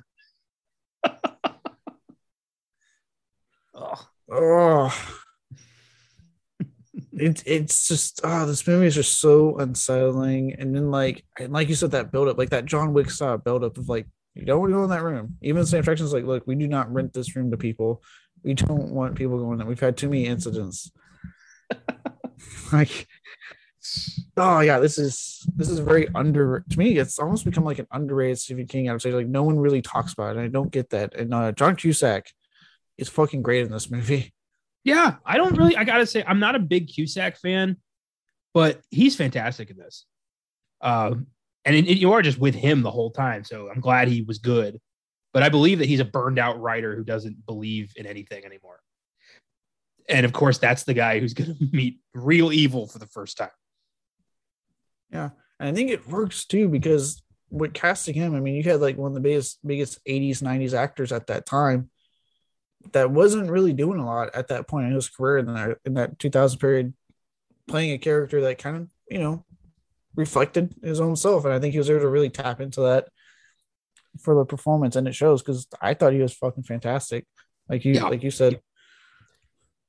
[LAUGHS] oh, Oh, it's it's just oh, this movie is just so unsettling. And then like and like you said, that build up, like that John Wick style build up of like you don't want to go in that room. Even Sam Jackson's like, look, we do not rent this room to people. We don't want people going there. We've had too many incidents. [LAUGHS] like Oh yeah, this is this is very under to me. It's almost become like an underrated Stephen King. Would say like no one really talks about it. I don't get that. And uh, John Cusack is fucking great in this movie. Yeah, I don't really. I gotta say, I'm not a big Cusack fan, but he's fantastic in this. Um, and it, you are just with him the whole time, so I'm glad he was good. But I believe that he's a burned out writer who doesn't believe in anything anymore. And of course, that's the guy who's [LAUGHS] going to meet real evil for the first time. Yeah, and I think it works too because with casting him, I mean, you had like one of the biggest biggest 80s 90s actors at that time that wasn't really doing a lot at that point in his career in that in that 2000 period, playing a character that kind of you know reflected his own self, and I think he was able to really tap into that for the performance, and it shows because I thought he was fucking fantastic. Like you, yeah. like you said,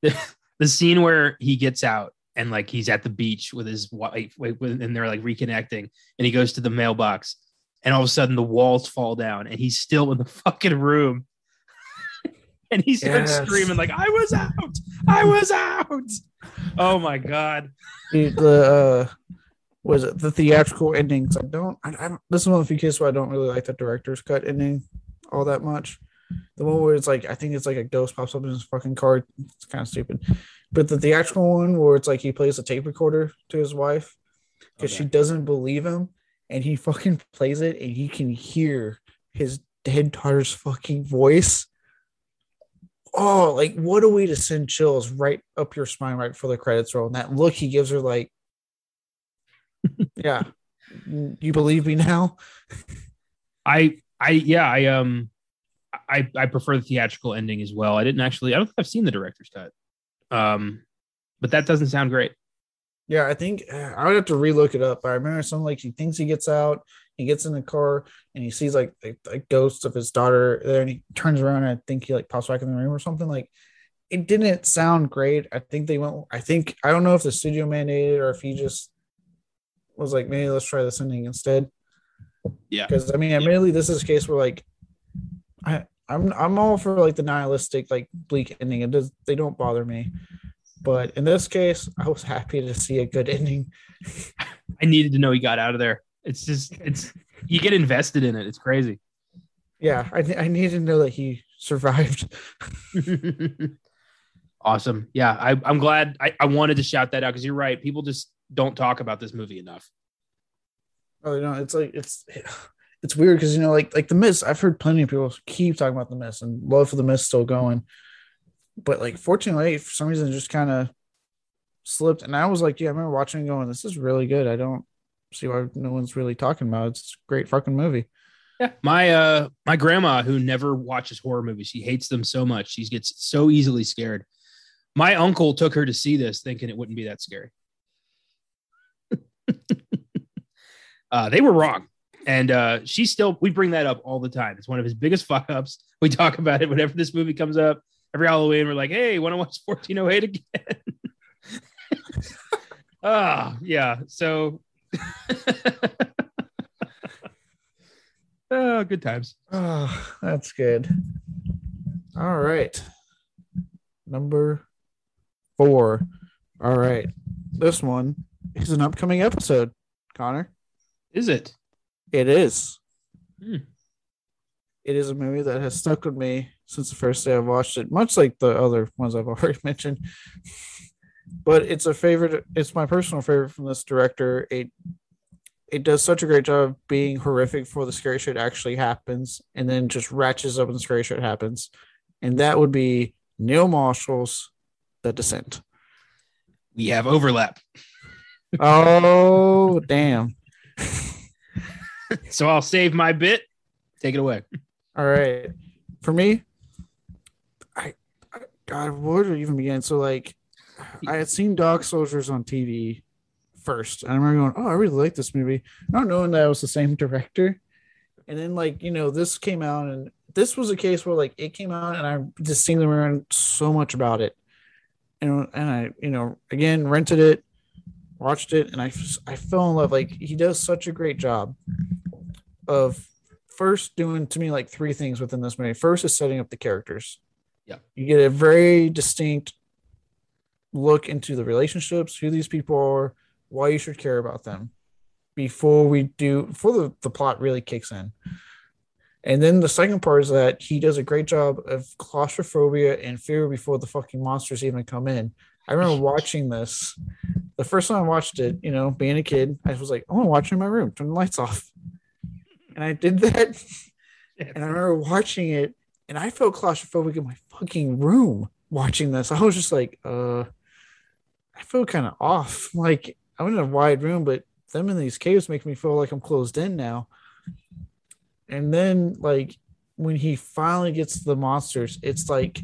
the, [LAUGHS] the scene where he gets out and like he's at the beach with his wife, and they're like reconnecting, and he goes to the mailbox, and all of a sudden the walls fall down, and he's still in the fucking room [LAUGHS] and he starts yes. screaming like, "I was out! I was out!" Oh my god! The uh, was it the theatrical endings? I don't. I, I don't. this is one of the few cases where I don't really like the director's cut ending all that much. The one where it's like I think it's like a ghost pops up in his fucking car. It's kind of stupid. But the theatrical one where it's like he plays a tape recorder to his wife because okay. she doesn't believe him, and he [LAUGHS] fucking plays it, and he can hear his dead daughter's fucking voice oh, like what a way to send chills right up your spine right before the credits roll. And that look he gives her, like, yeah, you believe me now? I, I, yeah, I, um, I, I prefer the theatrical ending as well. I didn't actually, I don't think I've seen the director's cut. Um, but that doesn't sound great. Yeah, I think I would have to relook it up. I remember something like he thinks he gets out, he gets in the car and he sees like a, a ghost of his daughter there and he turns around and I think he like pops back in the room or something like it didn't sound great. I think they went I think I don't know if the studio mandated or if he just was like maybe let's try this ending instead. Yeah. Because I mean admittedly this is a case where like I I'm I'm all for like the nihilistic like bleak ending. It does they don't bother me. But in this case, I was happy to see a good ending. [LAUGHS] I needed to know he got out of there. It's just it's you get invested in it. It's crazy. Yeah, I I need to know that he survived. [LAUGHS] awesome. Yeah, I, I'm glad. I, I wanted to shout that out because you're right. People just don't talk about this movie enough. Oh, you know, it's like it's it's weird because you know, like like the Mist. I've heard plenty of people keep talking about the Mist and love for the Mist still going, but like fortunately, for some reason, just kind of slipped. And I was like, yeah, I remember watching and going, this is really good. I don't see why no one's really talking about it. It's a great fucking movie. Yeah. My uh my grandma who never watches horror movies, she hates them so much. She gets so easily scared. My uncle took her to see this thinking it wouldn't be that scary. [LAUGHS] uh, they were wrong. And uh, she still, we bring that up all the time. It's one of his biggest [LAUGHS] fuck ups. We talk about it whenever this movie comes up. Every Halloween, we're like, hey, want to watch 1408 again? Oh, [LAUGHS] yeah. So oh, good times. Oh, that's good. All right. Number four. All right. This one is an upcoming episode, Connor. Is it? It is. Hmm. It is a movie that has stuck with me since the first day I watched it, much like the other ones I've [LAUGHS] already mentioned but it's a favorite. It's my personal favorite from this director. It it does such a great job of being horrific before the scary shit actually happens, and then just ratchets up when the scary shit happens, and that would be Neil Marshall's The Descent. We have overlap. Oh damn! so I'll save my bit. Take it away. All right, for me, I, I God, where I even begin? So like I had seen Dog Soldiers on TV first. And I remember going, Oh, I really like this movie. Not knowing that it was the same director. And then like, you know, this came out and this was a case where like it came out and I just seen them around so much about it. And and I, you know, again rented it, watched it, and I I fell in love. Like he does such a great job of first doing to me like three things within this movie. First is setting up the characters. Yeah. You get a very distinct look into the relationships, who these people are, why you should care about them before we do before the, the plot really kicks in. And then the second part is that he does a great job of claustrophobia and fear before the fucking monsters even come in. I remember [LAUGHS] watching this the first time I watched it, you know, being a kid, I was like, I want to watch it in my room, turn the lights off. And I did that. [LAUGHS] and I remember watching it and I felt claustrophobic in my fucking room watching this. I was just like, uh, I feel kind of off. Like I'm in a wide room, but them in these caves make me feel like I'm closed in now. And then like when he finally gets to the monsters, it's like,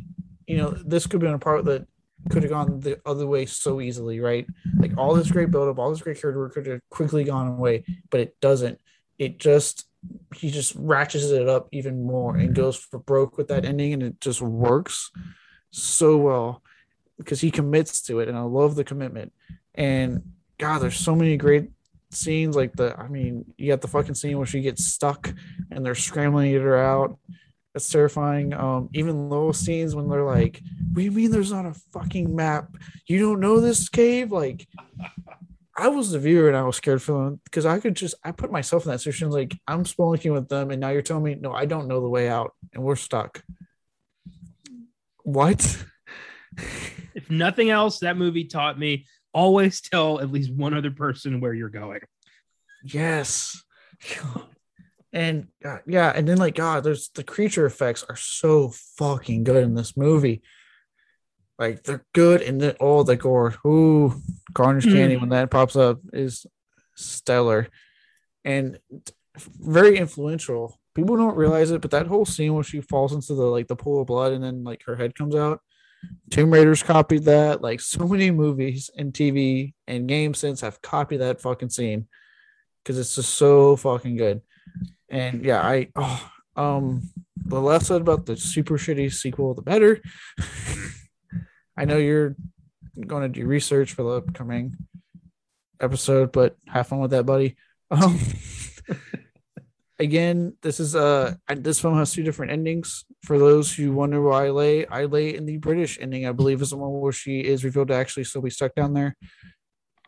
you know, this could be a part that could have gone the other way so easily, right? Like all this great buildup, all this great character work could have quickly gone away, but it doesn't. It just he just ratchets it up even more and goes for broke with that ending, and it just works so well because he commits to it, and I love the commitment. And God, there's so many great scenes like the I mean, you got the fucking scene where she gets stuck and they're scrambling get her out. That's terrifying. Um, even those scenes when they're like, "What do you mean there's not a fucking map? You don't know this cave?" Like, I was the viewer and I was scared for them because I could just I put myself in that situation. Like, I'm spelunking with them, and now you're telling me, no, I don't know the way out, and we're stuck. What? [LAUGHS] if nothing else, that movie taught me always tell at least one other person where you're going. Yes. [LAUGHS] And uh, yeah, and then like God, there's the creature effects are so fucking good in this movie. Like they're good, and then all oh, the gore, ooh, Carnage mm. Candy when that pops up is stellar, and very influential. People don't realize it, but that whole scene where she falls into the like the pool of blood and then like her head comes out, Tomb Raiders copied that. Like so many movies and TV and games since have copied that fucking scene because it's just so fucking good. And yeah, I oh um the less said about the super shitty sequel, the better. [LAUGHS] I know you're going to do research for the upcoming episode, but have fun with that, buddy. Um, [LAUGHS] again, this is uh this film has two different endings. For those who wonder why I lay, I lay in the British ending. I believe is the one where she is revealed to actually still be stuck down there.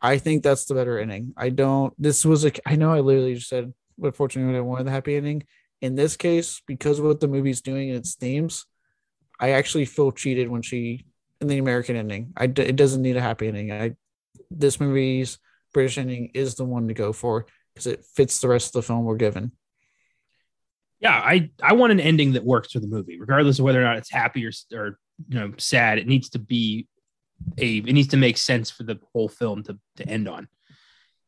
I think that's the better ending. I don't. This was a. I know I literally just said but fortunately I wanted the happy ending. In this case, because of what the movie's doing and its themes, I actually feel cheated when she in the American ending. I it doesn't need a happy ending. I this movie's British ending is the one to go for because it fits the rest of the film we're given. Yeah, I I want an ending that works for the movie, regardless of whether or not it's happy or or you know sad. It needs to be a it needs to make sense for the whole film to to end on.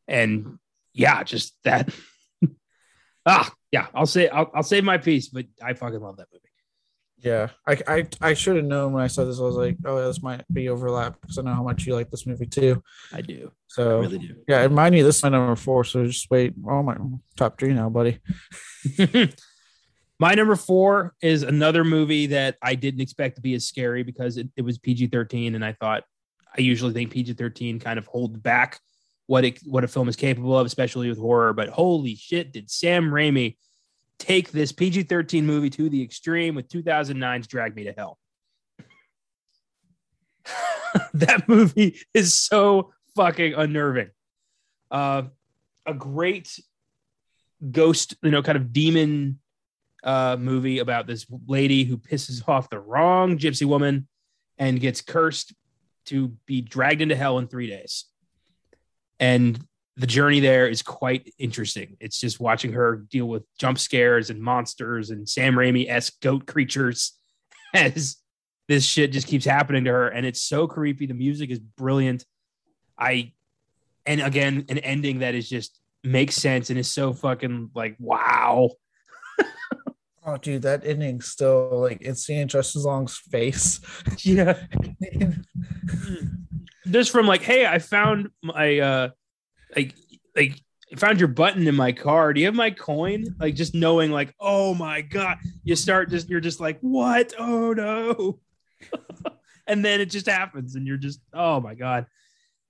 And yeah, just that ah, yeah, I'll say I'll, I'll save my piece, but I fucking love that movie. Yeah, I I, I should have known when I saw this. I was like, oh, this might be overlap because I know how much you like this movie too. I do. So I really do. Yeah, remind me this is my number four. So just wait. Oh my top three now, buddy. [LAUGHS] my number four is another movie that I didn't expect to be as scary because it, it was PG thirteen, and I thought I usually think PG thirteen kind of hold back what it what a film is capable of, especially with horror. But holy shit, did Sam Raimi take this PG 13 movie to the extreme with 2009's Drag Me to Hell? [LAUGHS] that movie is so fucking unnerving. Uh, a great ghost, you know, kind of demon uh, movie about this lady who pisses off the wrong gypsy woman and gets cursed to be dragged into hell in three days and the journey there is quite interesting. It's just watching her deal with jump scares and monsters and Sam Raimi esque goat creatures [LAUGHS] as this shit just keeps happening to her. And it's so creepy. The music is brilliant. I, and again, an ending that is just makes sense and is so fucking like, wow. [LAUGHS] oh, dude, that ending still like it's seeing Justin Long's face. [LAUGHS] Yeah. Just from like, hey, I found my uh like like found your button in my car. Do you have my coin? Like just knowing, like, oh my god, you start just you're just like, what? Oh no. [LAUGHS] and then it just happens, and you're just, oh my god.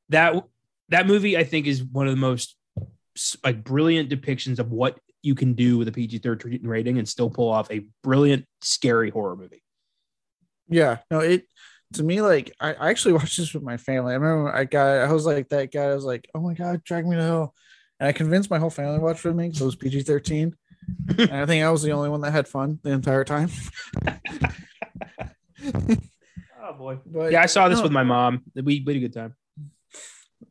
That that movie, I think, is one of the most like brilliant depictions of what you can do with a PG 13 rating and still pull off a brilliant, scary horror movie. Yeah, no, it to me, like I, I actually [LAUGHS] watched this with my family. I remember I got I was like that guy. I was like, oh my god, drag me to hell, and I convinced my whole family to watch with me because it was PG thirteen. [LAUGHS] and I think I was the only one that had fun the entire time. [LAUGHS] oh boy! But, yeah, I saw this no, with my mom. We, we had a good time.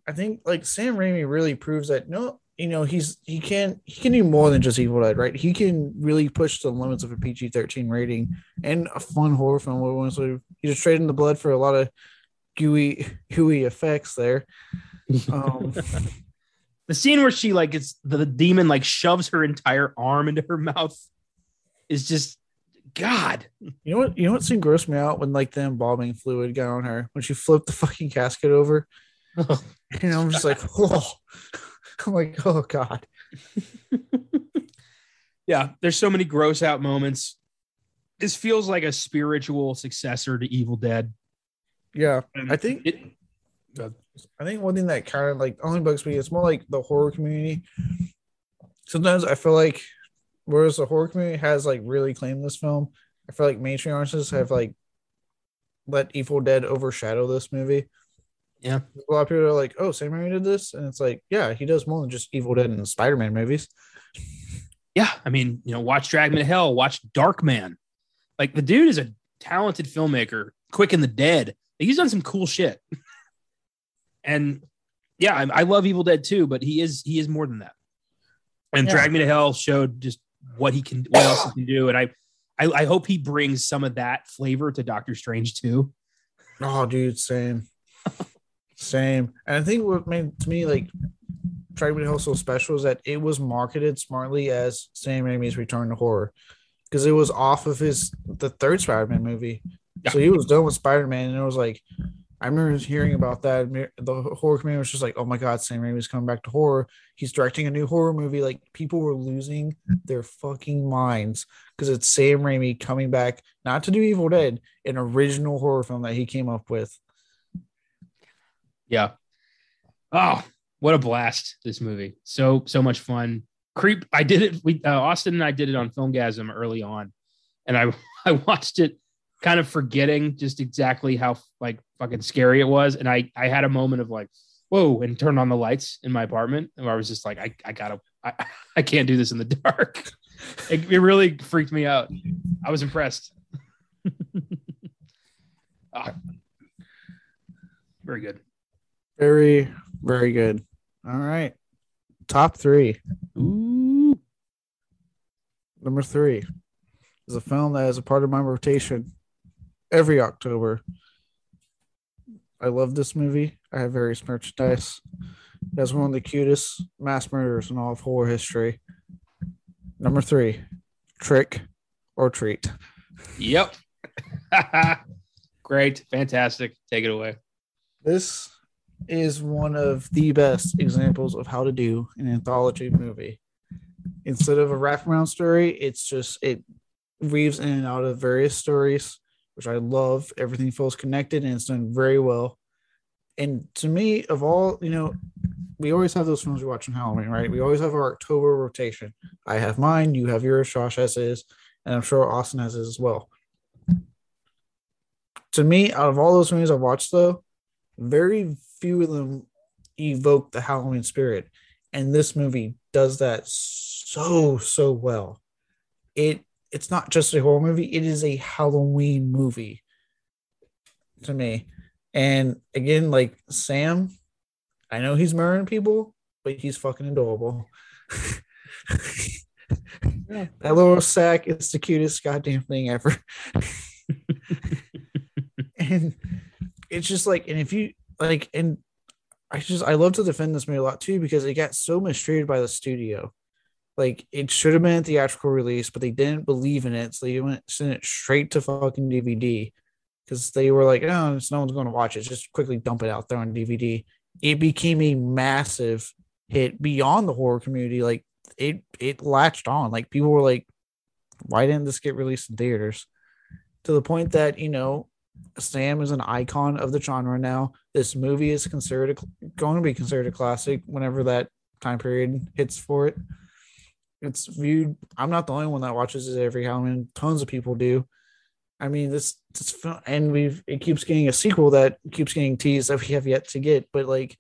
I think like Sam Raimi really proves that no, you know, he's he can he can do more than just Evil Dead, right? He can really push the limits of a PG thirteen rating and a fun horror film. So he just traded the blood for a lot of gooey gooey effects there. Um, [LAUGHS] the scene where she like it's the, the demon like shoves her entire arm into her mouth is just God. You know what? You know what scene grossed me out when like the embalming fluid got on her when she flipped the fucking casket over. Oh, [LAUGHS] and I'm just like, [LAUGHS] oh, I'm like, oh God. [LAUGHS] yeah, there's so many gross out moments. This feels like a spiritual successor to Evil Dead. Yeah, I think it, I think one thing that kind of like only bugs me, it's more like the horror community. Sometimes I feel like whereas the horror community has like really claimed this film, I feel like mainstream artists have like let Evil Dead overshadow this movie. Yeah. A lot of people are like, oh, Sam Raimi did this. And it's like, yeah, he does more than just Evil Dead and Spider Man movies. Yeah. I mean, you know, watch Drag Me to Hell, watch Darkman. Like the dude is a talented filmmaker, Quick and the Dead. He's done some cool shit. [LAUGHS] and yeah, I, I, love Evil Dead too, but he is he is more than that. And yeah. Drag Me to Hell showed just what he can, what else he can do. And I, I, I hope he brings some of that flavor to Doctor Strange too. Oh, dude, same. Same. And I think what made to me like Drag Me to so special is that it was marketed smartly as Sam Raimi's Return to Horror because it was off of his the third Spider-Man movie. Yeah. So he was done with Spider-Man, and it was like I remember hearing about that. The horror community was just like, "Oh my god, Sam Raimi's coming back to horror. He's directing a new horror movie." Like people were losing their fucking minds because it's Sam Raimi coming back, not to do Evil Dead, an original horror film that he came up with. Yeah. Oh, what a blast! This movie, so so much fun. Creep. I did it. We uh, Austin and I did it on Filmgazm early on, and I [LAUGHS] I watched it, kind of forgetting just exactly how like fucking scary it was, and I I had a moment of like, whoa, and turned on the lights in my apartment, and I was just like, I I gotta I [LAUGHS] I can't do this in the dark. [LAUGHS] It, it really freaked me out. I was impressed. oh, very good. Very, very good. All right. Top three. Ooh. Number three is a film that is a part of my rotation every October. I love this movie. I have various merchandise. It has one of the cutest mass murders in all of horror history. Number three, Trick 'r Treat. Yep. [LAUGHS] Great. Fantastic. Take it away. This is one of the best examples of how to do an anthology movie. Instead of a wraparound story, it's just it weaves in and out of various stories, which I love. Everything feels connected and it's done very well. And to me, of all, you know, we always have those films we watch on Halloween, right? We always have our October rotation. I have mine, you have yours, Josh has his, and I'm sure Austin has his as well. To me, out of all those movies I've watched, though, very few of them evoke the Halloween spirit. And this movie does that so, so well. It it's not just a horror movie, it is a Halloween movie to me. And again, like Sam, I know he's murdering people, but he's fucking adorable. yeah. [LAUGHS] That little sack is the cutest goddamn thing ever. [LAUGHS] and it's just like, and if you like, and I just I love to defend this movie a lot too because it got so mistreated by the studio. Like it should have been a theatrical release, but they didn't believe in it, so they went sent it straight to fucking DVD because they were like, "Oh, no one's going to watch it. Just quickly dump it out there on DVD." It became a massive hit beyond the horror community. Like it, it latched on. Like people were like, "Why didn't this get released in theaters?" To the point that you know Sam is an icon of the genre now. This movie is considered a, going to be considered a classic whenever that time period hits for it. It's viewed. I'm not the only one that watches it every Halloween. Tons of people do. I mean, this, this film, and we've it keeps getting a sequel that keeps getting teased that we have yet to get. But like,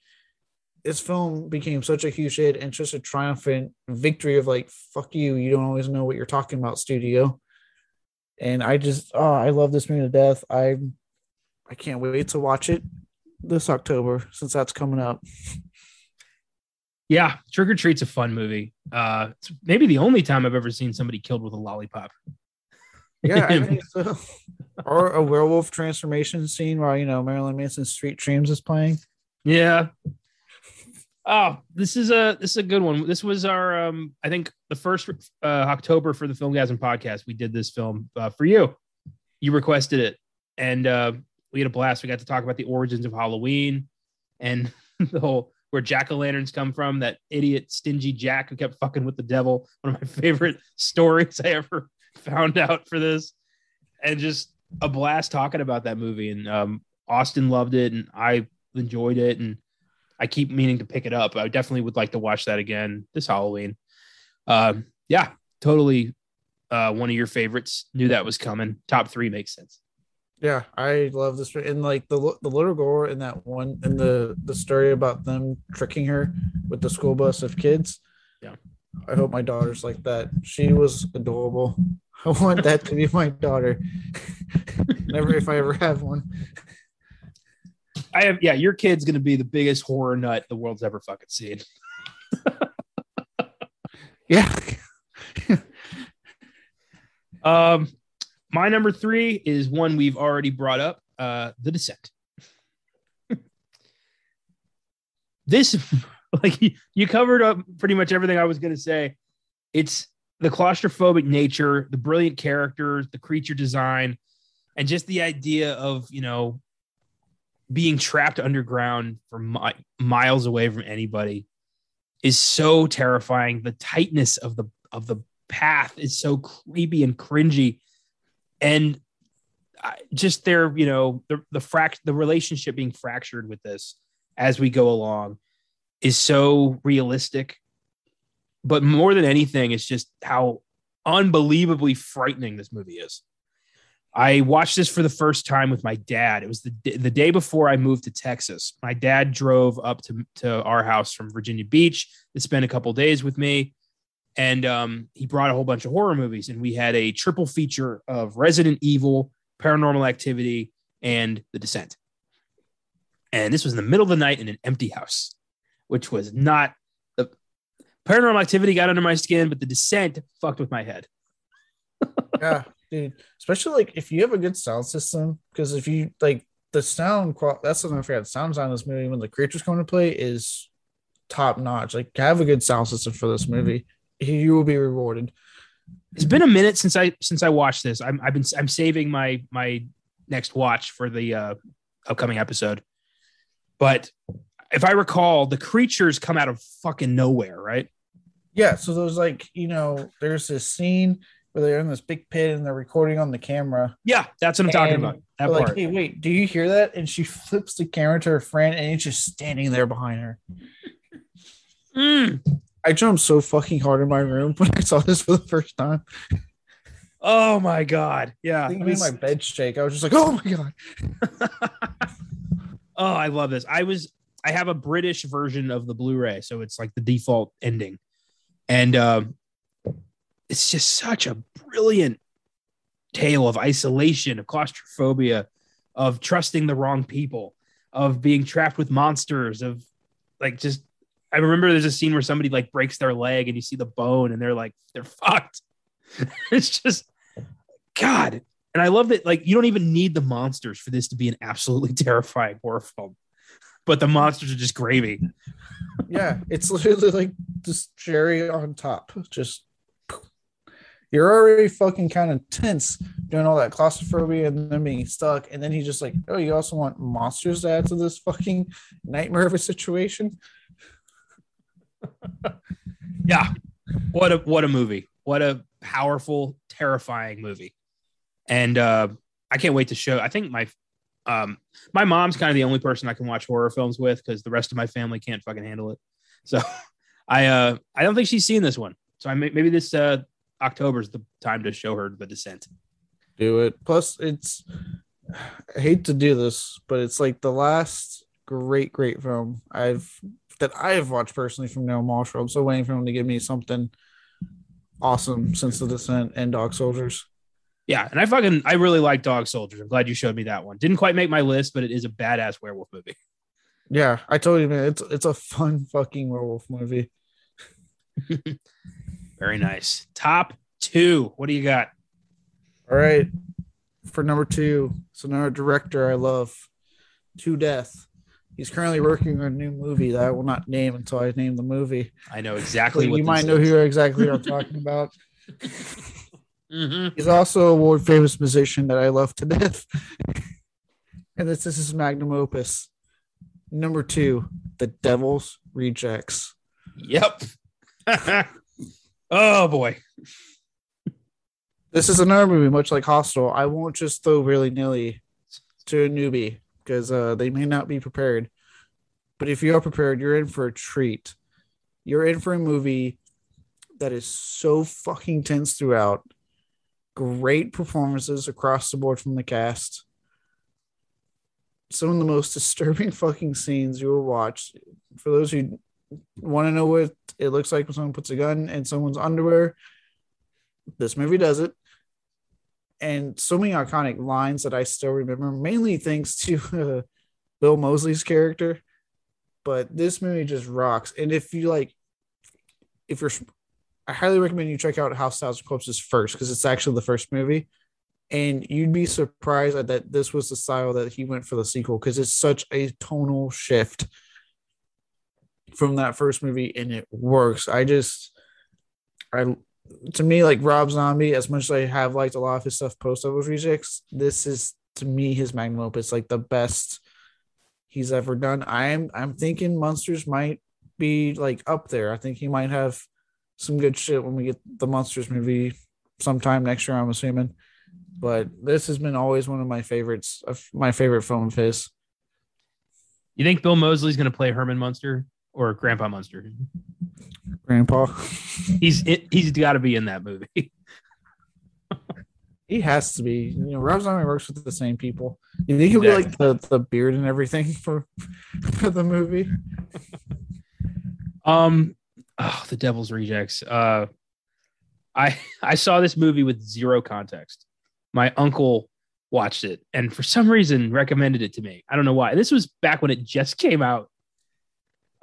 this film became such a huge hit and just a triumphant victory of like, fuck you, you don't always know what you're talking about, studio. And I just, oh, I love this movie to death. I, I can't wait to watch it this October since that's coming up. Yeah, Trick 'r Treat's a fun movie. Uh, it's maybe the only time I've ever seen somebody killed with a lollipop. Yeah, I [LAUGHS] think so. or a werewolf transformation scene while you know Marilyn Manson's Sweet Dreams is playing. Yeah. Oh, this is a this is a good one. This was our um I think the first uh, October for the Filmgazm podcast. We did this film uh, for you. You requested it, and uh, we had a blast. We got to talk about the origins of Halloween and [LAUGHS] the whole where jack o' lanterns come from. That idiot stingy Jack who kept fucking with the devil. One of my [LAUGHS] favorite stories I ever found out for this, and just a blast talking about that movie. And um, Austin loved it, and I enjoyed it, and I keep meaning to pick it up. I definitely would like to watch that again this Halloween. Um, yeah, totally. Uh, one of your favorites. Knew that was coming. Top three makes sense. Yeah, I love this and like the the little girl in that one and the the story about them tricking her with the school bus of kids. Yeah. I hope my daughter's like that. She was adorable. [LAUGHS] I want that to be my daughter. [LAUGHS] Never if I ever have one. [LAUGHS] I have yeah, your kid's gonna be the biggest horror nut the world's ever fucking seen. [LAUGHS] yeah. [LAUGHS] um my number three is one we've already brought up uh, The Descent. [LAUGHS] this, like, you covered up pretty much everything I was going to say. It's the claustrophobic nature, the brilliant characters, the creature design, and just the idea of, you know, being trapped underground for mi- miles away from anybody is so terrifying. The tightness of the of the path is so creepy and cringy. And just their you know the the fract the relationship being fractured with this as we go along is so realistic. But more than anything it's just how unbelievably frightening this movie is i watched this for the first time with my dad it was the, the day before i moved to texas my dad drove up to, to our house from virginia beach to spend a couple days with me and um, he brought a whole bunch of horror movies, and we had a triple feature of Resident Evil, Paranormal Activity, and The Descent. And this was in the middle of the night in an empty house, which was not the Paranormal Activity got under my skin, but The Descent fucked with my head. yeah, dude. Especially like if you have a good sound system, because if you like the sound, that's something I forgot. The sound on this movie when the creatures come to play is top notch. Like have a good sound system for this movie you will be rewarded. It's been a minute since I since I watched this. I'm I've been I'm saving my my next watch for the uh, upcoming episode. But if I recall, the creatures come out of fucking nowhere, right? Yeah. So there's like you know there's this scene where they're in this big pit and they're recording on the camera. Yeah, that's what I'm talking about. That part. Like, hey, wait, do you hear that? And she flips the camera to her friend, and he's just standing there behind her. Mm. I jumped so fucking hard in my room when I saw this for the first time. Oh my god! Yeah, I made my bed shake. I was just like, "Oh my god!" [LAUGHS] oh, I love this. I was I have a British version of the Blu-ray, so it's like the default ending, and um, it's just such a brilliant tale of isolation, of claustrophobia, of trusting the wrong people, of being trapped with monsters, of like just I remember there's a scene where somebody like breaks their leg and you see the bone and they're like, they're fucked. [LAUGHS] it's just, God. And I love that, like, you don't even need the monsters for this to be an absolutely [LAUGHS] terrifying horror film, but the monsters are just gravy. yeah. It's literally like just cherry on top. Just, you're already fucking kind of tense doing all that claustrophobia and then being stuck. And then he's just like, oh, you also want monsters to add to this fucking nightmare of a situation? [LAUGHS] yeah. What a what a movie. What a powerful, terrifying movie. And uh I can't wait to show. I think my um my mom's kind of the only person I can watch horror films with because the rest of my family can't fucking handle it. So [LAUGHS] I uh I don't think she's seen this one. So I may, maybe this uh October is the time to show her the descent. do it. Plus, it's I hate to do this, but it's like the last great, great film I've that I have watched personally from Neil Marshall. I'm so waiting for him to give me something awesome since the descent and Dog Soldiers. Yeah, and I fucking I really like Dog Soldiers. I'm glad you showed me that one. Didn't quite make my list, but it is a badass werewolf movie. Yeah, I told you, man, it's it's a fun fucking werewolf movie. [LAUGHS] Very nice. Top two. What do you got? All right. For number two, it's another director I love, To Death. He's currently working on a new movie that I will not name until I name the movie. I know exactly So what you might know is. who exactly I'm talking about. [LAUGHS] Mhm. He's also a world famous musician that I love to death. [LAUGHS] and this, this is magnum opus. Number two, The Devil's Rejects. Yep. [LAUGHS] oh boy. This is another movie, much like Hostel. I won't just throw willy nilly to a newbie because uh, they may not be prepared. But if you are prepared, you're in for a treat. You're in for a movie that is so fucking tense throughout. Great performances across the board from the cast. Some of the most [LAUGHS] disturbing fucking scenes you will watch. For those who want to know what it looks like when someone puts a gun in someone's underwear, this movie does it and so many iconic lines that I still remember, mainly thanks to uh, Bill Moseley's character. But this movie just rocks. And if you like, if you're, I highly recommend you check out House Thousand Corpses first because it's actually the first movie, and you'd be surprised that this was the style that he went for the sequel because it's such a tonal shift from that first movie, and it works. I just, I to me, like Rob Zombie, as much as I have liked a lot of his stuff post Devil's Rejects, this is to me his magnum opus, like the best he's ever done. I'm I'm thinking Munsters might be like up there. I think he might have some good shit when we get the Munsters movie sometime next year. I'm assuming, but this has been always one of my favorites of my favorite film of his. You think Bill Moseley's going to play Herman Munster or Grandpa Munster? Grandpa, He's it, he's got to be in that movie. [LAUGHS] he has to be. You know, Rob Zombie works with the same people. You think he'll be like the, the beard and everything [LAUGHS] for for the movie? [LAUGHS] Um, oh, the Devil's Rejects. Uh, I I saw this movie with zero context. My uncle watched it and for some reason recommended it to me. I don't know why. This was back when it just came out.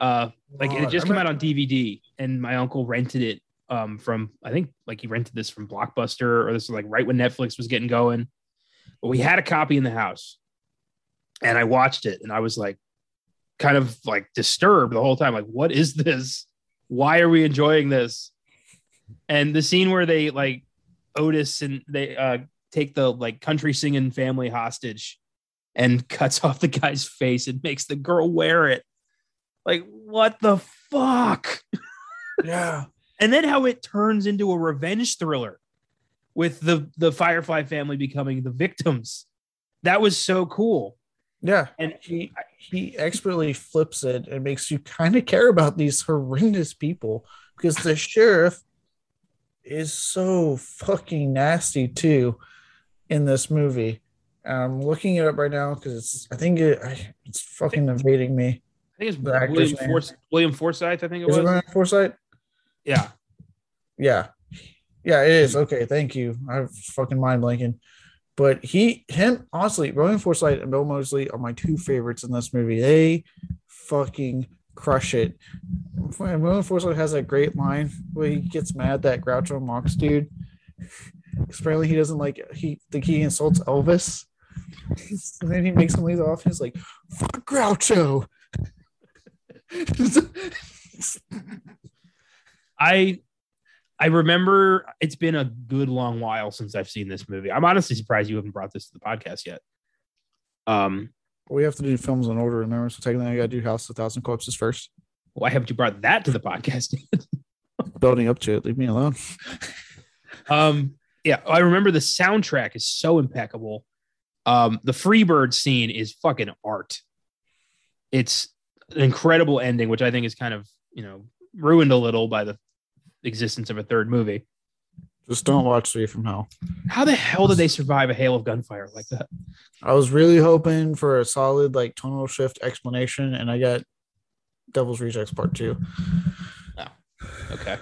Uh, like it just came out on DVD, and my uncle rented it um from I think like he rented this from Blockbuster or this was like right when Netflix was getting going. But we had a copy in the house, and I watched it, and I was like, kind of like disturbed the whole time. Like, what is this? Why are we enjoying this? And the scene where they like Otis and they uh take the like country singing family hostage and [LAUGHS] cuts off the guy's face and makes the girl wear it. Like, what the fuck? Yeah. [LAUGHS] And then how it turns into a revenge thriller with the the Firefly family becoming the victims. That was so cool. Yeah. And he he expertly flips it and makes you kind of care about these horrendous people because the [LAUGHS] sheriff is so fucking nasty too in this movie. I'm looking it up right now because it's I think it it's fucking evading me. I think it's William, name. Forsythe, William Forsythe, I think it Is was. it Forsyth? yeah. Yeah. Yeah, it is. Okay, thank you. I'm fucking mind blanking. But he, him, honestly, William Forsythe and Bill Moseley are my two favorites in this movie. They fucking crush it. William Forsythe has that great line where he gets mad that Groucho Marx dude. Apparently, he doesn't like he think he insults Elvis. [LAUGHS] And then he makes him leave the office like, fuck Groucho. [LAUGHS] I I remember it's been a good long while since I've seen this movie. I'm honestly surprised you haven't brought this to the podcast yet. Um, we have to do films in order, remember? So technically, I got to do House of Thousand Corpses first. why haven't you brought that to the podcast? [LAUGHS] Building up to it. Leave me alone. um, yeah, I remember the soundtrack is so impeccable. Um, the Freebird scene is fucking art. It's an incredible ending, which I think is kind of you know ruined a little by the existence of a third movie. Just don't watch Three from Hell. How the hell did they survive a hail of gunfire like that? I was really hoping for a solid like tonal shift explanation, and I got Devil's Rejects Part Two. Oh, Okay,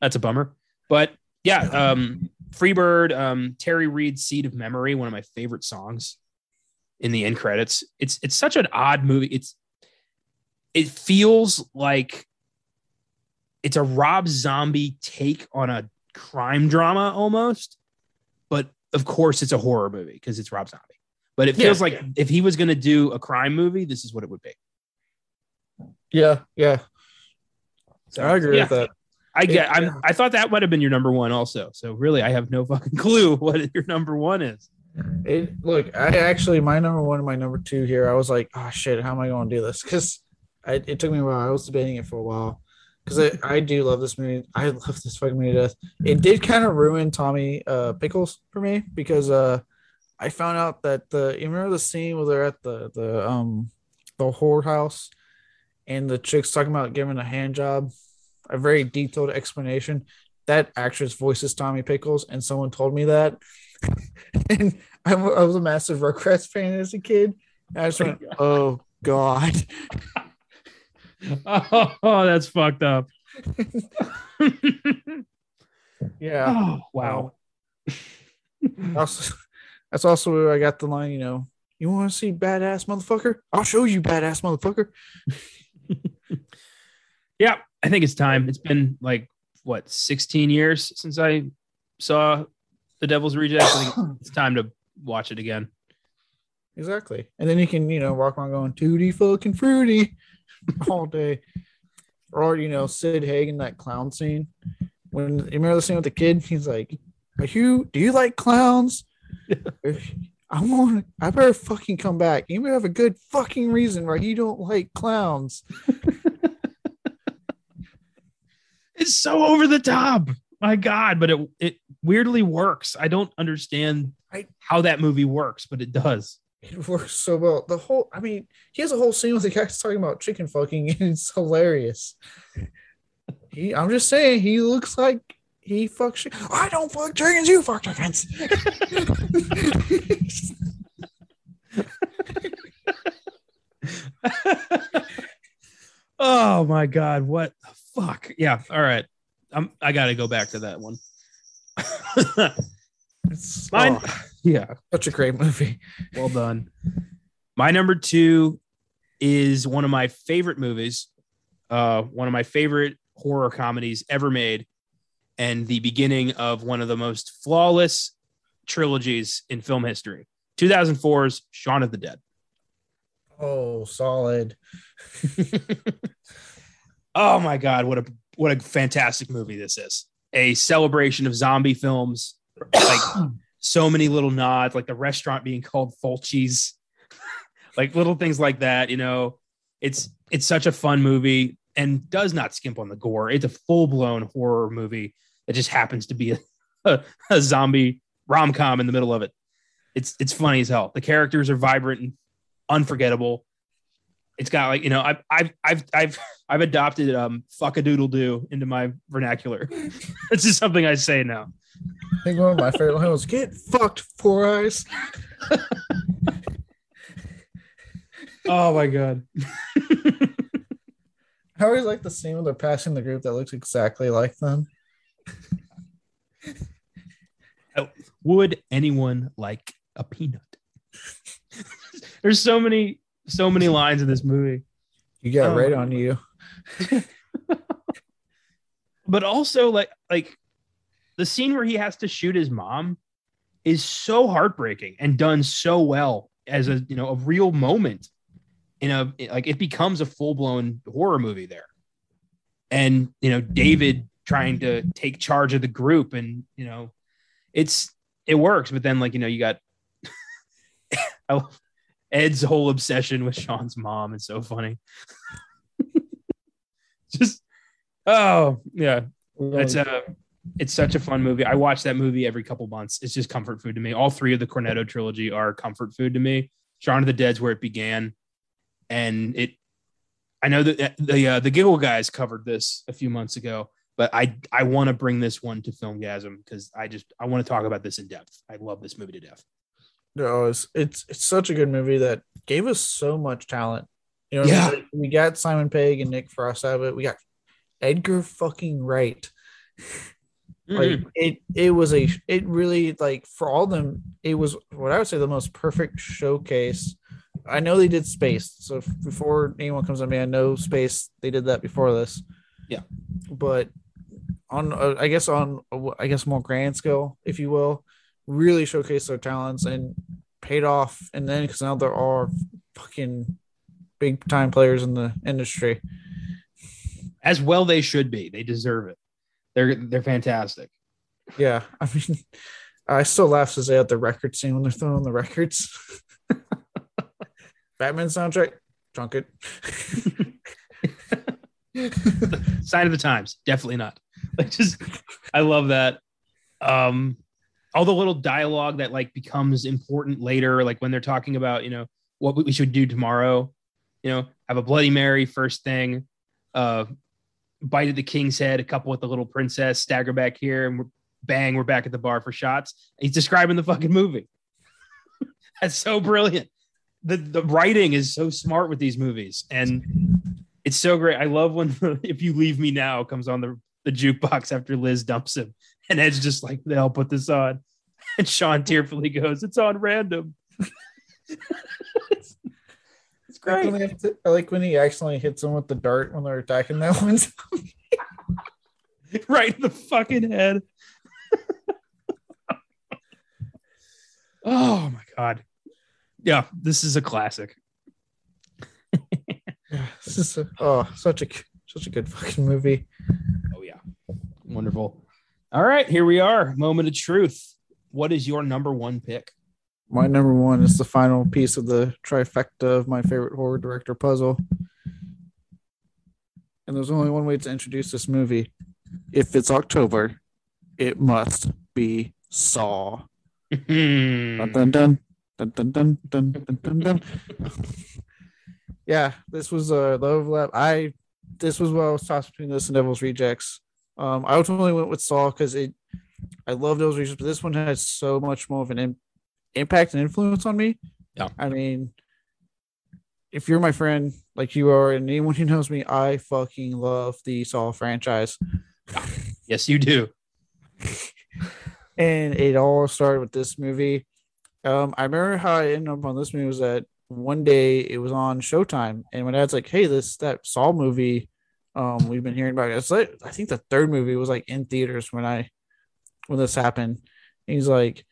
that's a bummer. But yeah, um, Freebird, um, Terry Reid's "Seed of Memory," one of my favorite songs in the end credits. It's it's such an odd movie. It's it feels like it's a Rob Zombie take on a crime drama almost, but of course it's a horror movie because it's Rob Zombie. But it feels Yeah, like yeah. if he was going to do a crime movie, this is what it would be. Yeah, yeah, So, I agree yeah, with that. I get. I'm. I thought that might have been your number one also. So really, I have no fucking [LAUGHS] clue what your number one is. It look, I actually my number one and my number two here. I was like, oh shit, how am I going to do this? Because it took me a while. I was debating it for a while because I, I do love this movie. I [LAUGHS] love this fucking movie to death. It did kind of ruin Tommy uh, Pickles for me because uh, I found out that the you remember the scene where they're at the the um the whorehouse and the chick's talking about giving a hand job, a very detailed explanation. That actress voices Tommy Pickles, and someone told me that. [LAUGHS] and I, I was a massive Rugrats fan as a kid. And I just went, [LAUGHS] oh god. [LAUGHS] Oh, that's fucked up. [LAUGHS] Yeah. oh wow. Also, that's also where I got the line, you know, you want to see badass motherfucker? I'll show you badass motherfucker. [LAUGHS] Yeah, I think it's time. It's been like what 16 years since I saw The Devil's Rejects. I think [COUGHS] it's time to watch it again. Exactly. And then you can, you know, walk around going tutti fucking fruity [LAUGHS] all day. Or, you know, Sid Haig, that clown scene. When you remember the scene with the kid, he's like, Are you do you like clowns? [LAUGHS] I'm on I better fucking come back. You better have a good fucking reason why you don't like clowns. [LAUGHS] It's so over the top. My God, but it it weirdly works. I don't understand I- how that movie works, but it does. It [LAUGHS] works so well. The whole I mean, he has a whole scene with the guys talking about chicken fucking, [LAUGHS] and it's hilarious. He I'm just saying he looks like he fucks. I don't fuck chickens, you fuck chickens. [LAUGHS] oh my God, what the fuck? Yeah, all right. I'm I gotta go back to that one. It's Mine, oh, [LAUGHS] yeah, such a great movie. well done. My number two is one of my favorite movies, uh, one of my favorite horror comedies ever made, and the beginning of one of the most flawless trilogies in film history 2004's Shaun of the Dead. Oh, solid. [LAUGHS] oh my God, what a what a fantastic movie this is. A celebration of zombie films, like so many little nods, like the restaurant being called Fulci's, [LAUGHS] like little things like that. You know, it's it's such a fun movie and does not skimp on the gore. It's a full blown horror movie that just happens to be a, a, [LAUGHS] a zombie rom com in the middle of it. It's it's funny as hell. The characters are vibrant and unforgettable. It's got like you know I've I've I've I've I've adopted um fuck a doodle do into my vernacular. [LAUGHS] this is something I say now. I think one of my favorite lines was get fucked, four eyes. Oh my god. I always like the scene where they're passing the group that looks exactly like them. Oh, would anyone like a peanut? There's so many so many lines in this movie. You got Oh right on you. [LAUGHS] But also like like the scene where he has to shoot his mom is so heartbreaking and done so well as a you know a real moment in a like it becomes a full-blown horror movie there. And you know david trying to take charge of the group and you know it's it works but then like you know you got [LAUGHS] oh, ed's whole obsession with Shaun's mom is so funny. [LAUGHS] Just oh yeah. It's a it's such a fun movie. I watch that movie every couple months. It's just comfort food to me. All three of the Cornetto trilogy are comfort food to me. Shaun of the Dead's where it began, and it. I know that the uh, the Giggle guys covered this a few months ago, but I I want to bring this one to Filmgazm because I just I want to talk about this in depth. I love this movie to death. No, it's, it's it's such a good movie that gave us so much talent. You know, Yeah. We got Simon Pegg and Nick Frost out of it. We got Edgar fucking Wright. Like Mhm. it, it was a, it really like for all them, it was what I would say the most perfect showcase. I know they did Spaced, so before anyone comes on me, I know Spaced. They did that before this. Yeah. but on, uh, I guess on, uh, I guess more grand scale, if you will, really showcase their talents and paid off. And then because now there are fucking big time players in the industry. as well they should be. They deserve it. They're they're fantastic. Yeah, [LAUGHS] I mean, I still laugh as say had the record scene when they're throwing the records. [LAUGHS] Batman soundtrack, drunk it. [LAUGHS] Sign of the times, definitely not. Like just I love that. Um all the little dialogue that like becomes important later, like when they're talking about, you know, what we should do tomorrow, you know, have a bloody Mary first thing, uh bite at the king's head, a couple with the little princess, stagger back here, and we're bang, we're back at the bar for shots. He's describing the fucking movie. [LAUGHS] That's so brilliant. The the writing is so smart with these movies, and it's so great. I love when [LAUGHS] "If You Leave Me Now" comes on the the jukebox after Liz dumps him, and Ed's just like, "They'll put this on," [LAUGHS] and Shaun tearfully goes, "It's on random." It's I like, when to- I like when he accidentally hits them with the dart when they're attacking that [LAUGHS] one. right in the fucking head. oh my god. Yeah, this is a classic. [LAUGHS] this is a, oh such a such a good fucking movie. Oh yeah. Wonderful. All right, here we are. Moment of truth. What is your number one pick? My number one is the final piece of the trifecta of my favorite horror director puzzle. And there's only one way to introduce this movie. If it's October, it must be Saw. Dun dun dun dun dun dun dun dun dun. dun. [LAUGHS] yeah, this was a the overlap. I this was what I was tossed between this and Devil's Rejects. Um, I ultimately went with Saw because it. I love Devil's Rejects, but this one has so much more of an impact and influence on me. Yeah. I mean, if you're my friend like you are, and anyone who knows me, I fucking love the Saw franchise. [LAUGHS] Yes, you do. [LAUGHS] and it all started with this movie. Um, I remember how I ended up on this movie was that one day it was on Showtime, and my dad's like, "Hey, this that Saw movie, um, we've been hearing about it. It's like I think the third movie was like in theaters when I when this happened. And he's like,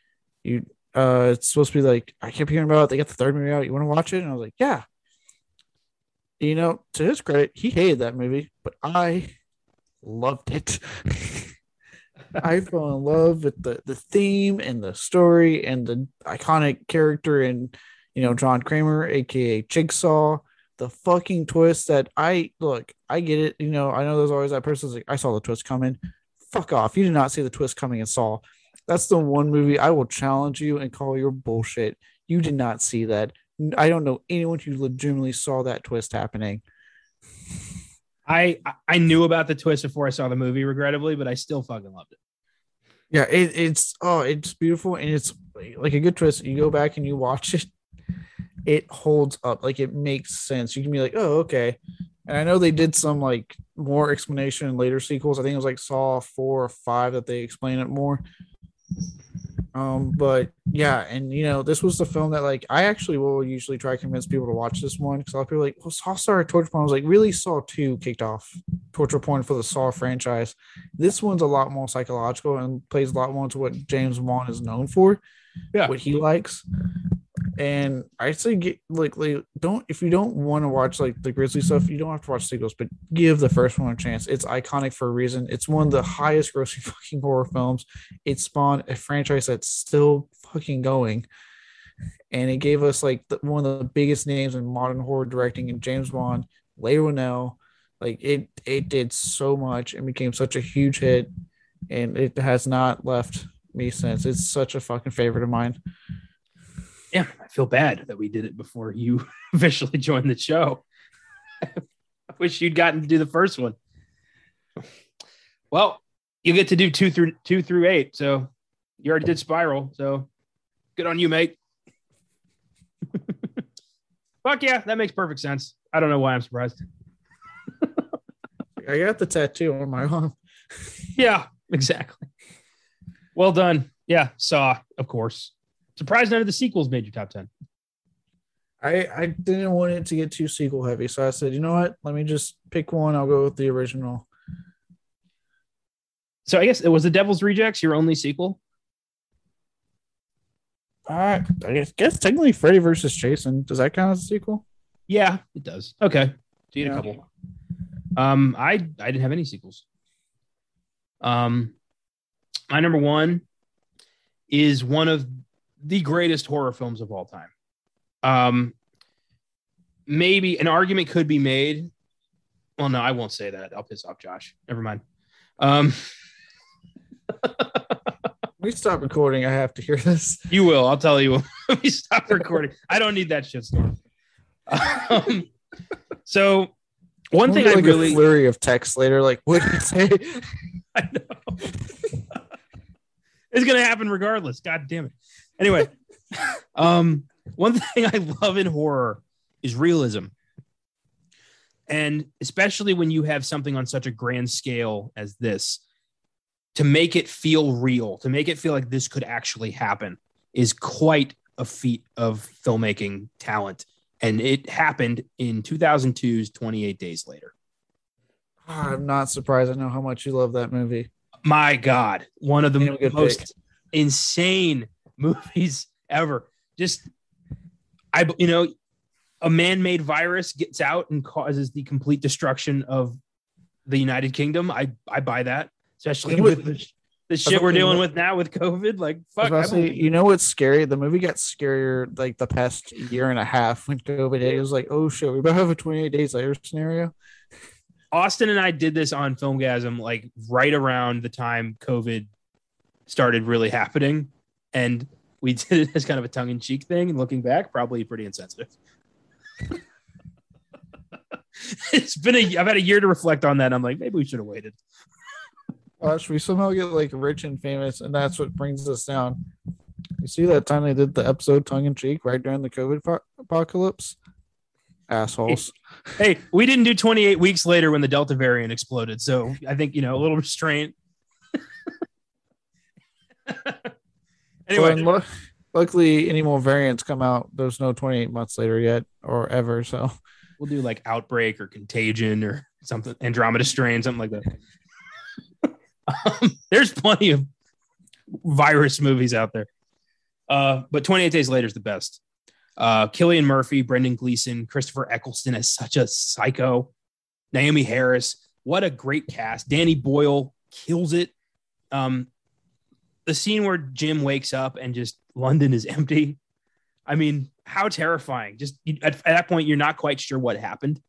"You, uh, it's supposed to be like I kept hearing about it. They got the third movie out. You want to watch it?" And I was like, "Yeah." You know, to his credit, he hated that movie, but I loved it. [LAUGHS] I fell in love with the the theme and the story and the iconic character and you know John Kramer, aka Jigsaw. The fucking twist that I look, I get it. You know, I know there's always that person who's like, I saw the twist coming. Fuck off! You did not see the twist coming in Saw. That's the one movie I will challenge you and call your bullshit. You did not see that. I don't know anyone who legitimately saw that twist happening. I I knew about the twist before I saw the movie, regrettably, but I still fucking loved it. Yeah, it, it's oh, it's beautiful and it's like a good twist. You go back and you watch it, it holds up. Like it makes sense. You can be like, oh, okay. And I know they did some like more explanation in later sequels. I think it was like Saw four or five that they explain it more. Um, but yeah, and you know, this was the film that like I actually will usually try to convince people to watch this one because a lot of people are like, well, Saw started torture porn. I was like, really, Saw two kicked off torture porn for the Saw franchise. This one's a lot more psychological and plays a lot more into what James Wan is known for, Yeah. what he likes. And I say, get like, like, don't if you don't want to watch like the Grisly stuff, you don't have to watch sequels, but give the first one a chance. It's iconic for a reason. It's one of the highest grossing [LAUGHS] fucking horror films. It spawned a franchise that's still fucking going, and it gave us like the, one of the biggest names in modern horror directing in James Wan, Leigh Whannell. Like it, it did so much and became such a huge hit, and it has not left me since. It's such a fucking favorite of mine. Yeah, I feel bad that we did it before you [LAUGHS] officially joined the show. I [LAUGHS] wish you'd gotten to do the first one. Well, you get to do two through two through eight. So you already did Spiral. So good on you, mate. [LAUGHS] Fuck yeah, that makes perfect sense. I don't know why I'm surprised. I got the tattoo on my arm. Yeah, exactly. Well done. Yeah, Saw, of course. Surprised none of the sequels made your top 10. I I didn't want it to get too sequel heavy, so I said, you know what? Let me just pick one. I'll go with the original. So I guess it was The Devil's Rejects your only sequel? Uh, I guess, guess technically Freddy versus Jason. Does that count as a sequel? Yeah, it does. Okay. So you had a couple. Um, I I didn't have any sequels. Um, my number one is one of the greatest horror films of all time. Um, maybe an argument could be made. Well, no, I won't say that. I'll piss off Josh. Never mind. Um, [LAUGHS] We stop recording. I have to hear this. you will. I'll tell you [LAUGHS] we stop recording. I don't need that shitstorm. Um, so one thing I like really a flurry of text later. Like, what did you say? [LAUGHS] I know. it's gonna happen regardless. God damn it. Anyway, um, one thing I love in horror is realism. And especially when you have something on such a grand scale as this, to make it feel real, to make it feel like this could actually happen, is quite a feat of filmmaking talent. And it happened in 2002's 28 Days Later. I'm not surprised. I know how much you love that movie. my god one of the most pick. insane [LAUGHS] movies ever just i you know a man-made virus gets out and causes the complete destruction of the united kingdom i i buy that especially You know what- with the, the shit we're dealing with now with covid like fuck I say, you know what's scary? The movie got scarier like the past year and a half when COVID hit. It was like, oh shit, we better have a 28 days later scenario. austin and i did this on filmgazm like right around the time covid started really happening and we [LAUGHS] did it as kind of a tongue-in-cheek thing and looking back probably pretty insensitive [LAUGHS] it's been a i've had a year to reflect on that i'm like maybe we should have waited Gosh, we somehow get like rich and famous, and that's what brings us down. You see that time they did the episode tongue in cheek right during the COVID po- apocalypse? Assholes. [LAUGHS] hey we didn't do 28 weeks later when the delta variant exploded so i think you know a little restraint anyway. lu- luckily, any more variants come out. There's no 28 months later yet or ever. So. We'll do like outbreak or contagion or something andromeda strain something like that. Um, there's plenty of virus movies out there. Uh, but 28 days later is the best. Uh, cillian murphy brendan gleeson christopher eccleston as such a psycho. Naomie harris what a great cast. Danny boyle kills it. Um, the scene where jim wakes up and just london is [LAUGHS] empty I mean, how terrifying! Just you, at, at that point, you're not quite sure what happened.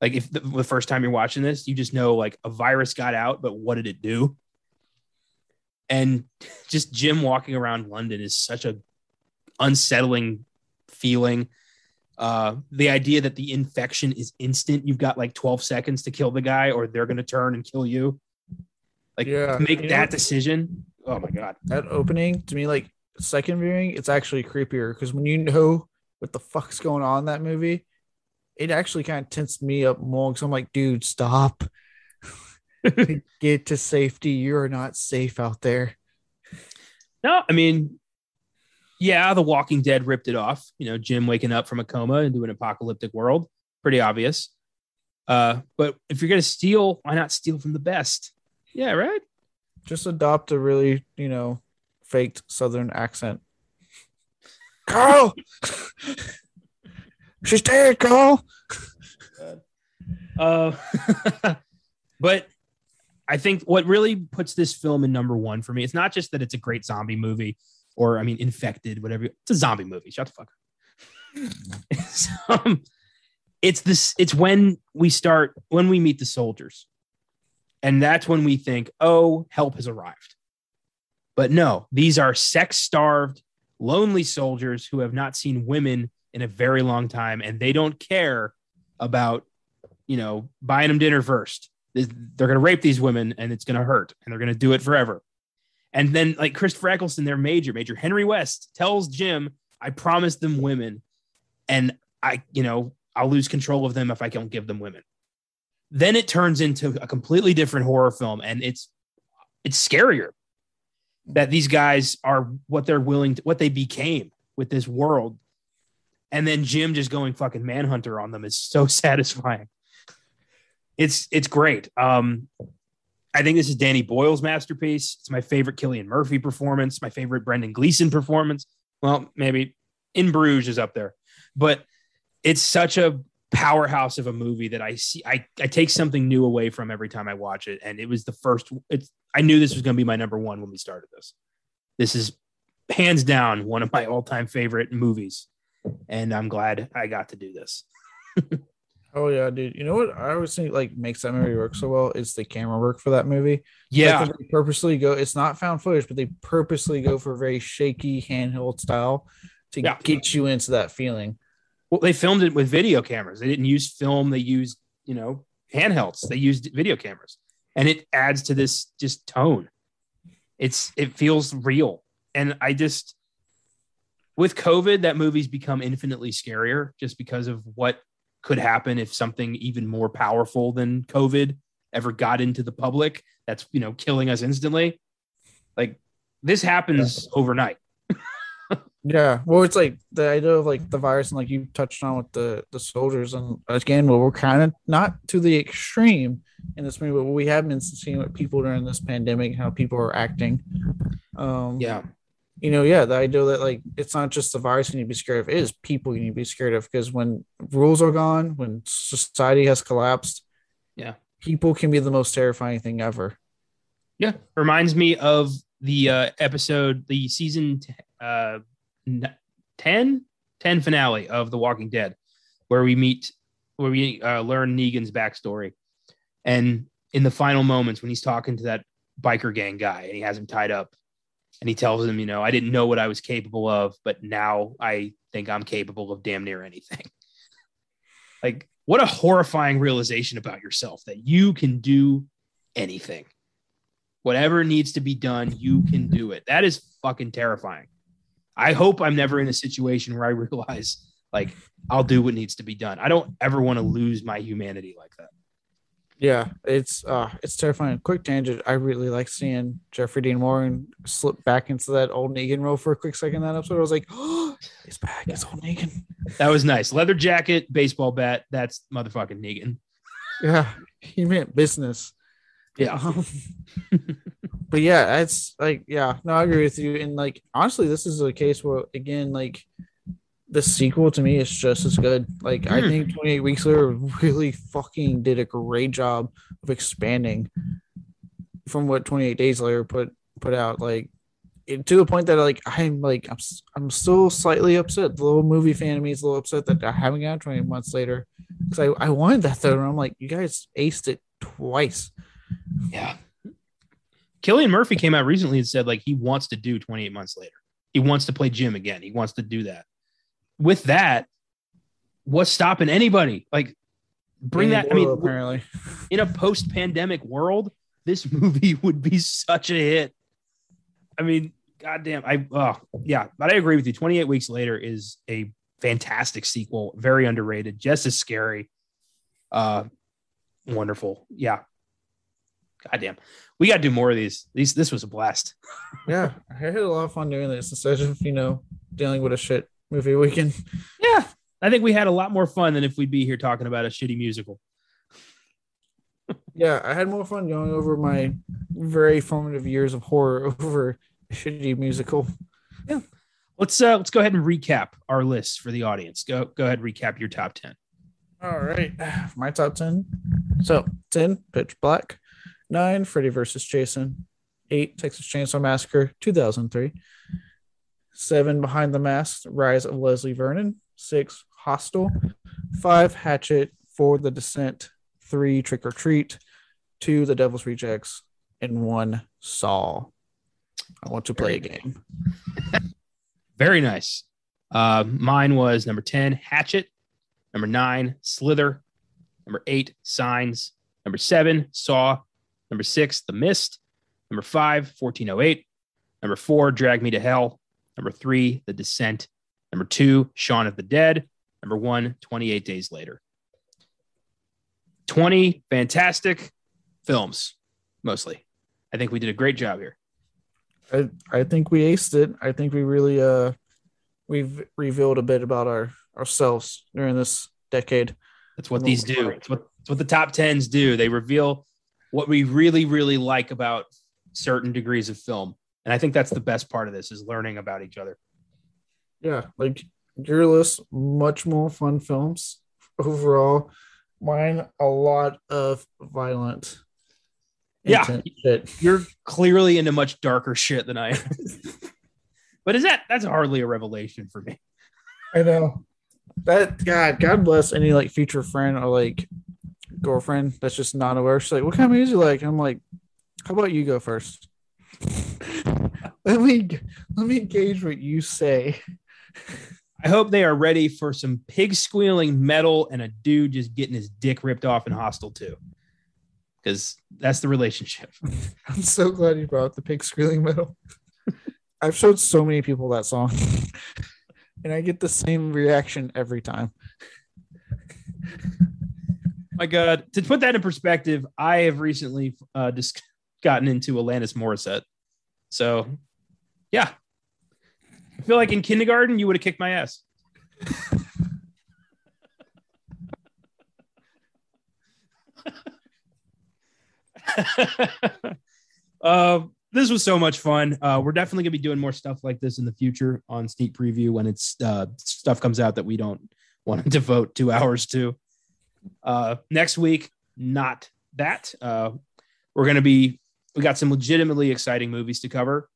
Like if the, the first time you're watching this, you just know like a virus got out, but what did it do? And [LAUGHS] just Jim walking around London is such a unsettling feeling. Uh, the idea that the infection is instant, you've got like 12 seconds to kill the guy, or they're going to turn and kill you. Like Yeah. make You that decision. Oh my god! that opening to me, like second viewing, it's actually creepier because when you know what the fuck's going on in that movie, it actually kind of tensed me up more because I'm like, dude, stop. [LAUGHS] Get to safety. You're not safe out there. No, I mean, yeah, The Walking Dead ripped it off. You know, Jim waking up from a coma into an apocalyptic world. Pretty obvious. Uh, but if you're gonna steal, why not steal from the best? Yeah, right. Just adopt a really, you know, faked southern accent. Carl, [LAUGHS] she's dead, Carl. Uh, [LAUGHS] but I think what really puts this film in number one for me, it's not just that it's a great zombie movie, or I mean, infected, whatever. It's a zombie movie. Shut the fuck up. [LAUGHS] it's, um, it's this. It's when we start when we meet the soldiers, and that's when we think, oh, help has arrived. But no, these are sex-starved, lonely soldiers who have not seen women in a very long time, and they don't care about you know, buying them dinner first. They're going to rape these women and it's going to hurt and they're going to do it forever. And then like Christopher Eccleston, their major, Major Henry West tells Jim, I promised them women and I, you know, I'll lose control of them if I don't give them women. Then it turns into a completely different horror film and it's it's scarier that these guys are what they're willing to what they became with this world. And then Jim just going fucking manhunter on them is so [LAUGHS] satisfying. It's it's great. Um I think this is Danny Boyle's masterpiece. It's my favorite Cillian Murphy performance, my favorite Brendan Gleeson performance. Well, maybe in Bruges is up there, but it's such a powerhouse of a movie that I see. I, I take something new away from every time I watch it. And it was the first, it's, I knew this was going to be my number one when we started this. This is hands down one of my all time favorite movies. And I'm glad I got to do this. [LAUGHS] Oh yeah, dude. You know what I always think like makes that movie work so well is the camera work for that movie. Yeah, like, they purposely go. It's not found footage, but they purposely go for a very shaky handheld style to yeah. get you into that feeling. Well, they filmed it with video cameras. They didn't use film. They used you know handhelds. They used video cameras, and it adds to this just tone. It's it feels real, and I just with COVID, that movie's become infinitely scarier just because of what could happen if something even more powerful than COVID ever got into the public that's you know killing us instantly. Like this happens yeah. overnight. Yeah. Well, it's like the idea of like the virus and like you touched on with the the soldiers and again, well, we're kind of not to the extreme in this movie, but we have been seeing what people during this pandemic, how people are acting. Um, yeah you know, yeah, the idea that like it's not just the virus you need to be scared of, it is people you need to be scared of because when rules are gone, when society has collapsed, yeah, people can be the most terrifying thing ever. Yeah, reminds me of the uh, episode, the season t- uh, 10, 10 finale of The Walking Dead, where we meet, where we uh, learn Negan's backstory, and in the final moments when he's talking to that biker gang guy and he has him tied up and he tells him, you know, I didn't know what I was capable of, but now I think I'm capable of damn near anything. [LAUGHS] like, what a horrifying realization about yourself that you can do anything. Whatever needs to be done, you can do it. That is fucking terrifying. I hope I'm never in a situation where I realize like I'll do what needs to be done. I don't ever want to lose my humanity like that. Yeah, it's uh it's terrifying. Quick tangent. I really like seeing Jeffrey Dean Morgan slip back into that old Negan role for a quick second. That episode, I was like, "Oh, [GASPS] he's back. It's old Negan." That was nice. Leather jacket, baseball bat. That's motherfucking Negan. Yeah, he meant business. Yeah. [LAUGHS] But yeah, it's like yeah, no, I agree with you. And like honestly, this is a case where again, like the sequel to me is just as good. Like mm. I hmm. think 28 Weeks Later really fucking did a great job of expanding from what 28 Days Later put put out. Like it, to the point that like I'm like I'm I'm still slightly upset. The little movie fan of me is a little upset that I haven't got 20 months later because I, I wanted that though. And I'm like, you guys aced it twice. Yeah. Cillian Murphy came out recently and said like he wants to do 28 months later. He wants to play Jim again. He wants to do that with that, what's stopping anybody? Like, bring that. I mean, apparently, in a post pandemic world, this [LAUGHS] movie would be such a hit. I mean, goddamn, I, oh, yeah, but I agree with you. 28 Weeks Later is a fantastic sequel, very underrated, just as scary. Uh, wonderful. Yeah. Goddamn. We got to do more of these. These, this was a blast. [LAUGHS] yeah. I had a lot of fun doing this instead of, you know, dealing with a shit movie weekend. [LAUGHS] Yeah, I think we had a lot more fun than if we'd be here talking about a shitty musical. yeah, I had more fun going over my very formative years of horror [LAUGHS] over a shitty musical. Yeah. Let's uh let's go ahead and recap our list for the audience. Go go ahead and recap your top 10. All right. [SIGHS] My top 10. So 10, Pitch Black. Nine, Freddy versus Jason. Eight, Texas Chainsaw Massacre, 2003. Seven, Behind the Mask, Rise of Leslie Vernon. Six, Hostel. Five, Hatchet. Four, The Descent. Three, Trick 'r Treat. Two, The Devil's Rejects. And one, Saw. I want to play a game. Very nice. Uh, mine was number 10, Hatchet. Number nine, Slither. Number eight, Signs. Number seven, Saw. Number six, The Mist. Number five, 1408. Number four, Drag Me to Hell. Number three, The Descent. Number two, Shaun of the Dead. Number one, 28 Days Later. 20 fantastic films, mostly. I think we did a great job here. I, I think we aced it. I think we really uh we've revealed a bit about our ourselves during this decade. That's what these do. It's what, it's what the top tens do. They reveal what we really, really like about certain degrees of film. And I think that's the best part of this is learning about each other. Yeah, like your list, much more fun films overall. Mine, a lot of violent. Yeah, shit. you're clearly into much darker shit than I am. [LAUGHS] but is that that's hardly a revelation for me? I know that God, God bless any like future friend or like girlfriend that's just not aware. She's like, "What kind of music you like?" I'm like, "How about you go first? [LAUGHS] let me let me gauge what you say." I hope they are ready for some pig squealing metal and a dude just getting his dick ripped off in Hostel too, Because that's the relationship. [LAUGHS] I'm so glad you brought the pig squealing metal. [LAUGHS] I've showed so many people that song, and I get the same reaction every time. My God, to put that in perspective, I have recently uh, just gotten into Alanis Morissette. So, yeah, I feel like in kindergarten you would have kicked my ass. [LAUGHS] uh, this was so much fun. Uh, we're definitely gonna be doing more stuff like this in the future on sneak preview when it's uh, stuff comes out that we don't want [LAUGHS] to devote two hours to. Uh, next week, not that. Uh, we're gonna be. We got some legitimately exciting movies to cover.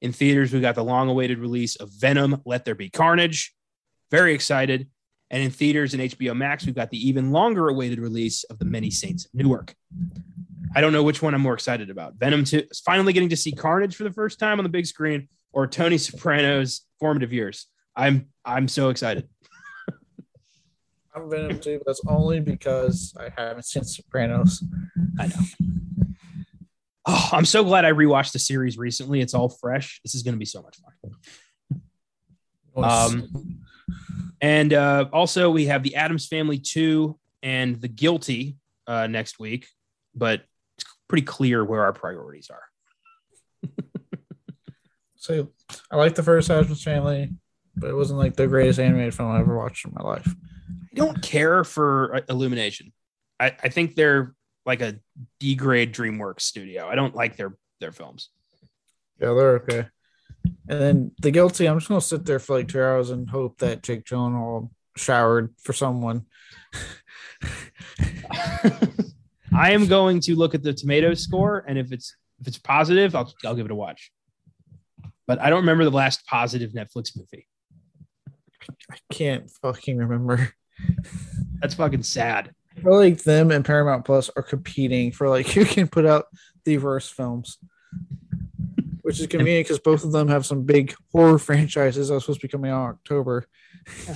In theaters, we got the long awaited release of Venom, Let There Be Carnage. Very excited. And in theaters and HBO Max, we've got the even longer awaited release of The Many Saints of Newark. I don't know which one I'm more excited about. Venom 2 is finally getting to see Carnage for the first time on the big screen or Tony Soprano's formative years. I'm I'm so excited. I'm Venom 2, but that's only because I haven't seen Sopranos. I know. Oh, I'm so glad I rewatched the series recently. It's all fresh. This is going to be so much fun. Um, and uh, also we have the Addams Family two and the Guilty uh, next week, but it's pretty clear where our priorities are. [LAUGHS] so I like the first Addams Family, but it wasn't like the greatest animated film I ever watched in my life. I don't care for uh, Illumination. I, I think they're like a D grade DreamWorks studio. I don't like their their films. Yeah, they're okay. And then the guilty, I'm just gonna sit there for like two hours and hope that Jake Gyllenhaal showered for someone. [LAUGHS] I am going to look at the tomato score, and if it's if it's positive, I'll I'll give it a watch. But I don't remember the last positive Netflix movie. I can't fucking remember. That's fucking sad. I feel like them and Paramount Plus are competing for like who can put out the worst films, which is convenient because both of them have some big horror franchises that are supposed to be coming out in October.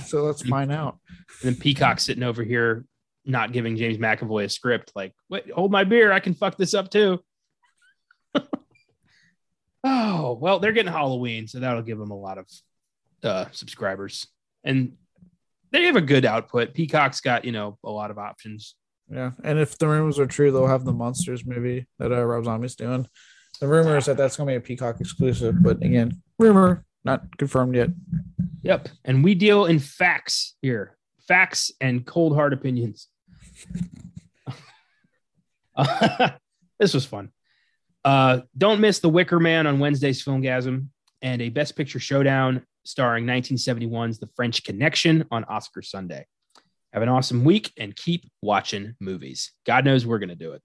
so let's find out. And then Peacock sitting over here not giving James McAvoy a script, like, wait, hold my beer, I can fuck this up too. [LAUGHS] oh well, they're getting Halloween, so that'll give them a lot of uh, subscribers. And they have a good output. Peacock's got you know a lot of options. Yeah, and if the rumors are true, they'll have the Munsters movie that uh, Rob Zombie's doing. The rumor is that that's going to be a Peacock exclusive, but again, rumor, not confirmed yet. Yep, and we deal in facts here, facts and cold hard opinions. [LAUGHS] this was fun. Uh, don't miss The Wicker Man on Wednesday's Filmgazm and a Best Picture showdown starring 1971's The French Connection on Oscar Sunday. Have an awesome week and keep watching movies. God knows we're going to do it.